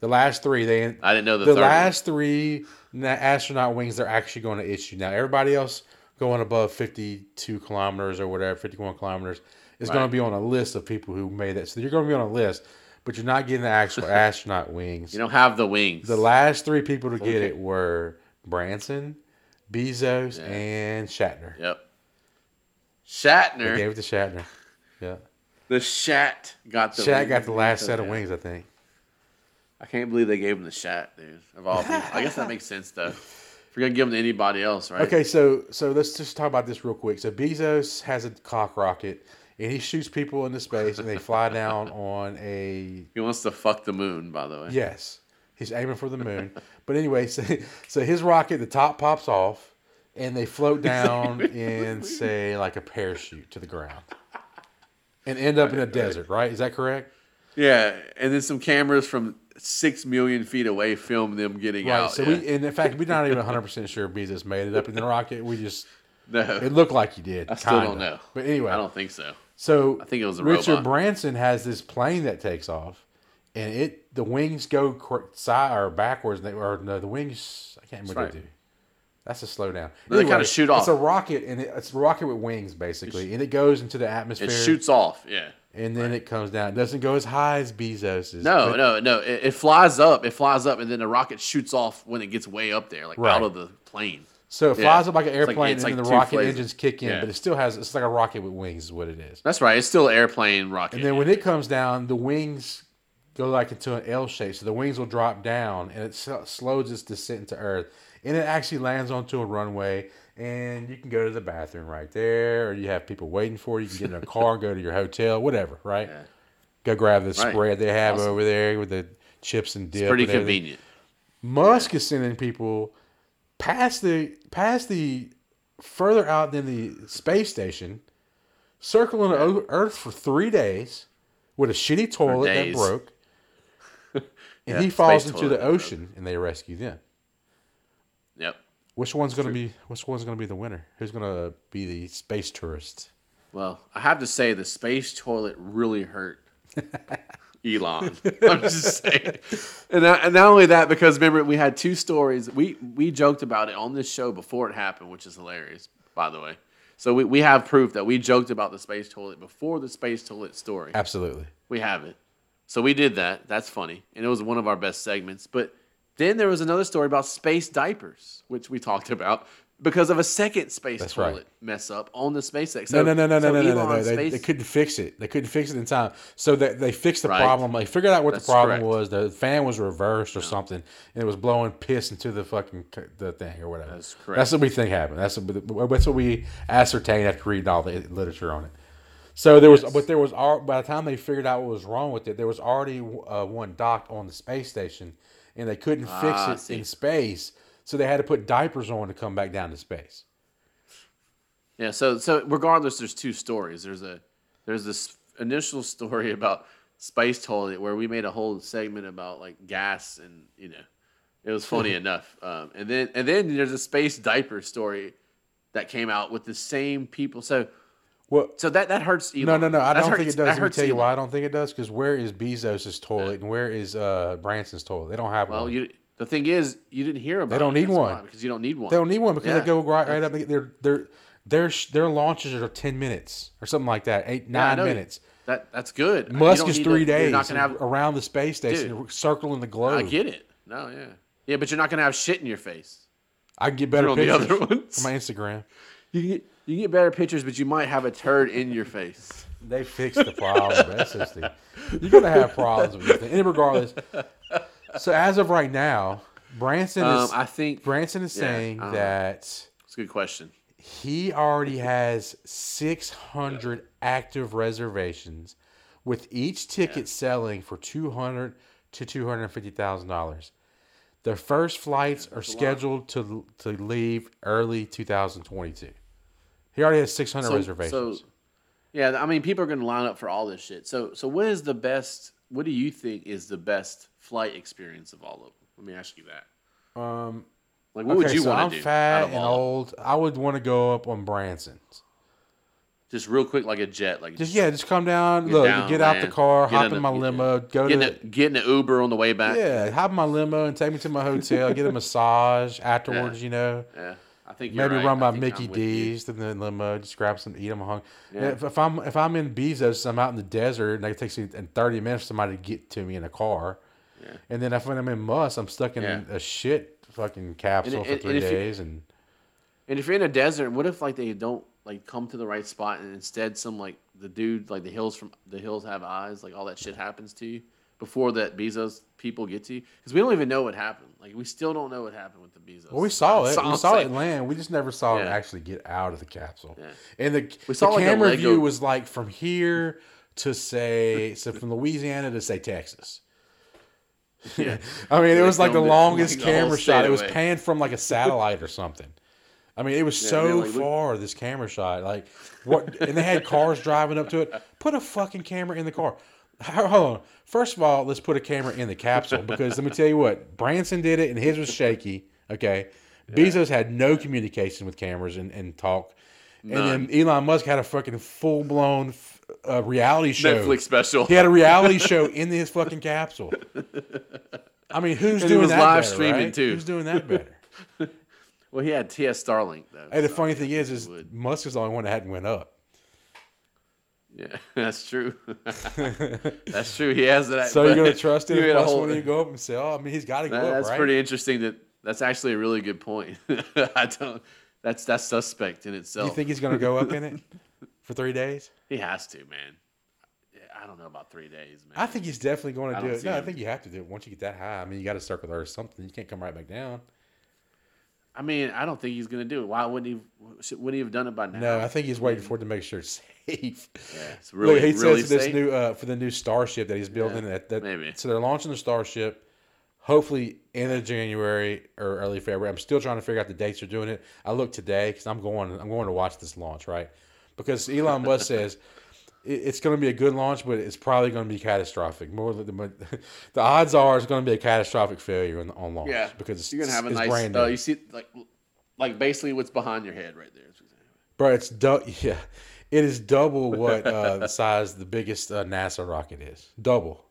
The last three they I didn't know the, the last three astronaut wings they're actually going to issue now. Everybody else going above 52 kilometers or whatever, 51 kilometers is going to be on a list of people who made that. So you're going to be on a list, but you're not getting the actual astronaut wings. You don't have the wings. the last three people to get Okay. it were Branson, Bezos, Yeah. and Shatner. Yep. They Shatner. gave it to Shatner. Yeah. the Shat got the. Shat got the last set of wings, I think. I can't believe they gave him the Shat, dude. Of all people, I guess that makes sense though. If you're gonna give them to anybody else, right? Okay, so so let's just talk about this real quick. So Bezos has a cock rocket, and he shoots people into space, and they fly down on a He wants to fuck the moon, by the way. yes. He's aiming for the moon, but anyway, so, so his rocket, the top pops off, and they float down in say like a parachute to the ground, and end up in a desert. Right? Is that correct? Yeah, and then some cameras from six million feet away film them getting Right. out. so yeah. we, and in fact, we're not even 100 percent sure Bezos made it up in the rocket. We just no, it looked like he did. I still kinda. don't know. But anyway, I don't think so. So I think it was a Richard robot. Branson has this plane that takes off, and it the wings go side or backwards. They, or no, the wings. I can't remember what That's they do. That's a slow down. No, they kinda shoot off. It's a rocket, and it, it's a rocket with wings basically, and it goes into the atmosphere. It shoots off. Yeah. And then it comes down. It doesn't go as high as Bezos's. No, but- no, no. It, it flies up. It flies up, and then the rocket shoots off when it gets way up there, like Right. out of the plane. So it Yeah. flies up like an It's like- airplane, it's and then like the rocket engines kick in, Yeah. but it still has. It's like a rocket with wings, is what it is. That's right. It's still an airplane rocket. And then when it comes down, the wings go like into an L shape. So the wings will drop down and it slows its descent into Earth. And it actually lands onto a runway. And you can go to the bathroom right there, or you have people waiting for you. You can get in a car, go to your hotel, whatever, right? Yeah. Go grab the Right. spread they have Awesome. over there with the chips and dip. it's pretty convenient. Musk is sending people past the past the further out than the space station, circling the Earth for three days with a shitty toilet that broke, and Yeah, he falls into the broke. ocean, and they rescue them. Which one's gonna be? Which one's gonna be the winner? Who's gonna be the space tourist? Well, I have to say the space toilet really hurt Elon. I'm just saying, and not, and not only that, because remember we had two stories. We we joked about it on this show before it happened, which is hilarious, by the way. So we, we have proof that we joked about the space toilet before the space toilet story. Absolutely. We have it. So we did that. That's funny. And it was one of our best segments. But then there was another story about space diapers, which we talked about because of a second space That's right. toilet mess up on the SpaceX. No, So- no, no, no, so no, no, no, no. They, space- they couldn't fix it. They couldn't fix it in time. So they, they fixed the Right. problem. They figured out what That's the problem correct. was. The fan was reversed or something, and it was blowing piss into the fucking the thing or whatever. That's correct. That's what we think happened. That's what, that's what we ascertained after reading all the literature on it. So there was, Yes. but there was by the time they figured out what was wrong with it, there was already uh, one docked on the space station, and they couldn't Ah, fix it in space, so they had to put diapers on to come back down to space. Yeah, so so regardless, there's two stories. There's a there's this initial story about space toilet where we made a whole segment about like gas and you know it was funny enough. Um, and then and then there's a space diaper story that came out with the same people. So Well, so that that hurts. Elon. no, no, no. I don't think it does. Let me tell you Elon. why I don't think it does. Because where is Bezos's toilet and where is uh, Branson's toilet? They don't have Well, one. you the thing is you didn't hear about. They don't it. need That's one. because you don't need one. They don't need one because Yeah. they go right, right up. Their their their sh- their launches are ten minutes or something like that. Eight Yeah, I nine know. minutes. That that's good. You Musk don't is need three to- you're days not gonna have. around the space station, circling the globe. I get it. No, yeah, yeah, but you're not gonna have shit in your face. I can get better on the pictures other ones. from my Instagram. You can get you can get better pictures, but you might have a turd in your face. They fixed the problem. that's just the, you're gonna have problems with this. And regardless, so as of right now, Branson Um, is I think Branson is yeah, saying uh-huh. that it's a good question. he already has 600 active reservations, with each ticket selling for 200 to 250 thousand dollars. The first flights are scheduled to to leave early 2022. He already has 600 So, reservations. so yeah, I mean, people are going to line up for all this shit. So, so what is the best? What do you think is the best flight experience of all of them? Let me ask you that. um, Like, what would you so want I'm to do? out fat and all of them? old. I would want to go up on Branson's. Just real quick, like a jet, like Just yeah, just come down, Get look, down, get out the car, Get hop in in my yeah. limo, go get to in, a, get in an Uber on the way back. yeah, hop in my limo and take me to my hotel, get a massage afterwards. You know, Yeah, I think you're maybe right. run by Mickey I'm. D's in the limo, uh, just grab some, eat them. Hung. Yeah. If, if I'm if I'm in Bezos, I'm out in the desert, and it takes me in 30 minutes for somebody to get to me in a car. Yeah. And then if I'm in Musk, I'm stuck in Yeah. a shit fucking capsule And- for and- three and if you- days, and And if you're in a desert, what if like they don't like come to the right spot and instead some like the dude like the hills from the hills have eyes like all that shit happens to you before that Bezos people get to you because we don't even know what happened. Like we still don't know what happened with the Bezos. Well, we saw it. We saw it land. We just never saw it actually get out of the capsule. Yeah. And the, We saw the like camera view was like from here to say, so from Louisiana to say Texas. Yeah. I mean, it was like the filmed it from, longest like, the camera shot. It was panned from like a satellite or something. I mean, it was Yeah, so like, far this camera shot. Like what? And they had cars driving up to it. Put a fucking camera in the car. Ho- Hold on. First of all, let's put a camera in the capsule because let me tell you what Branson did it and his was shaky. Okay, Bezos had no communication with cameras and, and talk. And then Elon Musk had a fucking full blown uh, reality show. Netflix special. He had a reality show in his fucking capsule. I mean, who's And he doing was that live better, streaming, right? too. Who's doing that better? Well, he had TS Starlink though. hey, the so, funny yeah, thing is, is. Musk is the only one that hadn't went up. Yeah, that's true. that's true. He has that. So you're gonna trust him You if had a Musk whole- when you go up and say, "Oh, I mean, he's got to go That- up, that's right?" pretty interesting. That that's actually a really good point. I don't. That's that's suspect in itself. you think he's gonna go up in it for three days? he has to, man? I don't know about three days, man. I think he's definitely going to do it. No, I think you have to do it once you get that high. I mean, you got to start with Earth something. You can't come right back down. I mean, I don't think he's gonna do it. Why wouldn't he? Wouldn't he have done it by now? No, I think he's waiting for it to make sure it's safe. Yeah, it's really, Look, he really says this safe. new uh, for the new starship that he's building. that, that maybe. so they're launching the starship. Hopefully, end of January or early February. I'm still trying to figure out the dates they're doing it. I look today because I'm going. I'm going to watch this launch, right? Because Elon Musk says it's going to be a good launch, but it's probably going to be catastrophic. More than the, the odds are it's going to be a catastrophic failure on, on launch. yeah, because it's, you're gonna have a nice. brand Uh, new. you see, like, like basically what's behind your head right there. Bro, it's du- yeah, it is double what uh, the size the biggest uh, NASA rocket is. Double.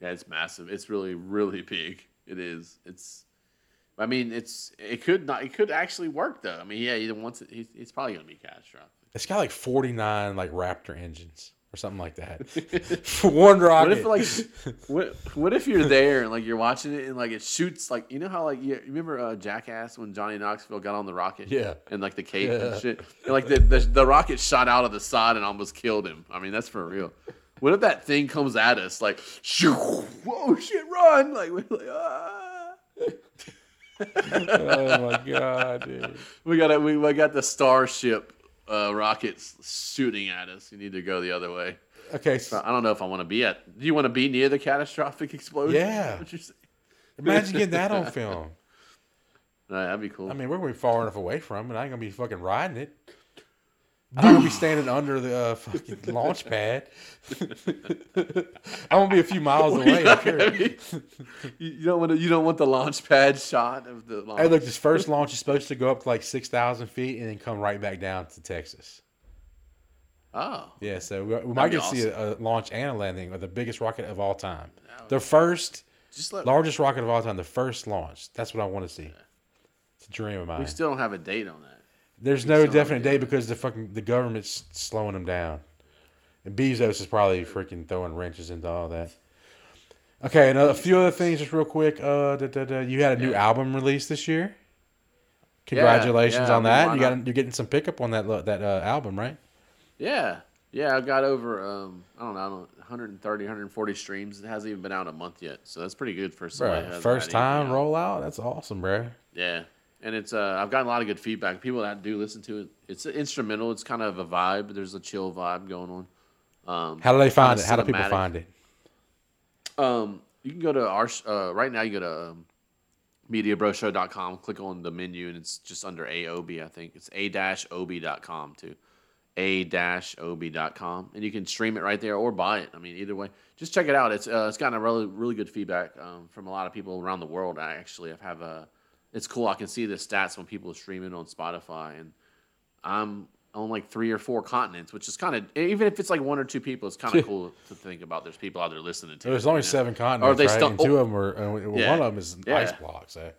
Yeah, it's massive. It's really, really big. It is. It's. I mean, it's. It could not. It could actually work though. I mean, yeah. He wants it. He's, it's probably gonna be catastrophic. It's got like 49 like Raptor engines or something like that. One rocket. What if like, what what if you're there and like you're watching it and like it shoots like you know how like you remember uh, Jackass when Johnny Knoxville got on the rocket Yeah. and like the cape Yeah. and shit and like the, the the rocket shot out of the side and almost killed him. I mean that's for real. What if that thing comes at us like shoo, whoa shit run like we're like ah. oh my god, dude. We got a, we, we got the starship uh, rockets shooting at us. You need to go the other way. Okay, so I don't know if I want to be at. Do you want to be near the catastrophic explosion? Yeah. What you say? imagine getting that on film. No, that'd be cool. I mean, we're gonna be far enough away from it. I ain't gonna be fucking riding it. I'm gonna be standing under the uh, fucking launch pad. I'm gonna be a few miles away. You you don't want to. You don't want the launch pad shot of the launch. Hey, look, this first launch is supposed to go up to like six thousand feet and then come right back down to Texas. oh, Yeah, so we, we might get to see a, a launch and a landing of the biggest rocket of all time. The first largest rocket of all time, the first launch. That's what I want to see. It's a dream of mine. we still don't have a date on that. There's no definite date because the fucking the government's slowing them down. And Bezos is probably freaking throwing wrenches into all that. Okay, and a few other things just real quick. Uh, da, da, da, you had a new Yeah. album released this year. Congratulations yeah, on that. You got you're getting some pickup on that that uh, album, right? Yeah, yeah. I got over. Um, I don't know. I don't, 130, 140 streams. It hasn't even been out a month yet, so that's pretty good for somebody. Bro, first time rollout. That's awesome, bro. Yeah, and it's uh, I've gotten a lot of good feedback. People that do listen to it, it's instrumental. It's kind of a vibe. There's a chill vibe going on. Um, How do they find it? How do people find it? Um, you can go to our uh, right now. You go to um, MediaBroShow.com. Click on the menu, and it's just under AOB. I think it's a dash ob.com too. A dash ob.com, and you can stream it right there or buy it. I mean, either way, just check it out. It's uh, it's gotten a really really good feedback um, from a lot of people around the world. I actually have a. It's cool. I can see the stats when people are streaming on Spotify, and I'm on like three or four continents, which is kind of even if it's like one or two people, it's kind of cool to think about. There's people out there listening to. There's it, only you know? seven continents, they right? and two of them are. Uh, well, Yeah. One of them is Yeah. ice block. So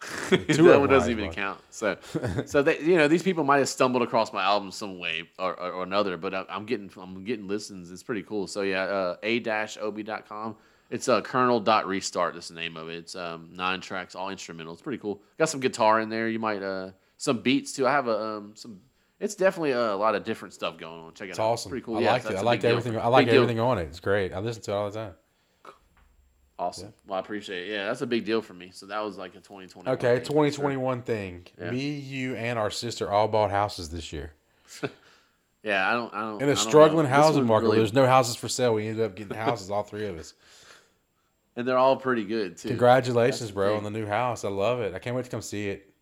that of one doesn't even ice count. So, so they, you know, these people might have stumbled across my album some way or, or, or another, but I, I'm getting I'm getting listens. It's pretty cool. So yeah, uh, a-ob.com. It's uh, Kernel dot restart. That's the name of it. It's um, nine tracks, all instrumental. It's pretty cool. Got some guitar in there. You might uh, some beats too. I have a um, some. It's definitely a lot of different stuff going on. Check it it's out. awesome. Pretty cool. I Yeah, liked it. I a liked big deal. everything. I like Big deal. everything on it. It's great. I listen to it all the time. Awesome. Well, I appreciate it. Yeah, that's a big deal for me. So that was like a 2020. Okay, 2021 thing. Yeah. Me, you, and our sister all bought houses this year. Yeah, I don't. I don't. In a struggling know. Housing market, really- there's no houses for sale. We ended up getting houses, all three of us. and they're all pretty good too. Congratulations, bro, on the new house. I love it. I can't wait to come see it.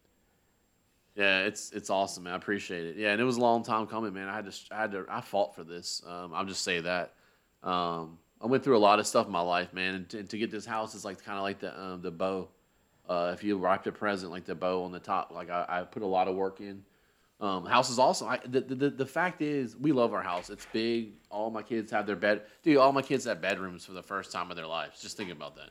Yeah, it's it's awesome, man. I appreciate it. Yeah, and it was a long time coming, man. I had to I had to I fought for this. Um, I'll just say that. Um, I went through a lot of stuff in my life, man, and to, to get this house is like kind of like the um, the bow. Uh, if you wrapped a present, like the bow on the top, like I, I put a lot of work in. Um, house is awesome. I, the, the the fact is, we love our house. It's big. All my kids have their bed. Dude, all my kids have bedrooms for the first time in their lives. Just think about that.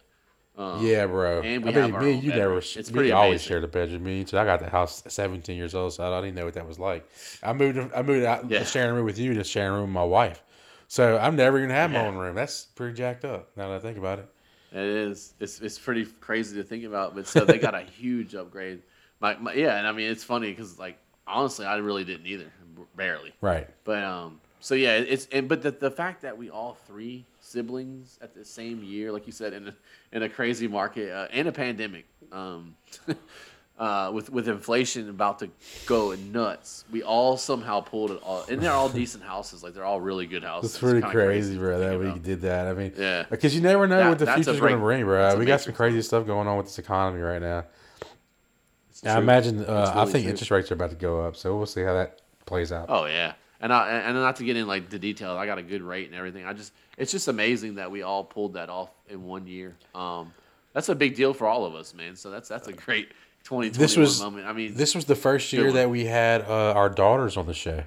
Um, Yeah, bro. and we I mean, have me you bedroom. never. It's me pretty always shared a bedroom. Me too. I got the house at 17 years old, so I didn't know what that was like. I moved. I moved out Yeah. sharing room with you to sharing a room with my wife. So I'm never gonna have my own room. That's pretty jacked up. Now that I think about it. It is. It's it's pretty crazy to think about, but so they got a huge upgrade. My, my yeah, and I mean it's funny because like honestly, I really didn't either, barely. Right. But um, so yeah, it's and but the the fact that we all three siblings at the same year, like you said, in a in a crazy market uh, and a pandemic, um, uh, with with inflation about to go nuts, we all somehow pulled it all, and they're all decent houses, like they're all really good houses. It's pretty kinda crazy, bro, think that we did that. I mean, Yeah. because you never know That- what the future's going to bring, bro. We got some crazy stuff going on with this economy right now. It's I imagine. Uh, It's I think true. interest rates are about to go up, so we'll see how that plays out. Oh yeah, and I and not to get in like the details, I got a good rate and everything. I just it's just amazing that we all pulled that off in one year. Um, that's a big deal for all of us, man. So that's that's a great 2021 This was moment. I mean, this was the first year that we had uh, our daughters on the show.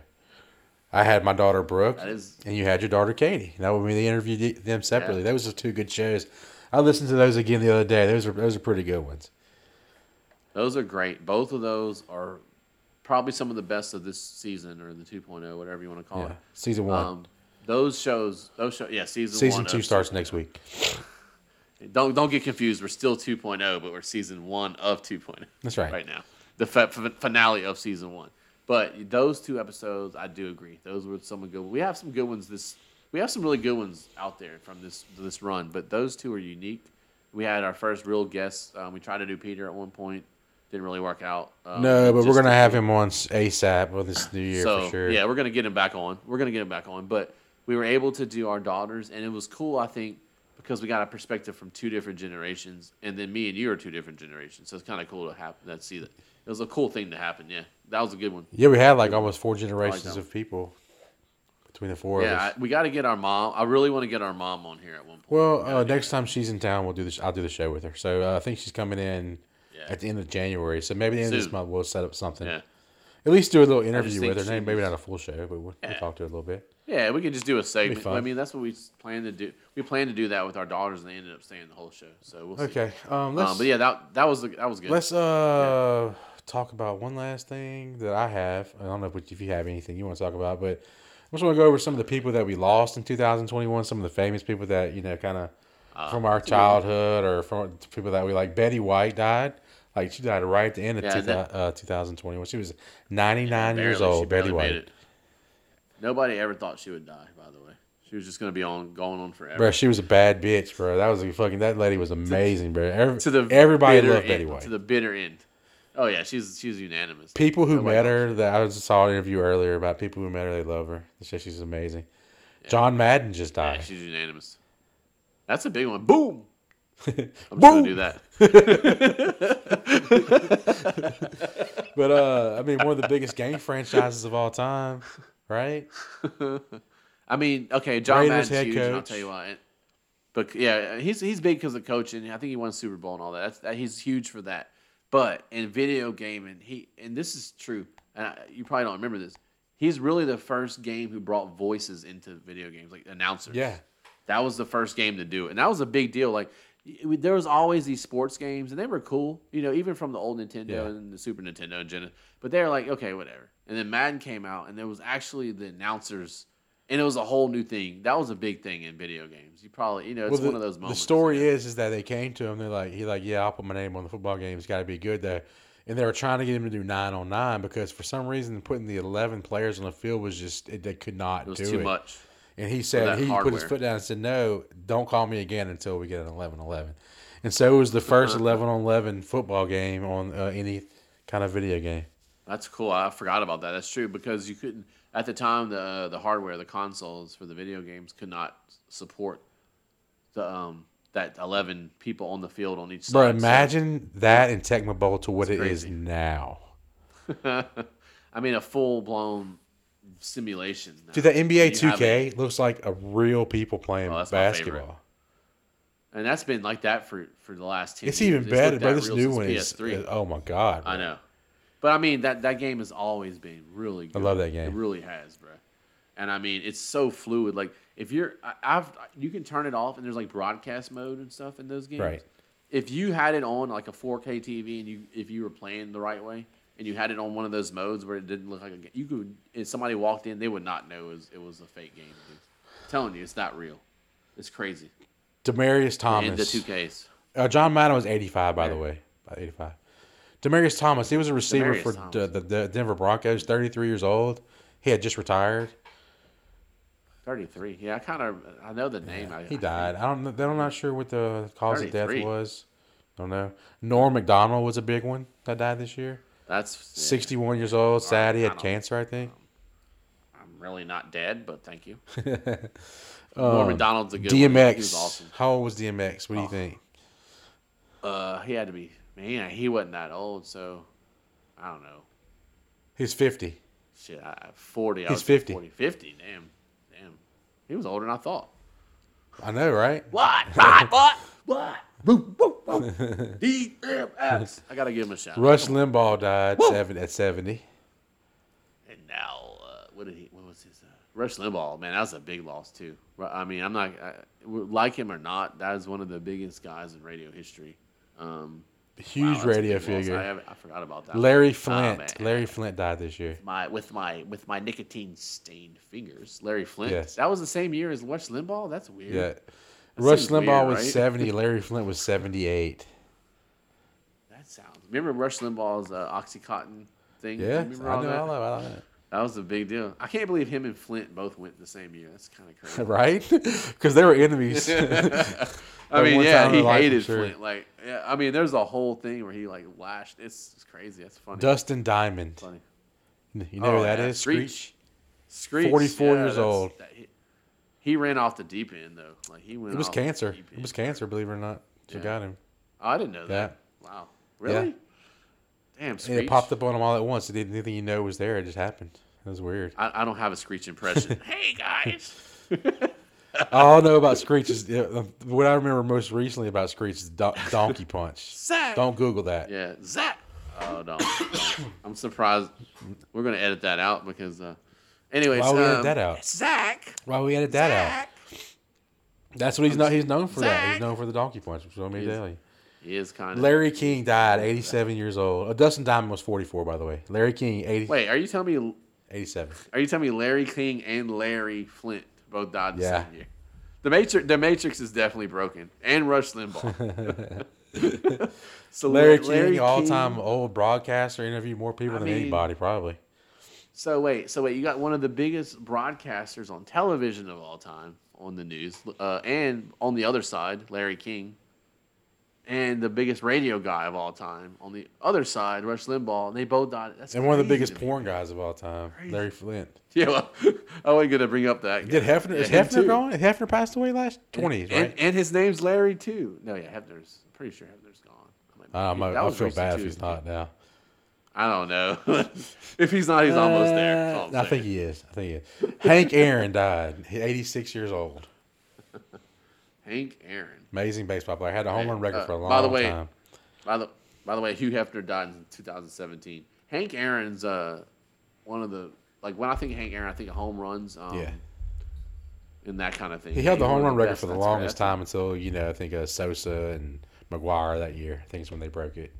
I had my daughter Brooke, is- and you had your daughter Katie. That would be they interviewed them separately. Those were two good shows. I listened to those again the other day. Those are those are pretty good ones. Those are great. Both of those are probably some of the best of this season or the 2.0, whatever you want to call Yeah. it. Season one, Um, those shows, those shows, yeah, season season two starts 2.0. next week. Don't don't get confused. We're still 2.0, but we're season one of 2.0. That's right. Right now, the fa- finale of season one. But those two episodes, I do agree. Those were some good. We have some good ones. This we have some really good ones out there from this this run. But those two are unique. We had our first real guest. Um, we tried to do Peter at one point. Didn't really work out. Um, No, but we're gonna have him on ASAP with this new year so for sure. yeah, we're gonna get him back on. We're gonna get him back on. But we were able to do our daughters, and it was cool. I think because we got a perspective from two different generations, and then me and you are two different generations. So it's kind of cool to happen. That see that it was a cool thing to happen. Yeah, that was a good one. Yeah, we had like almost four generations of people between the four of Yeah, us. I, we got to get our mom. I really want to get our mom on here at one point. Well, uh, next time she's in town, we'll do this. I'll do the show with her. So uh, I think she's coming in Yeah. at the end of January. So maybe the end of this month we'll set up something. Yeah, At least do a little interview with her. she Maybe not a full show, but we'll, we'll talk to her a little bit. yeah, we could just do a segment. I mean, that's what we plan to do. We plan to do that with our daughters, and they ended up staying the whole show. So we'll see. Okay. Um, Um, but yeah, that that was that was good. let's uh talk about one last thing that I have. I don't know if if you have anything you want to talk about, but I just want to go over some of the people that we lost in 2021. Some of the famous people that you know, kind of Uh, from our childhood or from people that we like. Betty White died. Like she died right at the end of Yeah, two, that- uh, 2021. She was 99 years Barely, she old. Betty barely made White. it. Nobody ever thought she would die. By the way, she was just gonna be on going on forever. Bro, she was a bad bitch, bro. That was a fucking. That lady was amazing, bro. Every, to the everybody loved end, Betty White. To the bitter end. Oh yeah, she's she's unanimous. People who Nobody met her, that I just saw an interview earlier about people who met her, they love her. They say she's amazing. John Madden just Yeah, died. she's unanimous. That's a big one. Boom. I'm just Boom. gonna do that. But uh, I mean, one of the biggest game franchises of all time, right? I mean, okay, John Raiders Madden's head huge, and I'll tell you why. But yeah, he's he's big because of coaching. I think he won Super Bowl and all that. That's, that he's huge for that. But in video gaming, he and this is true. And I, you probably don't remember this. He's really the first game who brought voices into video games, like announcers. Yeah. That was the first game to do it, and that was a big deal. Like there was always these sports games, and they were cool. You know, even from the old Nintendo Yeah. and the Super Nintendo and Gen. But they were like, okay, whatever. And then Madden came out, and there was actually the announcers, and it was a whole new thing. That was a big thing in video games. You probably, you know, it's Well, the, one of those moments. The story is, is that they came to him. They're like, he like, yeah, I'll put my name on the football game. It's got to be good there. And they were trying to get him to do nine on nine because for some reason putting the eleven players on the field was just it, they could not it was do too it. much. And he said he put his foot down and said, "No, don't call me again until we get an 11-11. And so it was the first eleven on eleven football game on uh, any kind of video game. That's cool. I forgot about that. That's true because you couldn't at the time the the hardware, the consoles for the video games could not support the um that eleven people on the field on each side. Bro, So- imagine that in Tecmo Bowl to what it is crazy. now. I mean, a full blown simulation. now. Dude, that NBA 2K looks like a real people playing Oh, that's my favorite. basketball. and that's been like that for for the last ten. It's years. even better, bro. This new one is. PS3. Oh my god! I know, but I mean that that game has always been really. good. I love that game. It really has, bro. And I mean, it's so fluid. Like if you're, I, I've you can turn it off, and there's like broadcast mode and stuff in those games. Right. If you had it on like a 4K TV, and you if you were playing the right way, and you had it on one of those modes where it didn't look like a game, you could. If somebody walked in, they would not know it was, it was a fake game. I'm telling you, it's not real. It's crazy. Demaryius Thomas. And the 2Ks. Uh, John Madden was 85, by the way. About 85. Demaryius Thomas, he was a receiver Demaryius for the, the, the Denver Broncos, 33 years old. He had just retired. 33. Yeah, I kind of I know the name. I, He died. I don't know. I'm not sure what the cause of death 33. was. Don't know. Norm Macdonald was a big one that died this year. That's yeah, 61 years old. Sad he had cancer, I think. I'm really not dead, but thank you. Um, Norm Macdonald's a good. DMX. awesome. How old was DMX? What do you Oh. think? Uh, he had to be man. He wasn't that old, so I don't know. He's 50. Shit, I, 40. He's thinking 50. 40. 50. Damn, damn. He was older than I thought. I know, right? What? What? What? What? Boom, boom, boom. DMX. I gotta give him a shout. Rush Limbaugh died seven, at 70. And now, uh, what did he? What was his? Uh, Rush Limbaugh, man, that was a big loss too. I mean, I'm not I, like him or not. That is one of the biggest guys in radio history. Um, Huge that's a radio figure. I, I forgot about that. Larry Oh, Flynt. man. Larry Flynt died this year. my with my with my nicotine stained fingers. Larry Flynt. Yes. That was the same year as Rush Limbaugh. That's weird. Yeah. That Rush Limbaugh weird, was right? 70. Larry Flynt was 78. That sounds. Remember Rush Limbaugh's uh, OxyContin thing? Yeah, I Remember know. all I that? know. I know. That was a big deal. I can't believe him and Flynt both went the same year. That's kind of crazy. right? Because they were enemies. I mean, yeah, he life, hated sure. Flynt. Like, yeah, I mean, there's a whole thing where he like lashed. It's, it's crazy. That's funny. Dustin Diamond. funny. You know who that yeah, is? Screech. Screech. 44 yeah, years old. that- he, he ran off the deep end though. Like he went. It was the cancer. It was cancer, believe it or not. So Yeah. got him. Oh, I didn't know that. Yeah. Wow. Really? Yeah. Damn. And it popped up on him all at once. It didn't anything you know was there. It just happened. It was weird. I, I don't have a Screech impression. hey guys. I all I know about Screech is uh, what I remember most recently about Screech is do- Donkey Punch. Zach. Don't Google that. Yeah, Zach. Oh, don't. don't. I'm surprised. We're gonna edit that out because. Uh, anyways, Why would we edit um, that out? Zach. Why we edit that out? That's what he's not. He's known for that. He's known for the Donkey Punch. So let me He's- tell you. He is kind of. Larry King died, 87 years old. Uh, Dustin Diamond was 44, by the way. Larry King, 80, Wait, are you telling me? 87. Are you telling me Larry King and Larry Flynt both died the Yeah. same year? The Matrix. The Matrix is definitely broken, and Rush Limbaugh. so Larry, La- King, all-time old broadcaster, interviewed more people I than mean- anybody, probably. So wait, so wait, you got one of the biggest broadcasters on television of all time on the news, uh, and on the other side, Larry King, and the biggest radio guy of all time on the other side, Rush Limbaugh. And they both died. That's And one of the biggest porn guys of all time, Crazy. Larry Flynt. Yeah, well, I wasn't gonna bring up that. Did. Hefner? is Yeah, him Hefner too. gone? Hefner passed away last 20s, And, right? and his name's Larry too. No, yeah, Hefner's. I'm pretty sure Hefner's gone. I, that I feel bad too, if he's not now. I don't know. if he's not, he's almost there. Uh, I think he is. I think he is. Hank Aaron died, 86 years old. Hank Aaron. Amazing baseball player. Had a home run record Uh, for a long by the way, time. By the by the way, Hugh Hefner died in 2017. Hank Aaron's uh, one of the like when I think of Hank Aaron, I think of home runs. Um, Yeah. And that kind of thing. He held the home run record for the longest time until, you know, I think uh, Sosa and McGwire that year. I think is when they broke it.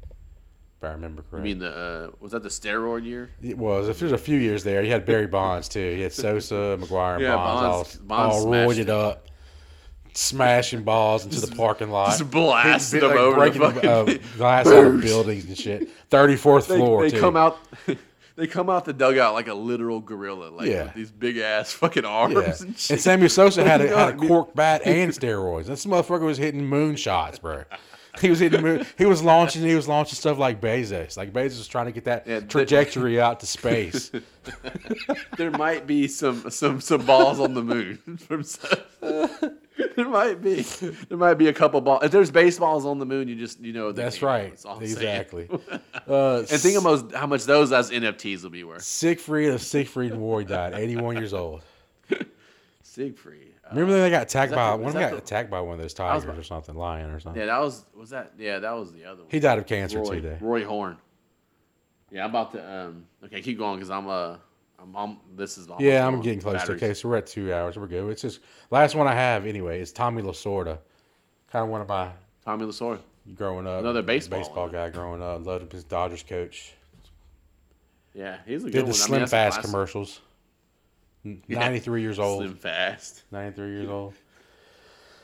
If I remember I correctly. mean, the uh, was that the steroid year? It was. If there's a few years there, you had Barry Bonds too. You had Sosa, McGwire, and Yeah, Bonds, Bonds- all, Bonds all roided it. up, smashing balls into the parking lot, Just blasted Hitting- them over the breaking the, fucking. uh, glass out of buildings and shit. Thirty fourth floor. they too. come out. They come out the dugout like a literal gorilla, like Yeah. with these big ass fucking arms Yeah. and shit. And Samuel Sosa had a, had a I cork bat and steroids. This motherfucker was hitting moonshots, bro. He was hitting. Moon, he was launching. He was launching stuff like Bezos. Like Bezos was trying to get that Yeah, the- trajectory out to space. there might be some some some balls on the moon from some- there might be there might be a couple balls if there's baseballs on the moon you just you know That's right. That's all I'm saying. Exactly. Uh, and think of most, how much those as nfts will be worth Siegfried of Siegfried and Roy died, 81 years old. siegfried uh, Remember they got attacked by the- one of them got the- attacked by one of those tigers about- or something, lion or something. yeah that was was that yeah that was the other one He died of cancer roy. There. roy horn yeah i'm about to um okay keep going because i'm uh I'm, I'm this is Yeah, I'm getting close. to. Okay, so we're at two hours. We're good. It's just last one I have anyway. Is Tommy Lasorda, kind of one of my tommy Lasorda. growing up. Another baseball baseball one. guy growing up. Loved his Dodgers coach. yeah he's a good Did one the I mean, Slim Fast classic. commercials. N- Yeah. 93 years old. slim fast 93 years old.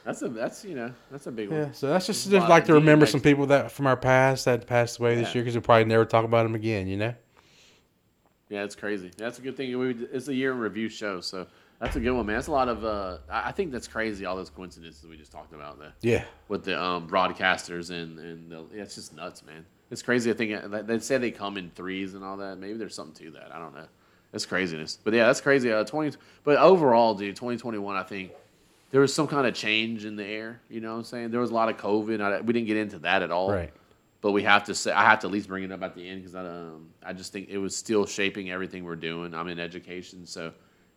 that's a that's you know that's a big one Yeah, so that's just, just like to remember some people that from our past that passed away this year because we'll probably never talk about them again. You know. Yeah, it's crazy. That's a good thing. We, it's a year in review show, so that's a good one, man. That's a lot of. Uh, I think that's crazy. All those coincidences we just talked about Yeah. with the um, broadcasters and and the, yeah, it's just nuts, man. It's crazy. I think uh, they say they come in threes and all that. Maybe there's something to that. I don't know. It's craziness, but yeah, that's crazy. Uh, twenty, but overall, dude, twenty twenty one. I think there was some kind of change in the air. You know what I'm saying? There was a lot of COVID. I, we didn't get into that at all. Right. But we have to say, I have to at least bring it up at the end because I, um, I just think it was still shaping everything we're doing. I'm in education, so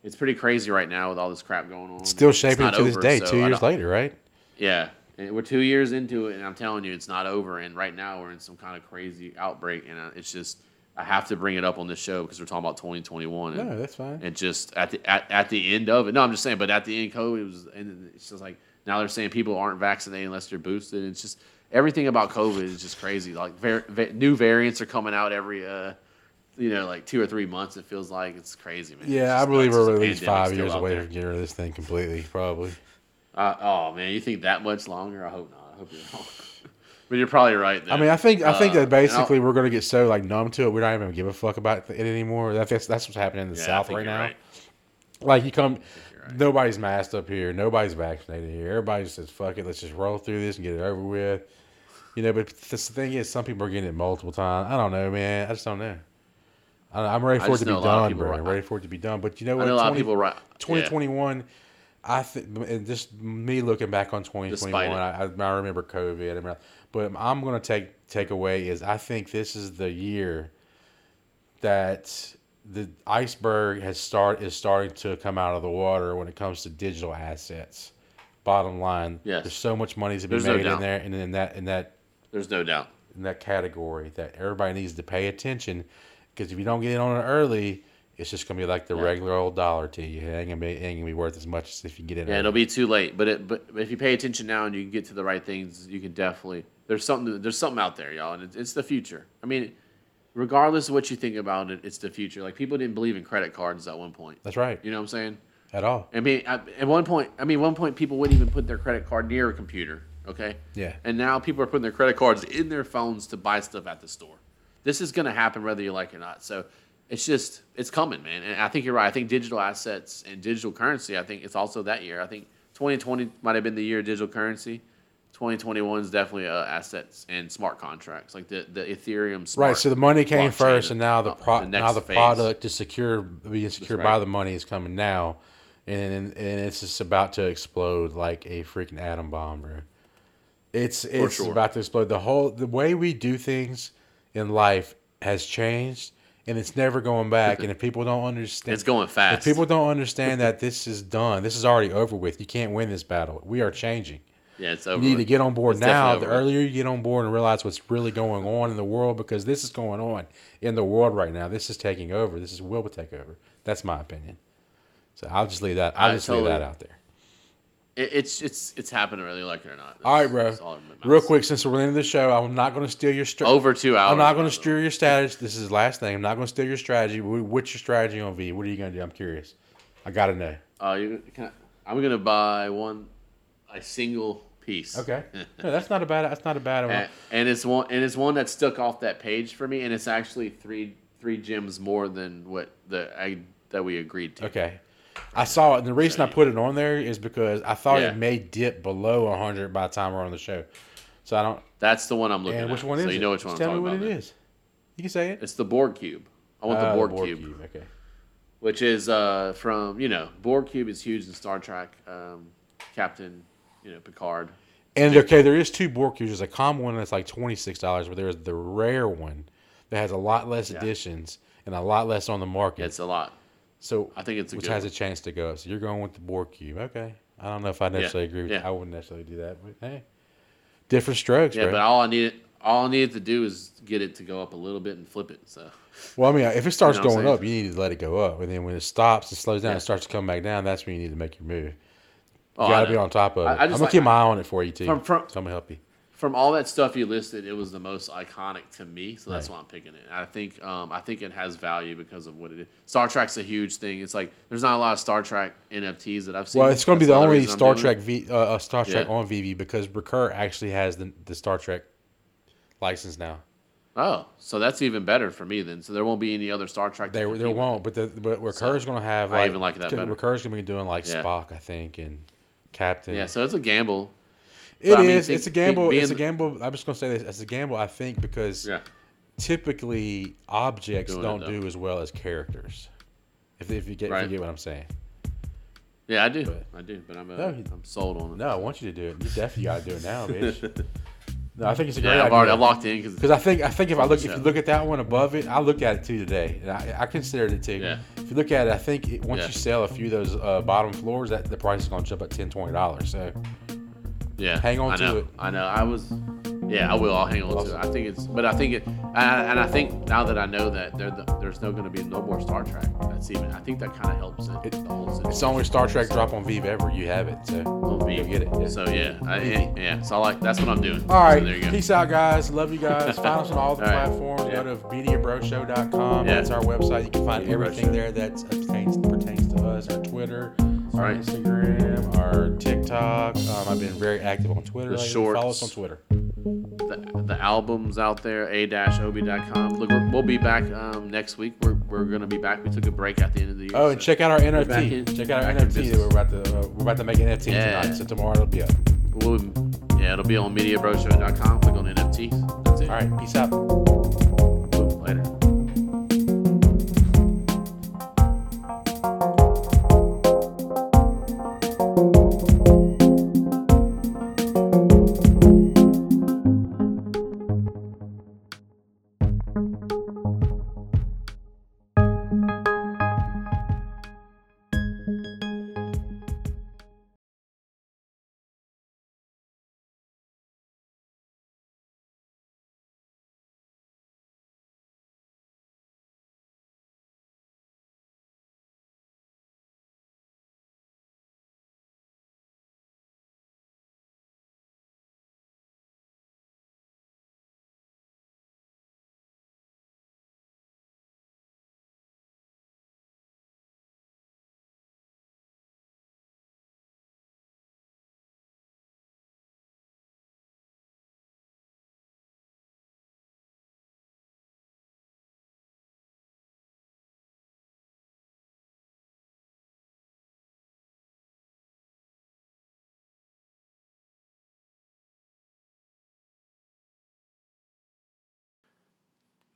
it's pretty crazy right now with all this crap going on. Still shaping to this day, so two years later, right? Yeah, and we're two years into it, and I'm telling you, it's not over. And right now, we're in some kind of crazy outbreak, and uh, it's just I have to bring it up on this show because we're talking about 2021. And, No, that's fine. and just at the at, at the end of it, no, I'm just saying, but at the end, COVID was, and it's just like now they're saying people aren't vaccinated unless they're boosted. It's just everything about COVID is just crazy. Like var- va- new variants are coming out every, uh, you know, like two or three months. It feels like it's crazy, man. Yeah, I believe we're at least five years away from getting rid of this thing completely, probably. Uh, oh man, you think that much longer? I hope not. I hope you're wrong. But you're probably right. There. I mean, I think I think Uh, that basically we're gonna get so like numb to it, we're not even give a fuck about it anymore. That's that's what's happening in the Yeah, South right now. right. Like you come, right. nobody's masked up here, nobody's vaccinated here. Everybody just says, "Fuck it, let's just roll through this and get it over with." You know, but the thing is, some people are getting it multiple times. I don't know, man. I just don't know. I, I'm ready for it to be know a lot of done, bro. are- I'm ready for it to be done. But you know I what? know a lot of people right. 2021 i think and just me looking back on 2021 I, I remember covid I remember, but i'm going to take take away is i think this is the year that the iceberg has start is starting to come out of the water when it comes to digital assets bottom line Yes. there's so much money to be There's no made in there and in that in that There's no doubt. in that category that everybody needs to pay attention because if you don't get in on it early it's just gonna be like the Yeah. regular old dollar to you. It ain't gonna be it ain't gonna be worth as much as if you get in. Yeah, early. it'll be too late. But it, but if you pay attention now and you can get to the right things, you can definitely. There's something. There's something out there, y'all, and it's, it's the future. I mean, regardless of what you think about it, it's the future. Like people didn't believe in credit cards at one point. That's right. You know what I'm saying? At all. I mean, at, at one point, I mean, one point people wouldn't even put their credit card near a computer. Okay. Yeah. And now people are putting their credit cards in their phones to buy stuff at the store. This is going to happen whether you like it or not. So it's just it's coming, man. And I think you're right. I think digital assets and digital currency. I think it's also that year. I think 2020 might have been the year of digital currency. 2021 is definitely uh, assets and smart contracts, like the the Ethereum. Smart Right. So the money came first, and now the pro- the now the phase. product is secure, being secured by the money is coming now, and and it's just about to explode like a freaking atom bomb, bro. It's it's sure. about to explode. The whole the way we do things in life has changed, and it's never going back. and if people don't understand, It's going fast. If people don't understand that this is done, this is already over with. You can't win this battle. We are changing. Yeah, it's You need to get on board It's now. The earlier you get on board and realize what's really going on in the world, because this is going on in the world right now. This is taking over. This is will take over. That's my opinion. So I'll just leave that. I'll I just leave that out there. It, it's it's it's happening whether you like it or not. All right, bro. all. Real quick, since we're into the show, I'm not going to steal your. Str- Over two hours. I'm not going to steal your status. This is the last thing. I'm not going to steal your strategy. What's your strategy on V? What are you going to do? I'm curious. I got to know. Uh, you can I, I'm gonna buy one, a single piece. Okay. No, that's not a bad. That's not a bad one. and, and it's one and it's one that stuck off that page for me, and it's actually three three gems more than what the I, that we agreed to. Okay. I saw it, and the reason I put it on there is because I thought Yeah. it may dip below 100 by the time we're on the show. So I don't. That's the one I'm looking And at. which one is so it? you know which one Just I'm tell me talking what about. it then. is. You can say it. It's the Borg cube. I want Uh, the Borg, cube, Okay. which is uh, from you know Borg cube is huge in Star Trek. Um, Captain, you know Picard. And okay, there is two Borg cubes. There's a common one that's like twenty six dollars, but there's the rare one that has a lot less Yeah. editions and a lot less on the market. It's a lot. so I think it's a which has one. a chance to go up. So you're going with the Borg cube. Okay. I don't know if I necessarily agree with yeah. I wouldn't necessarily do that, but hey. Different strokes, Yeah, bro. but all I needed all I needed to do is get it to go up a little bit and flip it. So Well, I mean, if it starts You know going up, you need to let it go up, and then when it stops it slows down Yeah. and starts to come back down, that's when you need to make your move. You Oh, I gotta be on top of it. I- I am gonna like- keep my eye on it for you too. From- from- so I'm gonna help you. from all that stuff you listed, it was the most iconic to me, so that's Right. why I'm picking it. I think um, I think it has value because of what it is. Star Trek's a huge thing. It's like there's not a lot of Star Trek NFTs that I've seen. Well, it's going to be the only Star Trek. V, uh, uh, Star Trek Yeah. on VeVe because Recur actually has the the Star Trek license now. Oh, so that's even better for me then. So there won't be any other Star Trek. They there won't, but the but Recur's going to have I even like that better. Recur's going to be doing like Yeah. Spock, I think, and Captain. Yeah, so it's a gamble. It But I mean, think- it's a gamble. It's a gamble. I'm just going to say this. It's a gamble. I think because Yeah. typically objects don't do as well as characters. If, if you get if you get what I'm saying. Yeah, I do. But- I do, but I'm uh, No, I'm sold on it. No, I want you to do it. You definitely got to do it now, bitch. No, I think it's a great yeah, I've already idea. I'm locked in because I think I think if I look if you look at that one above it, I looked at it too today, and I, I considered it too. Yeah. If you look at it, I think it, once Yeah. you sell a few of those uh, bottom floors, that the price is going to jump up 10 dollars. So Yeah, Hang on I to know, it. I know. I was. Yeah, I will. I'll hang on to it. I think it's, but I think it, and I, and I think now that I know that there, there's no going to be no more Star Trek. That's even. I think that kind of helps it. It- the whole it's the only Star Trek drop on VeVe ever. You have it. So be. go get it. Yeah. So yeah, I, yeah. So I like. That's what I'm doing. All right. So there you go. Peace out, guys. Love you guys. Find us on all the All right. platforms. Yeah. Go to mediabroshow.com. Yeah. That's our website. You can find Media everything there that pertains, pertains to us. Our Twitter, our. Instagram, our TikTok. Um, I've been very active on Twitter. The lately. Follow us on Twitter. the, the albums out there, a-ob.com. Look, we're, we'll be back um, next week. We're, we're going to be back. We took a break at the end of the year. Oh, and so- check out our NFT. in- check out our NFT that we're about to uh, we're about to make an NFT Yeah. tonight. So tomorrow it'll be up. We'll, yeah, it'll be on MediaBroShow.com. Click on NFTs. That's it. All right, peace out.